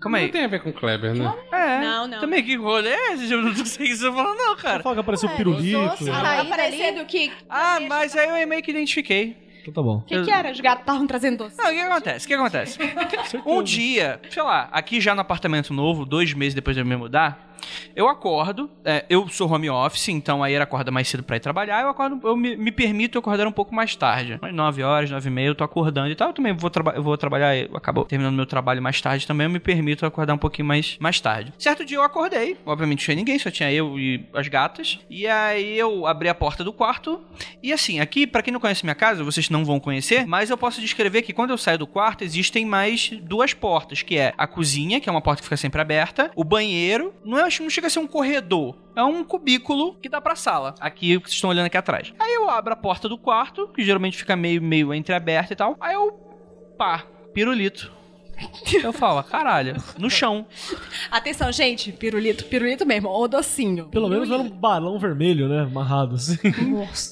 Calma Não aí. tem a ver com o Kleber, né? É. Não, não. Também que rolê é esse? Eu não sei o que você tá falando, não, cara. Fala que apareceu Ué, pirulito. tá aparecendo que. Ah, mas aí eu meio que identifiquei. Então tá bom. O que, que era? Os gatos estavam trazendo doce. Não, o que acontece? O que acontece? <laughs> Um dia, sei lá, aqui já no apartamento novo, dois meses depois de eu me mudar, eu acordo, é, eu sou home office, então aí era acorda mais cedo pra ir trabalhar, eu acordo, eu me, me permito acordar um pouco mais tarde. Umas 9 horas, 9 e meia, eu tô acordando e tal, eu também vou, traba eu vou trabalhar, eu acabo terminando meu trabalho mais tarde também, eu me permito acordar um pouquinho mais, mais tarde. Certo dia eu acordei, obviamente não tinha ninguém, só tinha eu e as gatas, e aí eu abri a porta do quarto, e assim, aqui, pra quem não conhece minha casa, vocês não vão conhecer, mas eu posso descrever que quando eu saio do quarto, existem mais duas portas, que é a cozinha, que é uma porta que fica sempre aberta, o banheiro, não, é, não chega a ser um corredor, é um cubículo que dá pra sala. Aqui, o que vocês estão olhando aqui atrás. Aí eu abro a porta do quarto, que geralmente fica meio, meio entreaberta e tal, aí eu, pá, pirulito. Eu falo, caralho, no chão. <laughs> Atenção, gente. Pirulito, pirulito mesmo. Ou docinho. Pelo menos era um balão vermelho, né? Amarrado assim.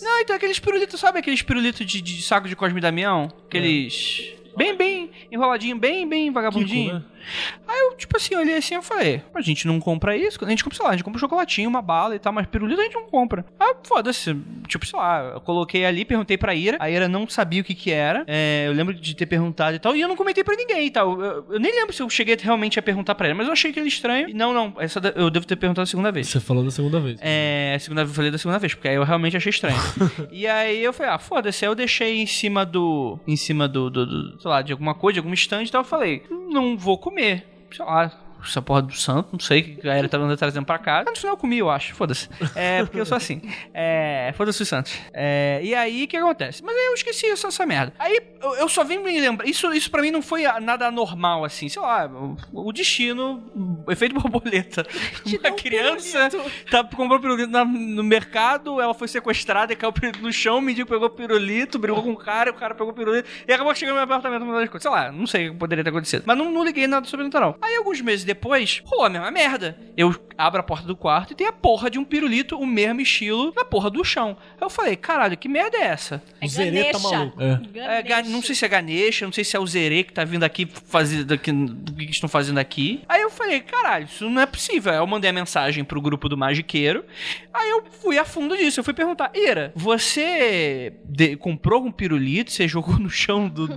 Não, então aqueles pirulitos, sabe aqueles pirulitos de, de saco de Cosme Damião? Aqueles. Bem, bem enroladinho, bem, bem vagabundinho. Kiko, né? Aí eu, tipo assim, olhei assim e falei, a gente não compra isso, a gente compra, sei lá, a gente compra um chocolatinho, uma bala e tal, mas pirulito a gente não compra. Ah, foda-se, tipo, sei lá, eu coloquei ali, perguntei pra Ira, a Ira não sabia o que que era, é, eu lembro de ter perguntado e tal, e eu não comentei pra ninguém e tal, eu, eu nem lembro se eu cheguei realmente a perguntar pra ela, mas eu achei aquele estranho, e não, não, essa eu devo ter perguntado a segunda vez. Você falou da segunda vez. É, segunda, eu falei da segunda vez, porque aí eu realmente achei estranho. <laughs> e aí eu falei, ah, foda-se, aí eu deixei em cima do. Em cima do, do, do, sei lá, de alguma coisa, de algum stand e tal. Eu falei, não vou comer. 哎，漂亮。Essa porra do santo, não sei o que a galera tá andando trazendo pra cá. Mas no final eu comi, eu acho, foda-se. É, porque eu sou assim. É, foda-se os santos. É, e aí, o que acontece? Mas aí eu esqueci essa, essa merda. Aí eu, eu só vim me lembrar. Isso, isso pra mim não foi nada anormal, assim. Sei lá, o, o destino, o efeito borboleta. <laughs> Uma criança tá, comprou pirulito na- no mercado, ela foi sequestrada e caiu o pirulito no chão, o mendigo pegou o pirulito, brigou com o cara, o cara pegou o pirulito e acabou chegando no meu apartamento. Sei lá, não sei o que poderia ter acontecido. Mas não, não liguei nada sobrenatural. Aí, alguns meses depois, rolou a mesma merda. Eu abro a porta do quarto e tem a porra de um pirulito, o mesmo estilo, na porra do chão. Aí eu falei, caralho, que merda é essa? O Zerê tá maluco. É. É, Ga- não sei se é Ganesha, não sei se é o Zerê que tá vindo aqui fazer daqui, o que que estão fazendo aqui. Aí eu falei, caralho, isso não é possível. Aí eu mandei a mensagem pro grupo do Magiqueiro. Aí eu fui a fundo disso. Eu fui perguntar, Ira, você de- comprou um pirulito, você jogou no chão do. do-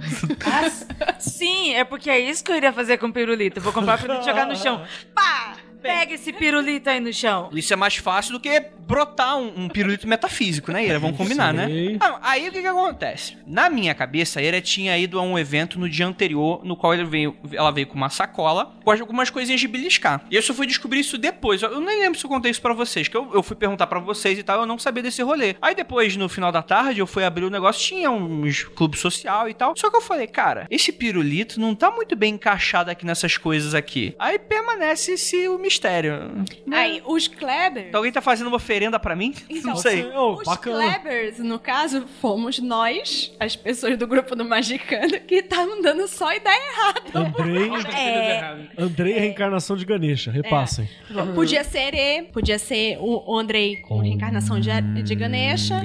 Sim, é porque é isso que eu iria fazer com o pirulito. Eu vou comprar o pirulito e jogar no chão. Pá! Pega esse pirulito aí no chão. Isso é mais fácil do que brotar um, um pirulito metafísico, né, Ira? Vamos combinar, né? Ah, aí o que que acontece? Na minha cabeça, a Ira tinha ido a um evento no dia anterior, no qual veio, ela veio com uma sacola com algumas coisinhas de beliscar. E eu só fui descobrir isso depois. Eu nem lembro se eu contei isso pra vocês, que eu, eu fui perguntar pra vocês e tal, eu não sabia desse rolê. Aí depois, no final da tarde, eu fui abrir o negócio, tinha uns clube social e tal. Só que eu falei, cara, esse pirulito não tá muito bem encaixado aqui nessas coisas aqui. Aí permanece esse o mistério. Aí, os Kleber. Então, alguém tá fazendo uma oferenda pra mim? Então, não sei. Ô, Os bacana. Klebers, no caso, fomos nós, as pessoas do grupo do Magicano, que estavam dando só ideia errada. Andrei. É, Andrei é a reencarnação de Ganesha. Repassem. podia ser E, podia ser o Andrei com reencarnação de, de Ganesha.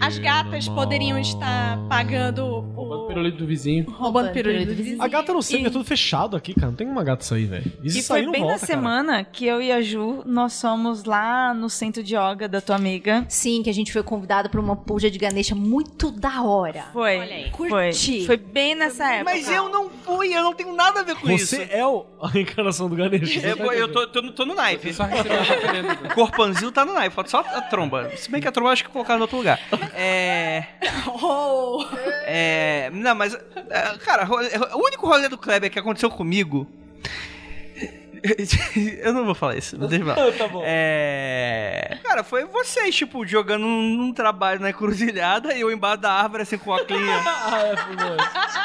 As gatas poderiam estar pagando O o. pirulito do vizinho. Roubando pirulito do vizinho. A gata não sei, é tudo fechado aqui, cara. Não tem uma gata sair, velho. Isso E foi não bem volta, na cara. semana que eu e a Ju, nós fomos lá no centro de yoga da tua amiga. Sim, que a gente foi convidado pra uma puja de Ganesha muito da hora. Foi. Olha aí. Foi. Curti. Foi bem nessa época. Mas eu não fui, eu não tenho nada a ver com isso. Você é o- a reencarnação do Ganesha. você Eu, eu tô, tô, no- tô no naipe. Oferenda. O <laughs> corpanzil tá no naipe, falta só a tromba. Se bem que a tromba eu acho que colocaram em outro lugar. É. <laughs> Oh. É. Não, mas. é, Cara, o único rolê do Kleber que aconteceu comigo. <laughs> eu não vou falar isso, mas deixa eu falar. <laughs> tá bom. É. Cara, foi vocês, tipo, jogando num, trabalho na encruzilhada e eu embaixo da árvore, assim, com a clinha. <laughs> ah, é, foi bom.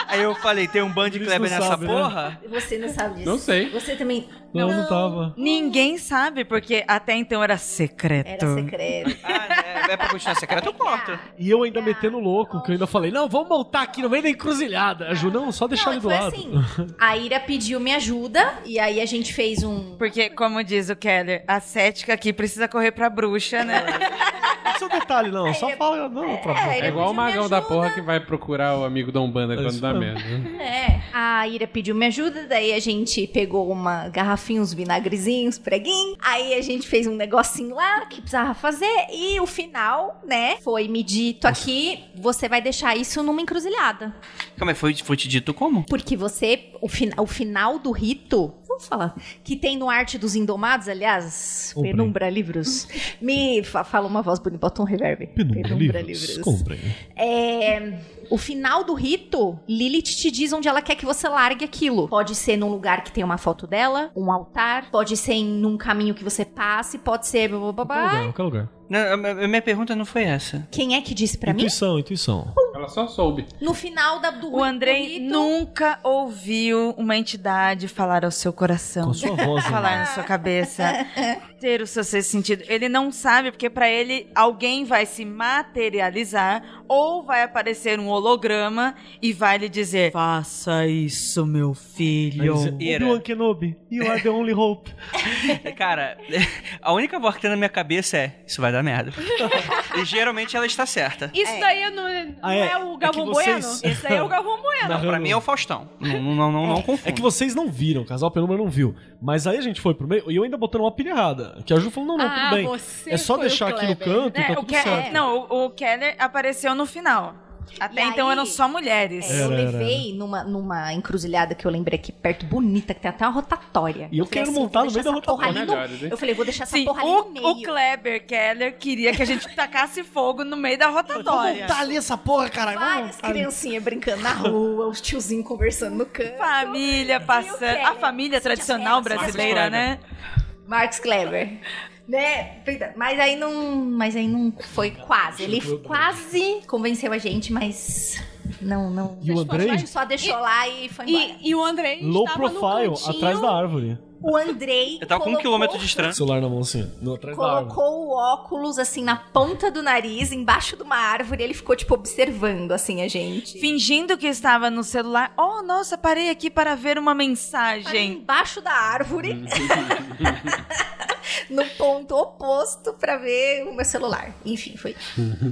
Aí eu falei, tem um band Kleber não nessa sabem, né? porra? Você não sabe disso. Não sei. Você também. Não, não tava. Ninguém sabe, porque até então era secreto. Era secreto. Ah, é, é pra continuar secreto, eu corto. E eu ainda metendo louco, que eu ainda falei, não, vamos montar aqui no meio da encruzilhada. A Ju, não, só deixar Não, ele do foi lado. assim. A Ira pediu minha ajuda e aí a gente fez um. Porque, como diz o Keller, a cética aqui precisa correr pra bruxa, né? Não precisa detalhe, não. Só fala, não, pra É, É igual o magão da porra que vai procurar o amigo da Umbanda quando isso dá mesmo. merda. É, a Ira pediu minha ajuda, daí a gente pegou uma garrafinha, uns vinagrezinhos, preguinho. Aí a gente fez um negocinho lá que precisava fazer e o final, né, foi me dito aqui, você vai deixar isso numa encruzilhada. Calma aí, foi, foi te dito como? Porque você, o, fin o final do rito, vamos falar, que tem no Arte dos Indomados, aliás, Comprei. Penumbra Livros, me fa fala uma voz bonita, bota um reverb. Penumbra, livros. Comprem. É, o final do rito, Lilith te diz onde ela quer que você largue aquilo. Pode ser num lugar que tem uma foto dela, um altar, pode ser em num caminho que você passe, pode ser. blá, blá, blá, Qualquer lugar, qualquer lugar. Não, minha pergunta não foi essa. Quem é que disse pra mim? Intuição, intuição. Ela só soube. No final da, do O Andrei do rito, nunca ouviu uma entidade falar ao seu coração. Com a sua voz, <laughs> né? falar na sua cabeça, <laughs> ter o seu sexto sentido. Ele não sabe, porque pra ele alguém vai se materializar ou vai aparecer um holograma e vai lhe dizer: Faça isso, meu filho. Obi-Wan Kenobi, you are the only hope. <laughs> Cara, a única voz que tem na minha cabeça é: Isso vai dar merda. e geralmente ela está certa. Isso daí não, é- não Ah, é, é. o É Galvão que vocês- Bueno? Esse daí é o Galvão Bueno. Narrando- Pra mim é o Faustão. Não, não, não, não confunda. É que vocês não viram, casal Penumbra não viu. Mas aí a gente foi pro meio e eu ainda botando uma pilha errada. Que a Ju falou, não, não, Ah, tudo bem. você É só deixar aqui no canto É, tá o tudo Ke- certo. Não, o, o Keller apareceu no final. Até E então aí- eram só mulheres. É, eu Era, era, levei numa, numa encruzilhada que eu lembrei aqui perto, bonita, que tem até uma rotatória. E eu falei quero assim, montar no meio da rotatória. no- hein? Eu falei, vou deixar essa Sim, porra ali o, no meio. o Kleber Keller queria que a gente tacasse fogo no meio da rotatória. Tá ali essa porra, caralho. vamos Várias montar criancinhas brincando na rua, os tiozinhos conversando no canto. Família passando. A família tradicional brasileira, né? Marcos Kleber. Né? Mas aí não. Mas aí não foi quase. Ele quase convenceu a gente, mas. Não, não. E o Andrei? Só deixou lá e foi embora. E, e o Andrei Low estava no profile, cantinho, atrás da árvore. O Andrei. Eu tava com um colocou- quilômetro de distância. Celular na mão assim, no, atrás da árvore. Colocou o óculos assim na ponta do nariz, embaixo de uma árvore, e ele ficou tipo observando assim a gente. Fingindo que estava no celular. Oh, nossa, parei aqui para ver uma Parei mensagem. embaixo da árvore. <laughs> <laughs> <laughs> no ponto oposto pra ver o meu celular. Enfim, foi.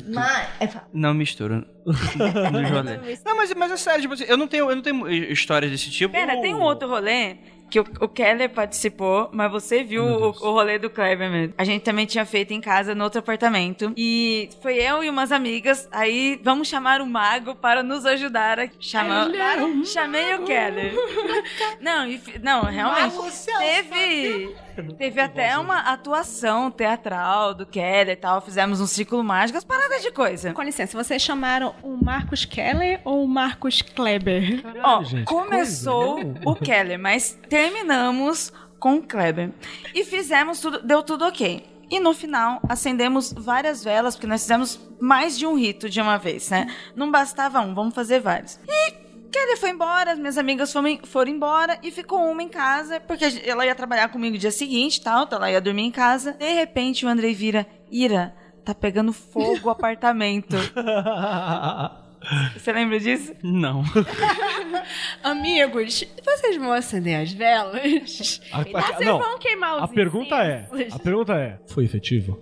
Mas. é, Não mistura. <laughs> no rolê. Não, mas, mas é sério, tipo assim, eu não tenho, eu não tenho histórias desse tipo. Pera, tem um outro rolê que o, o Keller participou, mas você viu o, o rolê do Kleber mesmo. A gente também tinha feito em casa, no outro apartamento. E foi eu e umas amigas. Aí, vamos chamar o mago para nos ajudar. a- Chama, chamei o Keller. <laughs> Não, e não, realmente. Teve, teve até uma atuação teatral do Keller e tal. Fizemos um círculo mágico, as paradas de coisa. Com licença, vocês chamaram o Marcos Keller ou o Marcos Kleber? Ó, gente, começou coisa, né? o Keller, mas terminamos com o Kleber. E fizemos tudo, deu tudo ok. E no final, acendemos várias velas, porque nós fizemos mais de um rito de uma vez, né? Não bastava um, vamos fazer vários. E Keller foi embora, as minhas amigas foram, foram embora e ficou uma em casa, porque ela ia trabalhar comigo no dia seguinte e tal, então ela ia dormir em casa. De repente, o Andrei vira, Ira, tá pegando fogo o apartamento. <laughs> Você lembra disso? Não. <laughs> Amigos, vocês vão acender as velas? A- a- Vocês não, vão queimar os a pergunta é, incensos? a pergunta é, foi efetivo?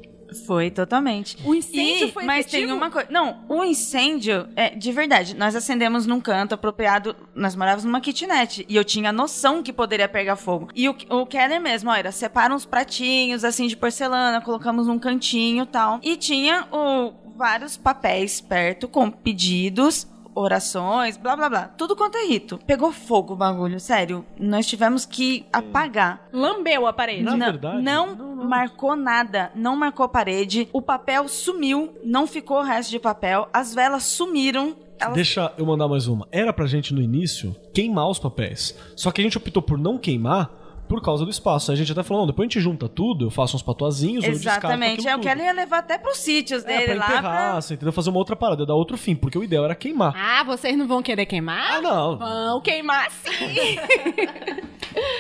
Foi totalmente. O incêndio E- foi Mas efetivo? tem uma coisa. Não, o incêndio é de verdade. Nós acendemos num canto apropriado. Nós morávamos numa kitnet. E eu tinha noção que poderia pegar fogo. E o, o Keller mesmo, olha, separa uns pratinhos assim de porcelana, colocamos num cantinho e tal. E tinha o, vários papéis perto com pedidos. Orações, blá blá blá. Tudo quanto é rito. Pegou fogo o bagulho, sério. Nós tivemos que apagar. Lambeu o aparelho. Na não, verdade, não, não, não. marcou nada, não marcou parede, o papel sumiu, não ficou o resto de papel, as velas sumiram. Elas... Deixa eu mandar mais uma. Era pra gente no início queimar os papéis. Só que a gente optou por não queimar por causa do espaço. A gente até falou, não, depois a gente junta tudo, eu faço uns patuazinhos, eu Exatamente. É o que tudo. ela ia levar até pros sítios É, dele pra lá. enterrar, Pra... você entendeu? Fazer uma outra parada, dar outro fim, porque o ideal era queimar. Ah, vocês não vão querer queimar? Ah, não. Vão queimar sim. <laughs>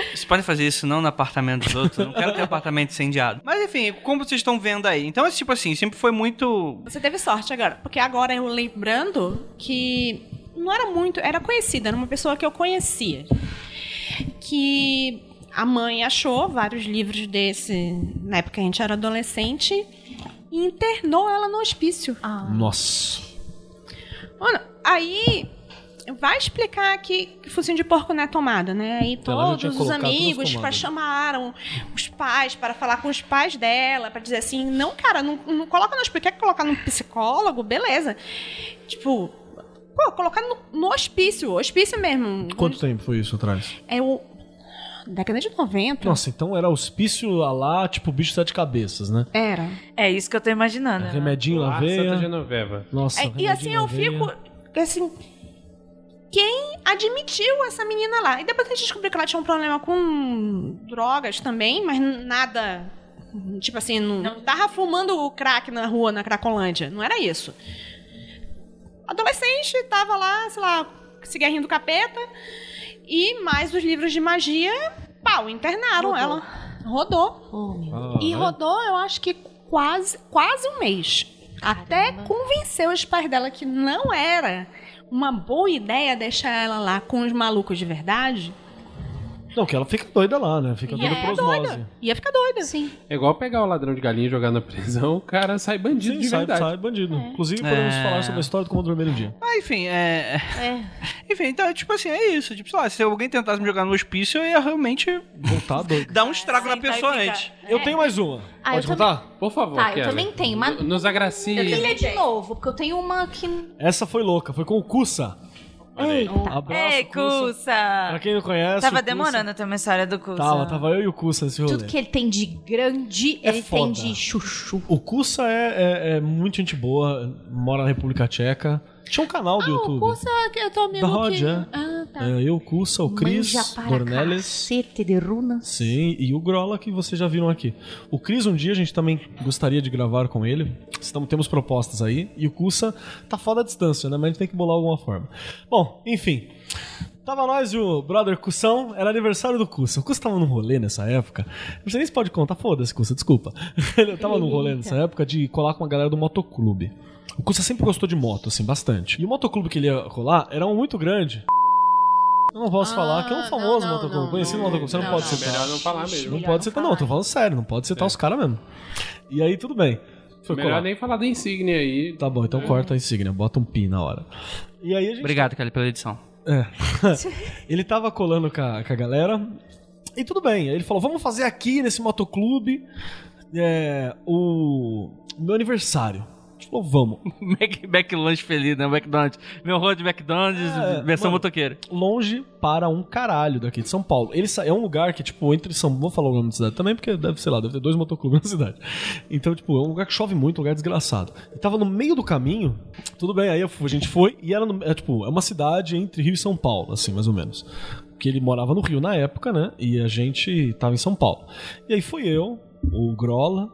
Vocês podem fazer isso não no apartamento dos outros. Eu não quero ter apartamento incendiado. Mas enfim, como vocês estão vendo aí. Então, é tipo assim, sempre foi muito. Você teve sorte agora. Porque agora eu lembrando que não era muito. Era conhecida, era uma pessoa que eu conhecia. Que a mãe achou vários livros desse. Na época que a gente era adolescente. E internou ela no hospício. Nossa. Mano, aí. Vai explicar que, que focinho de porco não é tomada, né? Aí Então, todos os amigos chamaram os pais para falar com os pais dela, para dizer assim, não, cara, não, não coloca no hospício, quer colocar no psicólogo? Beleza. Tipo, pô, colocar no, no hospício, hospício mesmo. Quanto tempo foi isso atrás? É o... Década de 90. Nossa, então era hospício a lá, tipo bicho sete cabeças, né? Era. É isso que eu tô imaginando. né? Remedinho na Ah, Santa veia. Genoveva. Nossa, É, e assim eu veia. fico. Assim. Quem admitiu essa menina lá? E depois a gente descobriu que ela tinha um problema com drogas também, mas nada. Tipo assim, não, não tava fumando o crack na rua, na Cracolândia. Não era isso. Adolescente, tava lá, sei lá, cigarrinho do capeta. E mais os livros de magia, pau, internaram ela. Rodou. Ah, E rodou, eu acho que quase, quase um mês. Até convencer os pais dela que não era uma boa ideia deixar ela lá com os malucos de verdade. Não, que ela fica doida lá, né? Fica doida é por osmose. doida. Ia ficar doida. Sim. É igual pegar o ladrão de galinha e jogar na prisão, o cara sai bandido Sim, de sai, verdade. sai bandido. Inclusive, podemos É. falar sobre a história do Dormir um Dia. Ah, enfim, é. É. <laughs> Enfim, então, tipo assim, é isso. Tipo, sei lá, se alguém tentasse me jogar no hospício, eu ia realmente Voltar doido. dar um estrago na pessoa ficar. antes. Eu tenho mais uma. Ah, Pode contar? Por favor, Tá, eu também tenho, mas- Nos agracie. Eu tenho de novo, porque eu tenho uma que. Essa foi louca, foi com o Kusa. Abraço, Ei, Pra Cussa! quem não conhece. Tava Kusa- demorando ter uma história do Cussa. Tava, tava eu e o Kusa nesse rolê. Tudo que ele tem de grande, É ele foda. tem de chuchu. O Kusa é, é, é muito gente boa, mora na República Tcheca. Tinha um canal do Ah, YouTube. o curso que eu tô amigo Da Rod, é. Ah, tá. É, eu, o Kusa, o Cris, Dornelles. cacete de runas. Sim, e o Grola que vocês já viram aqui. O Cris, um dia a gente também gostaria de gravar com ele. Estamos, temos propostas aí. E o Kusa tá foda a distância, né? Mas a gente tem que bolar alguma forma. Bom, enfim. Tava nós e o brother Cussão, era aniversário do Cussa. O Cussa tava num rolê nessa época. Não sei nem se pode contar, foda-se, Cussa, desculpa. <laughs> Ele tava num rolê nessa época de colar com a galera do motoclube. O Cussa sempre gostou de moto, assim, bastante. E o motoclube que ele ia colar era um muito grande. Eu não posso falar que é um não, famoso não, motoclube, não, conhecido não, motoclube. Você não, não, pode citar. Melhor não falar mesmo. Não pode citar, não, tô falando sério, não pode citar os caras mesmo. E aí, tudo bem. Foi Melhor colar. nem falar da insígnia aí. Tá bom, então corta a insígnia, bota um pi na hora. E aí a gente. Obrigado, Kelly, pela edição. É. <laughs> ele tava colando com a, com a galera. E tudo bem. Aí ele falou: vamos fazer aqui nesse motoclube é, o meu aniversário. Falou, vamos. <laughs> Mac, McLanche feliz, né? McDonald's. Meu rolo de McDonald's, É, versão mano. motoqueira. Longe para um caralho daqui de São Paulo. Ele é um lugar que, tipo, entre São Vou falar o nome da cidade também, porque deve, sei lá, deve ter dois motoclubes <laughs> na cidade. Então, tipo, é um lugar que chove muito, um lugar desgraçado. E tava no meio do caminho, tudo bem, aí a gente foi, e era, no- é, tipo, é uma cidade entre Rio e São Paulo, assim, mais ou menos. Porque ele morava no Rio na época, né? E a gente tava em São Paulo. E aí foi eu, o Grola,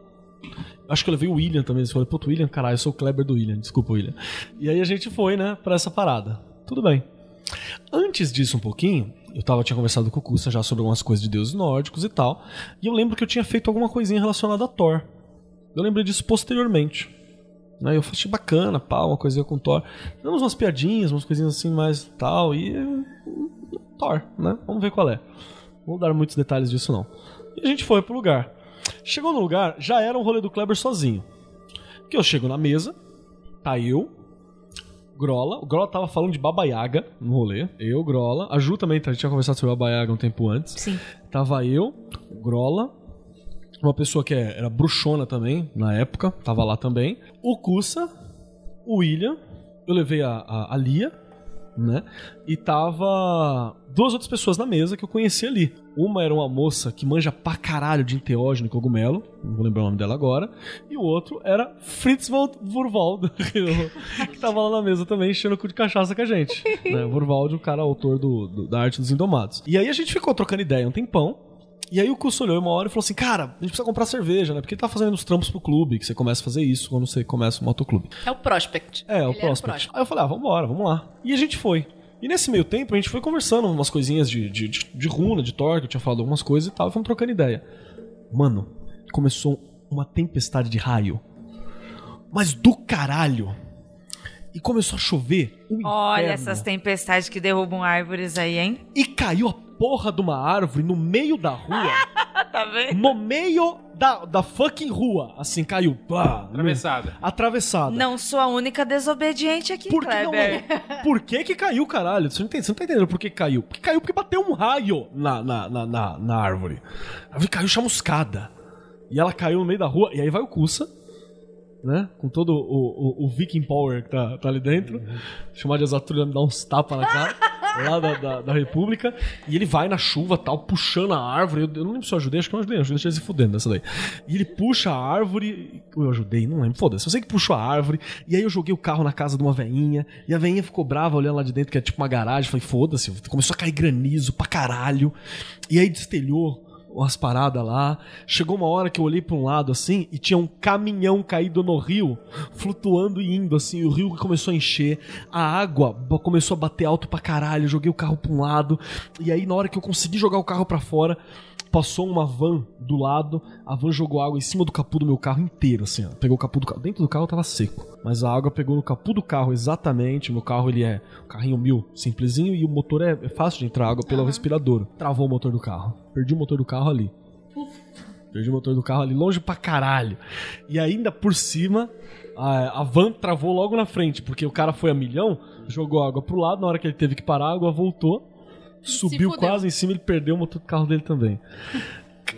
Acho que eu levei o William também. Você falou, puto, William, caralho, eu sou o Kleber do William, desculpa, William. E aí a gente foi, né, pra essa parada. Tudo bem. Antes disso, um pouquinho, eu tava, tinha conversado com o Kusa já sobre algumas coisas de deuses nórdicos e tal. E eu lembro que eu tinha feito alguma coisinha relacionada a Thor. Eu lembrei disso posteriormente. Aí eu achei bacana, pá, uma coisinha com Thor. Damos umas piadinhas, umas coisinhas assim mais tal. E. eh, Thor, né? Vamos ver qual é. Não vou dar muitos detalhes disso, não. E a gente foi pro lugar. Chegou no lugar, já era um rolê do Kleber sozinho. Que eu chego na mesa, tá eu, Grola. O Grola tava falando de Baba Yaga no rolê. Eu, Grola. A Ju também, a gente tinha conversado sobre Baba Yaga um tempo antes. Sim. Tava eu, Grola, uma pessoa que é- era bruxona também, na época, tava lá também. O Kusa, o William, eu levei a, a, a Lia, né? E tava duas outras pessoas na mesa que eu conheci ali. Uma era uma moça que manja pra caralho de enteógeno e cogumelo, não vou lembrar o nome dela agora. E o outro era Fritz Wald- Wurwald, <laughs> que tava lá na mesa também enchendo o cu de cachaça com a gente. Né? <laughs> O cara autor do, do- da arte dos Indomados. E aí a gente ficou trocando ideia um tempão. E aí o Cusso olhou uma hora e falou assim: Cara, a gente precisa comprar cerveja, né? Porque ele tá fazendo os trampos pro clube, que você começa a fazer isso quando você começa o motoclube. É o Prospect. É, o Ele era Prospect. Aí eu falei, ah, vambora, vamos lá. E a gente foi. E nesse meio tempo a gente foi conversando umas coisinhas de, de, de, de runa, de torque, eu tinha falado algumas coisas e tal, e fomos trocando ideia. Mano, começou uma tempestade de raio. Mas do caralho. E começou a chover. Um Olha inferno. essas tempestades que derrubam árvores aí, hein? E caiu a porra de uma árvore no meio da rua. <laughs> tá vendo? no meio da, da fucking rua. Assim, caiu. Pá, Atravessada. Atravessada. Não sou a única desobediente aqui, Por que, não, Kleber. <laughs> por que que caiu, caralho? Você não, entende, você não tá entendendo por que caiu. Porque caiu porque bateu um raio na, na, na, na, na árvore. A árvore caiu chamuscada. E ela caiu no meio da rua. E aí vai o Kusa, né? Com todo o, o, o Viking Power que tá, tá ali dentro. Chamar de Azatulha me dar uns tapas na cara. <laughs> lá da, da, da República. E ele vai na chuva tal, puxando a árvore. Eu, eu não lembro se eu ajudei, acho que eu ajudei, eu deixei ele se fudendo dessa daí. E ele puxa a árvore. Eu ajudei, não lembro, foda-se. Eu sei que puxou a árvore. E aí eu joguei o carro na casa de uma veinha. E a veinha ficou brava olhando lá de dentro, que é tipo uma garagem. Falei, foda-se. Começou a cair granizo pra caralho. E aí destelhou umas paradas lá. Chegou uma hora que eu olhei pra um lado assim e tinha um caminhão caído no rio, flutuando e indo assim. O rio começou a encher, a água começou a bater alto pra caralho. Eu joguei o carro pra um lado e aí na hora que eu consegui jogar o carro pra fora, passou uma van do lado. A van jogou água em cima do capô do meu carro inteiro, assim. Ó. Pegou o capô do carro. Dentro do carro tava seco, mas a água pegou no capô do carro exatamente. Meu carro ele é um carrinho mil, simplesinho e o motor é, é fácil de entrar água pelo respirador. Travou o motor do carro. Perdi o motor do carro ali. Perdi o motor do carro ali, longe pra caralho. E ainda por cima, a, a van travou logo na frente, porque o cara foi a milhão, jogou água pro lado, na hora que ele teve que parar, a água voltou, subiu quase em cima e ele perdeu o motor do carro dele também.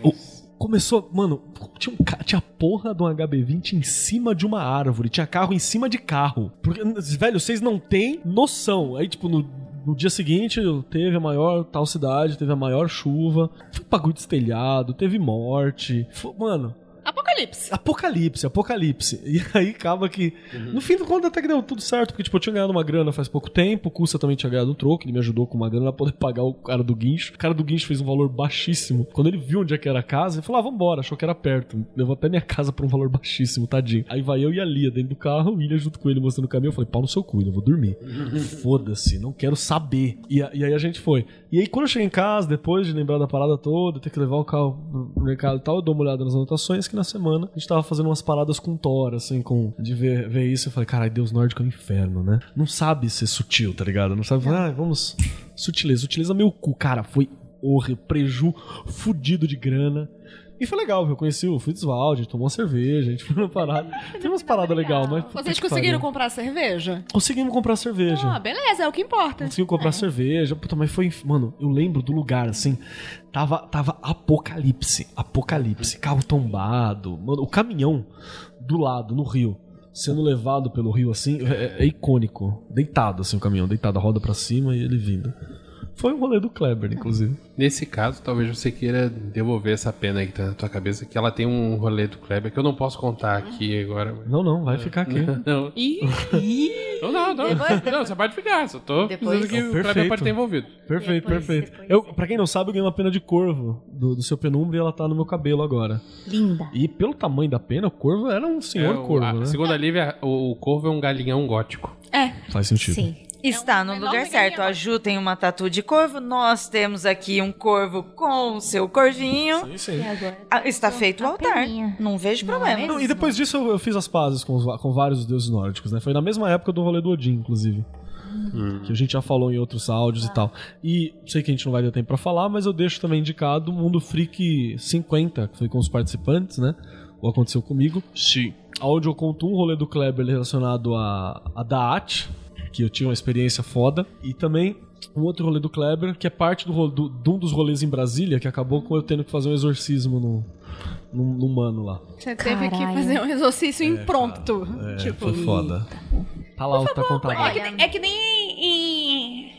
O- começou, mano, tinha, um tinha a porra de um HB20 em cima de uma árvore, tinha carro em cima de carro. Porque, velho, vocês não têm noção. Aí, tipo, no, no dia seguinte, teve a maior tal cidade, teve a maior chuva, foi bagulho destelhado, teve morte. Foi- mano, Apocalipse. Apocalipse, apocalipse. E aí acaba que. No fim do conto até que deu tudo certo, porque tipo, eu tinha ganhado uma grana faz pouco tempo, o Cussa também tinha ganhado um troco, ele me ajudou com uma grana pra poder <laughs> pagar o cara do guincho. O cara do guincho fez um valor baixíssimo. Quando ele viu onde é que era a casa, ele falou: ah, vambora, achou que era perto. Levou até minha casa pra um valor <laughs> baixíssimo, tadinho. Aí vai eu e a Lia dentro do carro, o William junto com ele mostrando o caminho. Eu falei: pau no seu cu, eu vou dormir. <laughs> Foda-se, não quero saber. E, a- e aí a gente foi. E aí quando eu cheguei em casa, depois de lembrar da parada toda, ter que levar o carro pro mercado e tal, eu dou uma olhada nas anotações que na semana a gente tava fazendo umas paradas com Thor, assim, com de ver, ver isso. Eu falei, caralho, Deus nórdico é um inferno, né? Não sabe ser sutil, tá ligado? Não sabe, ah, vamos. Sutileza, utiliza meu cu. Cara, foi horrível, preju fudido de grana. E foi legal, viu? eu conheci o Fitzwald, a gente tomou uma cerveja, a gente foi numa parada. Tem umas paradas legais, mas. Vocês conseguiram pariu. comprar cerveja? Conseguimos comprar cerveja. Ah, beleza, é o que importa. Conseguiu comprar cerveja. Puta, mas foi. Mano, eu lembro do lugar, assim. Tava, tava apocalipse. Apocalipse. Carro tombado. Mano, o caminhão do lado, no rio, sendo levado pelo rio, assim, é, é icônico. Deitado, assim, o caminhão. Deitado, a roda pra cima e ele vindo. Foi o rolê do Kleber, inclusive. Nesse caso, talvez você queira devolver essa pena aí que tá na tua cabeça, que ela tem um rolê do Kleber que eu não posso contar aqui agora. mas- Não, não, vai ficar aqui. <laughs> Não, Ih, não, não, não. Não, você pode ficar, só tô Depois- dizendo que o. Kleber pode ter envolvido. Perfeito, Depois- perfeito. depois- Eu, pra quem não sabe, eu ganhei uma pena de corvo do, do seu penumbra e ela tá no meu cabelo agora. Linda. E pelo tamanho da pena, o corvo era um senhor É, o- corvo, a- né? Segundo a Lívia, o, o corvo é um galinhão gótico. é. Faz sentido. Sim. Está É um no lugar certo. A Ju tem uma tatu de corvo. Nós temos aqui um corvo com o seu corvinho. Sim, sim. agora? Ah, Está feito o altar. peninha. Não vejo é problema. mesmo? Não, e depois disso eu, fiz as pazes com, os com vários deuses nórdicos, né? Foi na mesma época do rolê do Odin, inclusive. Que a gente já falou em outros áudios e tal. E sei que a gente não vai ter tempo pra falar, mas eu deixo também indicado o Mundo Freak 50, que foi com os participantes, né? O Aconteceu Comigo. Sim. Onde eu conto um rolê do Kleber relacionado a, a Daat, que eu tive uma experiência foda. E também um outro rolê do Kleber, que é parte do, do, de um dos rolês em Brasília, que acabou com eu tendo que fazer um exorcismo no, no, no mano lá. Você teve que Caralho. fazer um exercício imprompto. É, tipo, foi foda. Tá lá, tá contado. É que, nem- é que nem em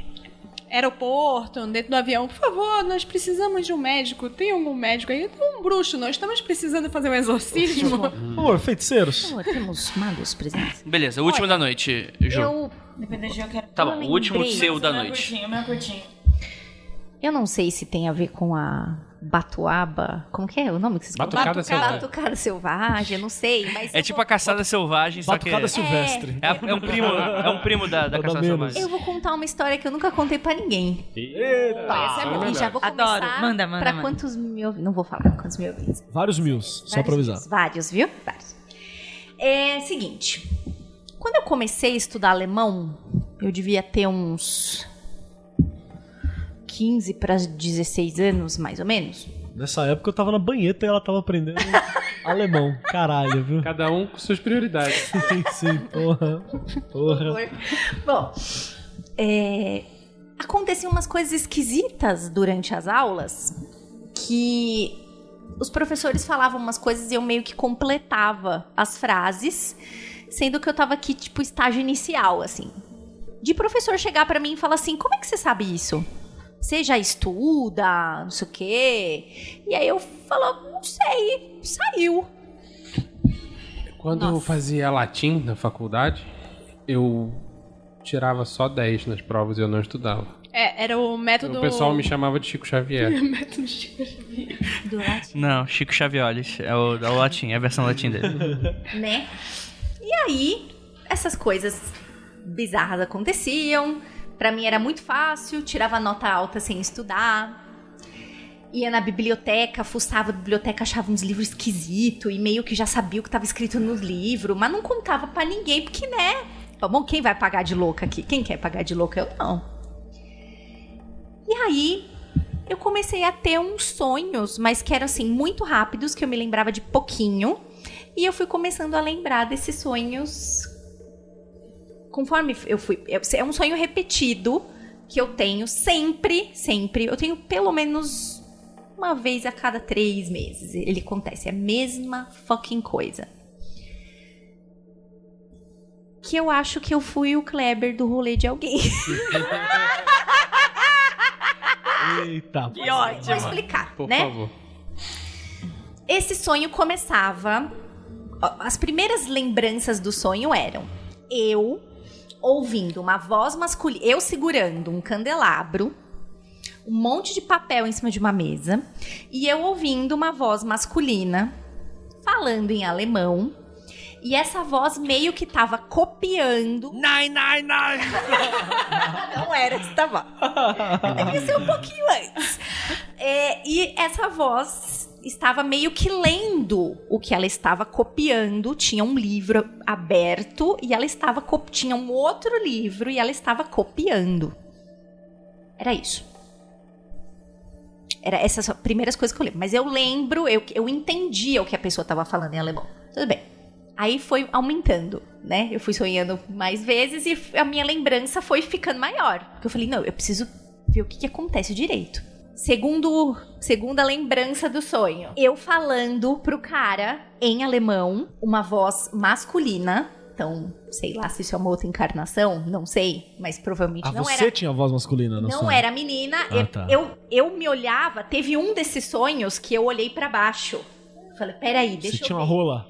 aeroporto, dentro do avião. Por favor, nós precisamos de um médico. Tem algum médico aí? Tem um bruxo. Nós estamos precisando fazer um exorcismo. Por favor, feiticeiros. Pô, temos magos presentes. Beleza, o último da noite, Ju. Eu, Dependendo de eu quero. Tá bom, o último seu da Meu noite. curtinho, meu curtinho. eu não sei se tem a ver com a batuaba. Como que é o nome que vocês Batucada colocam? selvagem. Batucada selvagem, eu não sei, mas. É eu tipo vou- a caçada selvagem, só que. Batucada silvestre. É, é um primo, é um primo da, da Nada caçada menos. selvagem. Eu vou contar uma história que eu nunca contei pra ninguém. Essa é boa. já vou Adoro. começar Manda, manda, pra manda. quantos mil... Não vou falar quantos mil ouvintes. Vários mil, só pra Vários avisar. Vários, viu? Vários. É seguinte. Quando eu comecei a estudar alemão, eu devia ter uns 15 para 16 anos, mais ou menos. Nessa época eu tava na banheta e ela tava aprendendo <laughs> alemão. Caralho, viu? Cada um com suas prioridades. <laughs> Sim, sim, porra. Porra. Bom, é, aconteciam umas coisas esquisitas durante as aulas que os professores falavam umas coisas e eu meio que completava as frases, sendo que eu tava aqui, tipo, estágio inicial, assim. De professor chegar pra mim e falar assim: como é que você sabe isso? Você já estuda, não sei o quê. E aí eu falo, não sei, saiu. Quando eu fazia latim na faculdade, eu tirava só 10 nas provas e eu não estudava. É, era o método. O pessoal me chamava de Chico Xavier. <laughs> método Chico Xavier. Do latim. Não, Chico Chavioles. É o, é o latim, é a versão latim dele. né? E aí, essas coisas bizarras aconteciam. Pra mim era muito fácil, tirava nota alta sem estudar. Ia na biblioteca, fuçava a biblioteca, achava uns livros esquisitos e meio que já sabia o que estava escrito nos livros, mas não contava pra ninguém, porque, né? Bom, quem vai pagar de louca aqui? Quem quer pagar de louca? Eu não. E aí, eu comecei a ter uns sonhos, mas que eram assim, muito rápidos, que eu me lembrava de pouquinho. E eu fui começando a lembrar desses sonhos conforme eu fui. É um sonho repetido que eu tenho sempre, sempre. Eu tenho pelo menos uma vez a cada três meses. Ele acontece. É a mesma fucking coisa. Que eu acho que eu fui o Kleber do rolê de alguém. Eita, Que ótimo. Vou explicar, Por né? favor. Esse sonho começava. As primeiras lembranças do sonho eram eu ouvindo uma voz masculina, eu segurando um candelabro, um monte de papel em cima de uma mesa, e eu ouvindo uma voz masculina falando em alemão. E essa voz meio que tava copiando. Nai, nai, nai! <laughs> Não era, estava. Devia ser um pouquinho antes. É, e essa voz estava meio que lendo o que ela estava copiando. Tinha um livro aberto e ela estava tinha um outro livro e ela estava copiando. Era isso. Era essas primeiras coisas que eu lembro. Mas eu lembro, eu, eu entendia o que a pessoa estava falando em alemão. Tudo bem. Aí foi aumentando, né? Eu fui sonhando mais vezes e a minha lembrança foi ficando maior. Porque eu falei, não, eu preciso ver o que, que acontece direito. Segundo, segunda lembrança do sonho, eu falando pro cara em alemão, uma voz masculina. Então, sei lá se isso é uma outra encarnação, não sei, mas provavelmente Ah, não você era. tinha voz masculina, não Não sonho? era menina. Ah, eu, tá. eu, eu me olhava, teve um desses sonhos que eu olhei pra baixo. Falei, peraí, deixa Você eu tinha ver. uma rola?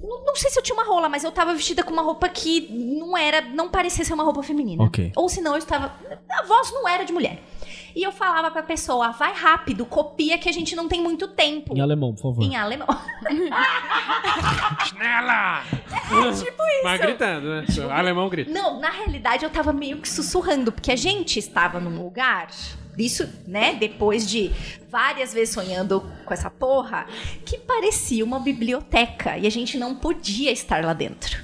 Não, não sei se eu tinha uma rola, mas eu tava vestida com uma roupa que não era, não parecia ser uma roupa feminina. Ok. Ou senão eu estava, a voz não era de mulher. E eu falava pra pessoa, vai rápido, copia que a gente não tem muito tempo. Em alemão, por favor. Em alemão. Schnella! tipo Mas gritando, né? Alemão grita. Não, na realidade eu tava meio que sussurrando, porque a gente estava num lugar, isso, né, depois de várias vezes sonhando com essa porra, que parecia uma biblioteca e a gente não podia estar lá dentro.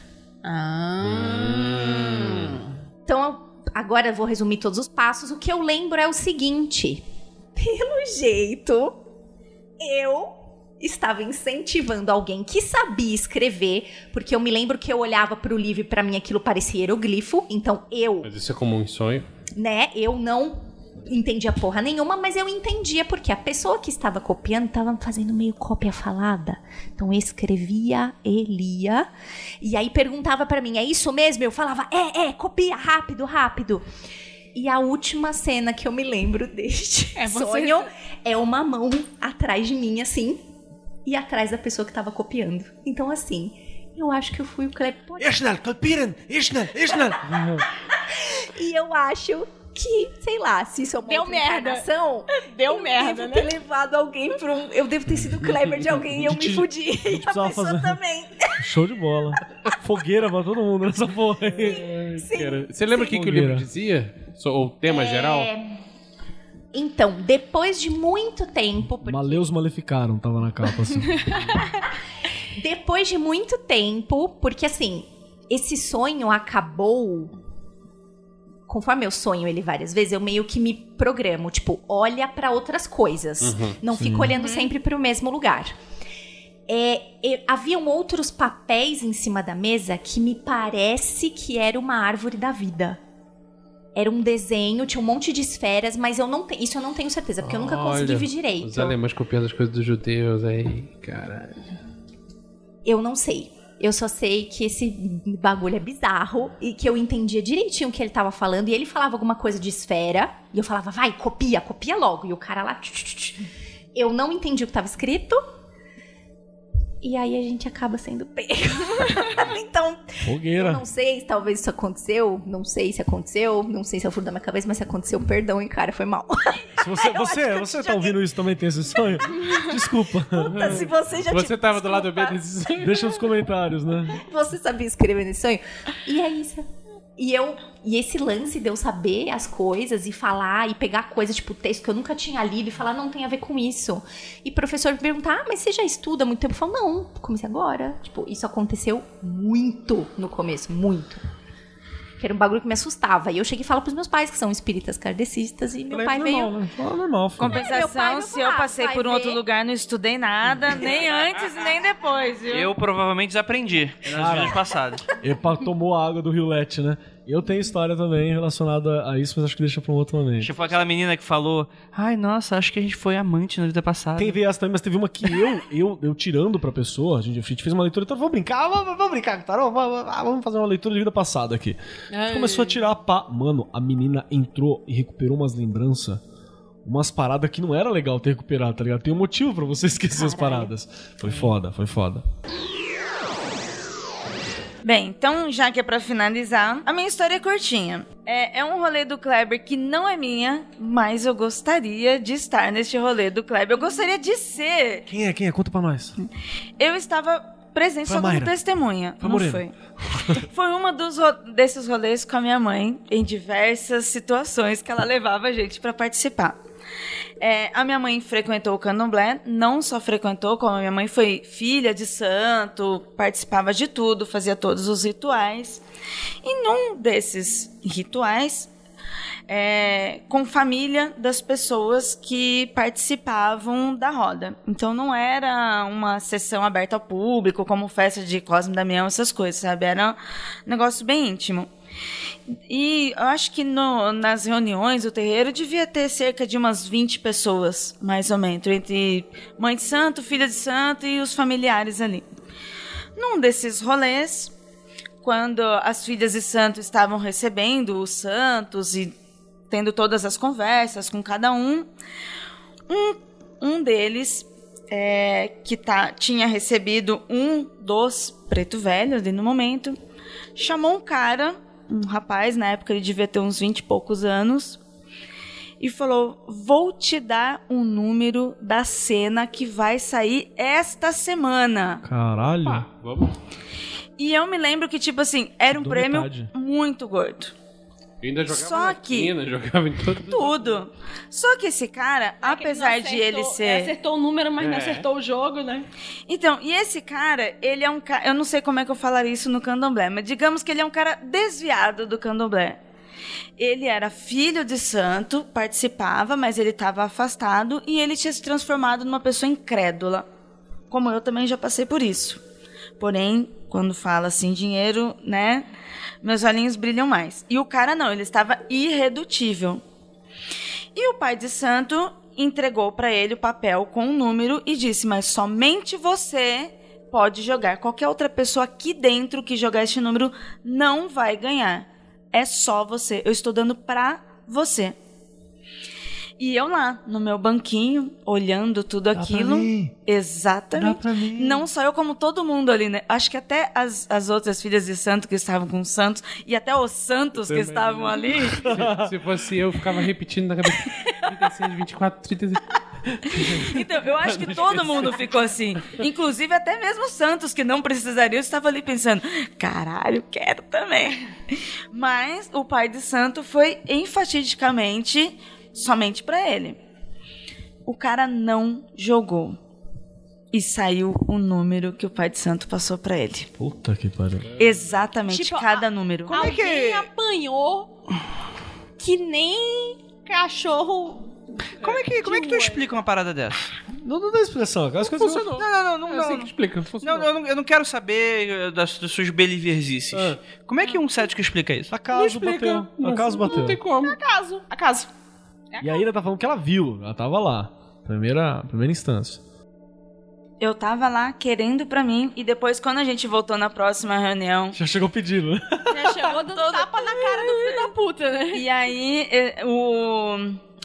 Então, agora eu vou resumir todos os passos. O que eu lembro é o seguinte: <laughs> pelo jeito, eu estava incentivando alguém que sabia escrever, porque eu me lembro que eu olhava pro livro e pra mim aquilo parecia hieroglifo. Então eu, Mas isso é comum em sonho. né, eu não entendia porra nenhuma, mas eu entendia porque a pessoa que estava copiando estava fazendo meio cópia falada. Então eu escrevia e lia e aí perguntava pra mim: "É isso mesmo?" Eu falava: "É, é, copia rápido, rápido." E a última cena que eu me lembro deste <laughs> É sonho é uma mão atrás de mim assim e atrás da pessoa que estava copiando. Então assim, eu acho que eu fui o schnell! <laughs> E eu acho que, sei lá, se isso é uma Deu merda. encarnação, <laughs> Deu eu merda, devo né? ter levado alguém pra um... Eu devo ter sido Kleber de <laughs> alguém e eu me fudi. <laughs> E a pessoa fazer- também. Show de bola. Fogueira pra todo mundo nessa porra aí. Sim. Cara, Você lembra o que, que o livro dizia? Ou o tema geral? É, Então, depois de muito tempo, porque Maleus maleficaram, tava na capa assim. depois de muito tempo, porque assim, esse sonho acabou. Conforme eu sonho ele várias vezes, eu meio que me programo, tipo, olha pra outras coisas. Não fico olhando sempre pro mesmo lugar. É, e- haviam outros papéis em cima da mesa que me parece que era uma árvore da vida. Era um desenho, tinha um monte de esferas, mas eu não. Isso eu não tenho certeza, porque eu nunca consegui Olha, ver direito. Os alemães copiando as coisas dos judeus aí, caralho. Eu não sei. Eu só sei que esse bagulho é bizarro e que eu entendia direitinho o que ele tava falando. E ele falava alguma coisa de esfera. E eu falava, vai, copia, copia logo. E o cara lá. Eu não entendi o que tava escrito. E aí a gente acaba sendo pego. <laughs> então, eu Fogueira. não sei se talvez isso aconteceu. Não sei se aconteceu. Não sei se é o furo da minha cabeça, mas se aconteceu, perdão, hein, cara, foi mal. <laughs> Se você, você, você tá ouvindo isso também tem esse sonho? <laughs> Desculpa. se você já Você tive- tava do lado B desculpa. desse sonho. Deixa nos comentários, né? Você sabia escrever nesse sonho? E é isso. E eu. E esse lance de eu saber as coisas e falar e pegar coisas, tipo, texto que eu nunca tinha lido e falar, não tem a ver com isso. E professor me perguntar, ah, mas você já estuda há muito tempo? Eu falo, não, comecei agora. Tipo, isso aconteceu muito no começo, muito. Que era um bagulho que me assustava. E eu cheguei e falo pros meus pais, que são espíritas kardecistas, e meu pai normal, veio. né? Fala normal, filho. Compensação, se eu passei por um outro ver. lugar, não estudei nada, nem antes, nem depois, viu? Eu provavelmente desaprendi nas vidas passadas. Epa, tomou a água do Rio Lete, né? Eu tenho história também relacionada a isso, mas acho que deixa pra um outro momento. Tipo aquela menina que falou: Ai, nossa, acho que a gente foi amante na vida passada. Tem essa também, mas teve uma que eu, eu, eu tirando pra pessoa, a gente, a gente fez uma leitura, então vamos brincar, vamos, vamos brincar, Tarô, vamos, vamos fazer uma leitura de vida passada aqui. A gente começou a tirar a pá. Mano, a menina entrou e recuperou umas lembranças, umas paradas que não era legal ter recuperado, tá ligado? Tem um motivo pra você <laughs> esquecer as paradas. Foi foda, foi foda. Bem, então, já que é pra finalizar, a minha história é curtinha. É, é um rolê do Kleber que não é minha, mas eu gostaria de estar neste rolê do Kleber. Eu gostaria de ser. Quem é, quem é? Conta pra nós. Eu estava presente Foi só como testemunha. Foi não foi. <laughs> Foi uma dos ro- desses rolês com a minha mãe, em diversas situações que ela levava a gente pra participar. É, a minha mãe frequentou o candomblé, não só frequentou, como a minha mãe foi filha de santo, participava de tudo, fazia todos os rituais. E num desses rituais, é, com família das pessoas que participavam da roda. Então não era uma sessão aberta ao público, como festa de Cosme Damião, essas coisas, sabe? Era um negócio bem íntimo. E eu acho que no- nas reuniões, o terreiro devia ter cerca de umas 20 pessoas, mais ou menos, entre mãe de santo, filha de santo e os familiares ali. Num desses rolês, quando as filhas de santo estavam recebendo os santos e tendo todas as conversas com cada um, um, um deles, é, que tá, tinha recebido um dos preto velhos ali no momento, chamou um cara, um rapaz, na época ele devia ter uns 20 e poucos anos, e falou: Vou te dar um número da cena que vai sair esta semana. Caralho. Ah, vamos. E eu me lembro que, tipo assim, era um Dou prêmio metade. muito gordo. Eu ainda jogava Só que- quina, <laughs> jogava em todo Tudo. Só que esse cara, apesar de ele Acertou- ser. Acertou o número, mas não É. acertou o jogo, né? Então, e esse cara, ele é um cara. Eu não sei como é que eu falaria isso no candomblé, mas digamos que ele é um cara desviado do candomblé. Ele era filho de santo, participava, mas ele estava afastado e ele tinha se transformado numa pessoa incrédula. Como eu também já passei por isso. Porém, quando fala assim dinheiro, né? Meus olhinhos brilham mais. E o cara não, ele estava irredutível. E o pai de santo entregou para ele o papel com o número e disse: Mas somente você pode jogar. Qualquer outra pessoa aqui dentro que jogar este número não vai ganhar. É só você. Eu estou dando para você. E eu lá, no meu banquinho, olhando tudo aquilo. Exatamente. Não só eu, como todo mundo ali, né? Acho que até as, as outras filhas de santo que estavam com os santos, e até os santos que estavam ali. Se, se fosse eu, eu ficava repetindo na cabeça. 36, 24, 36. Então, eu acho que todo mundo ficou assim. Inclusive, até mesmo os santos que não precisariam, estavam ali pensando: caralho, quero também. Mas o pai de santo foi enfatidicamente somente pra ele. O cara não jogou. E saiu o número que o pai de santo passou pra ele. Puta que pariu. Exatamente Tipo, cada número. Como Alguém apanhou que nem cachorro. Como é que, como é que tu explica uma parada dessa? Não, não dá expressão, cara. As coisas Funcionou. Não, não, não, não. É assim não. que explica. Não, eu não, eu não quero saber eh, das, das suas beliverzices. Ah. Como é que um cético explica isso? Acaso bateu. Não- Acaso bateu. Não tem como. Acaso, acaso. E aí ela tá falando que ela viu. Ela tava lá. Primeira, primeira instância. Eu tava lá querendo pra mim, e depois, quando a gente voltou na próxima reunião, Já chegou pedindo, né? Já chegou <laughs> dando tapa na cara do filho da puta, né? E aí o,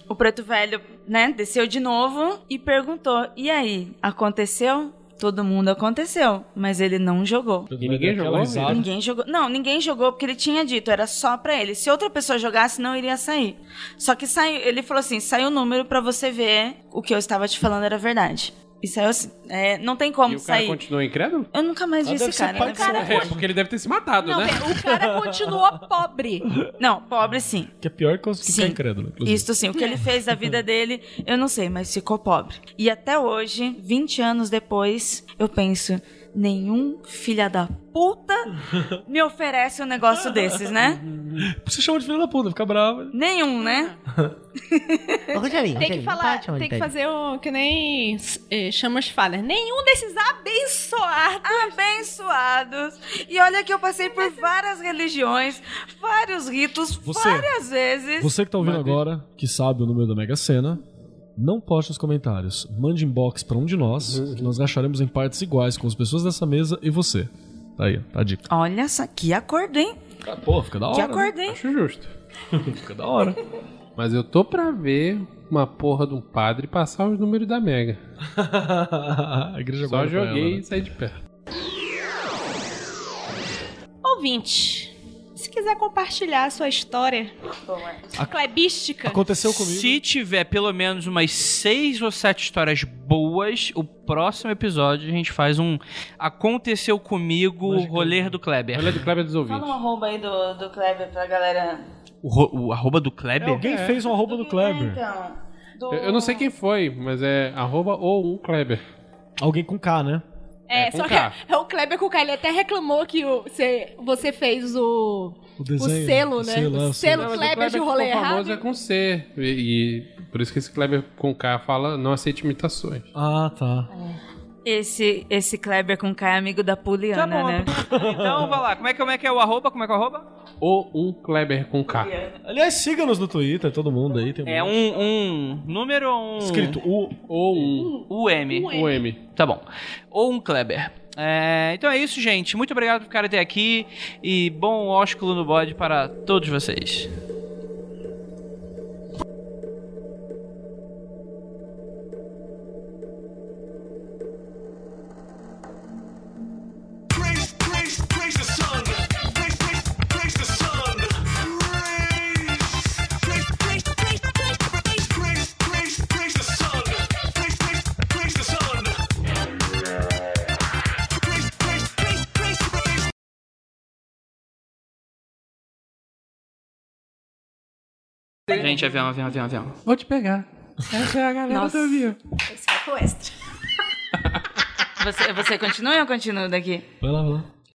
o preto velho, né, desceu de novo e perguntou: E aí, aconteceu? Todo mundo aconteceu, mas ele não jogou. E ninguém Aquela jogou? risada. Ninguém jogou. Não, ninguém jogou porque ele tinha dito, era só pra ele. Se outra pessoa jogasse, não iria sair. Só que saiu, ele falou assim: saiu o número pra você ver o que eu estava te falando era verdade. E saiu assim. é, não tem como E o cara sair. continuou incrédulo? Eu nunca mais vi Ah, esse cara. pai né? São É, porque ele deve ter se matado, Não, né? o cara <laughs> continua pobre. Não, pobre sim. Que é pior que os que Sim. ficar incrédulo, inclusive. Isto sim, o que ele fez da vida dele, eu não sei, mas ficou pobre. E até hoje, 20 anos depois, eu penso, nenhum filha da puta me oferece um negócio desses, né? Você chama de filho da puta, fica brava. Nenhum, né? Ô, Rogerinho, Tem que falar, de de tem que fazer o que nem eh, chamas fala. Nenhum desses abençoados. Abençoados. E olha que eu passei por várias religiões, vários ritos, Você- várias vezes. Você que tá ouvindo agora, que sabe o número da Mega Sena, não poste nos comentários. Mande inbox pra um de nós, que nós acharemos em partes iguais com as pessoas dessa mesa e você. Tá aí, tá a dica. Olha só, que acordo, hein? Pô, fica da Que hora. né? acordo, hein? Acho justo. <laughs> Fica da hora. Mas eu tô pra ver uma porra de um padre passar os números da Mega. <laughs> a igreja Só joguei ela, né? e saí de perto. Ouvinte, se quiser compartilhar a sua história clebística, Aconteceu comigo. Se tiver pelo menos umas seis ou sete histórias boas, o próximo episódio a gente faz um Aconteceu Comigo rolê do Kleber. Olha do Kleber dos ouvintes. Fala um arroba aí do, do Kleber pra galera. O, ro- o arroba do É, Kleber? alguém fez um arroba do Kleber. Então, do- Eu, eu não sei quem foi, mas é arroba ou um Kleber. Alguém com K, né? É, É, só K. que é o Kleber com K, ele até reclamou que o- você, você fez o, O o desenho. selo, o né? selo, é, o o selo Não, o Kleber de rolê ficou famoso errado. é com C. E, e por isso que esse Kleber com K fala não aceite imitações. Ah, tá. Esse, esse Kleber com K é amigo da Puliana, Tá bom. né? Então, vai lá. Como é, que- como é que é o arroba? Como é que é o arroba? Ou um Kleber com K. Aliás, siga-nos no Twitter, todo mundo aí. Tem É um, um número um... Escrito U. Ou um UM. UM. Tá bom. Ou um Kleber. É, então é isso, gente. Muito obrigado por ficarem até aqui. E bom ósculo no bode para todos vocês. Gente, avião, avião, avião, avião. Vou te pegar. Essa é a galera Nossa. do avião. Esse foi o extra. Você, você continua ou eu continuo daqui? Vai lá, vai lá.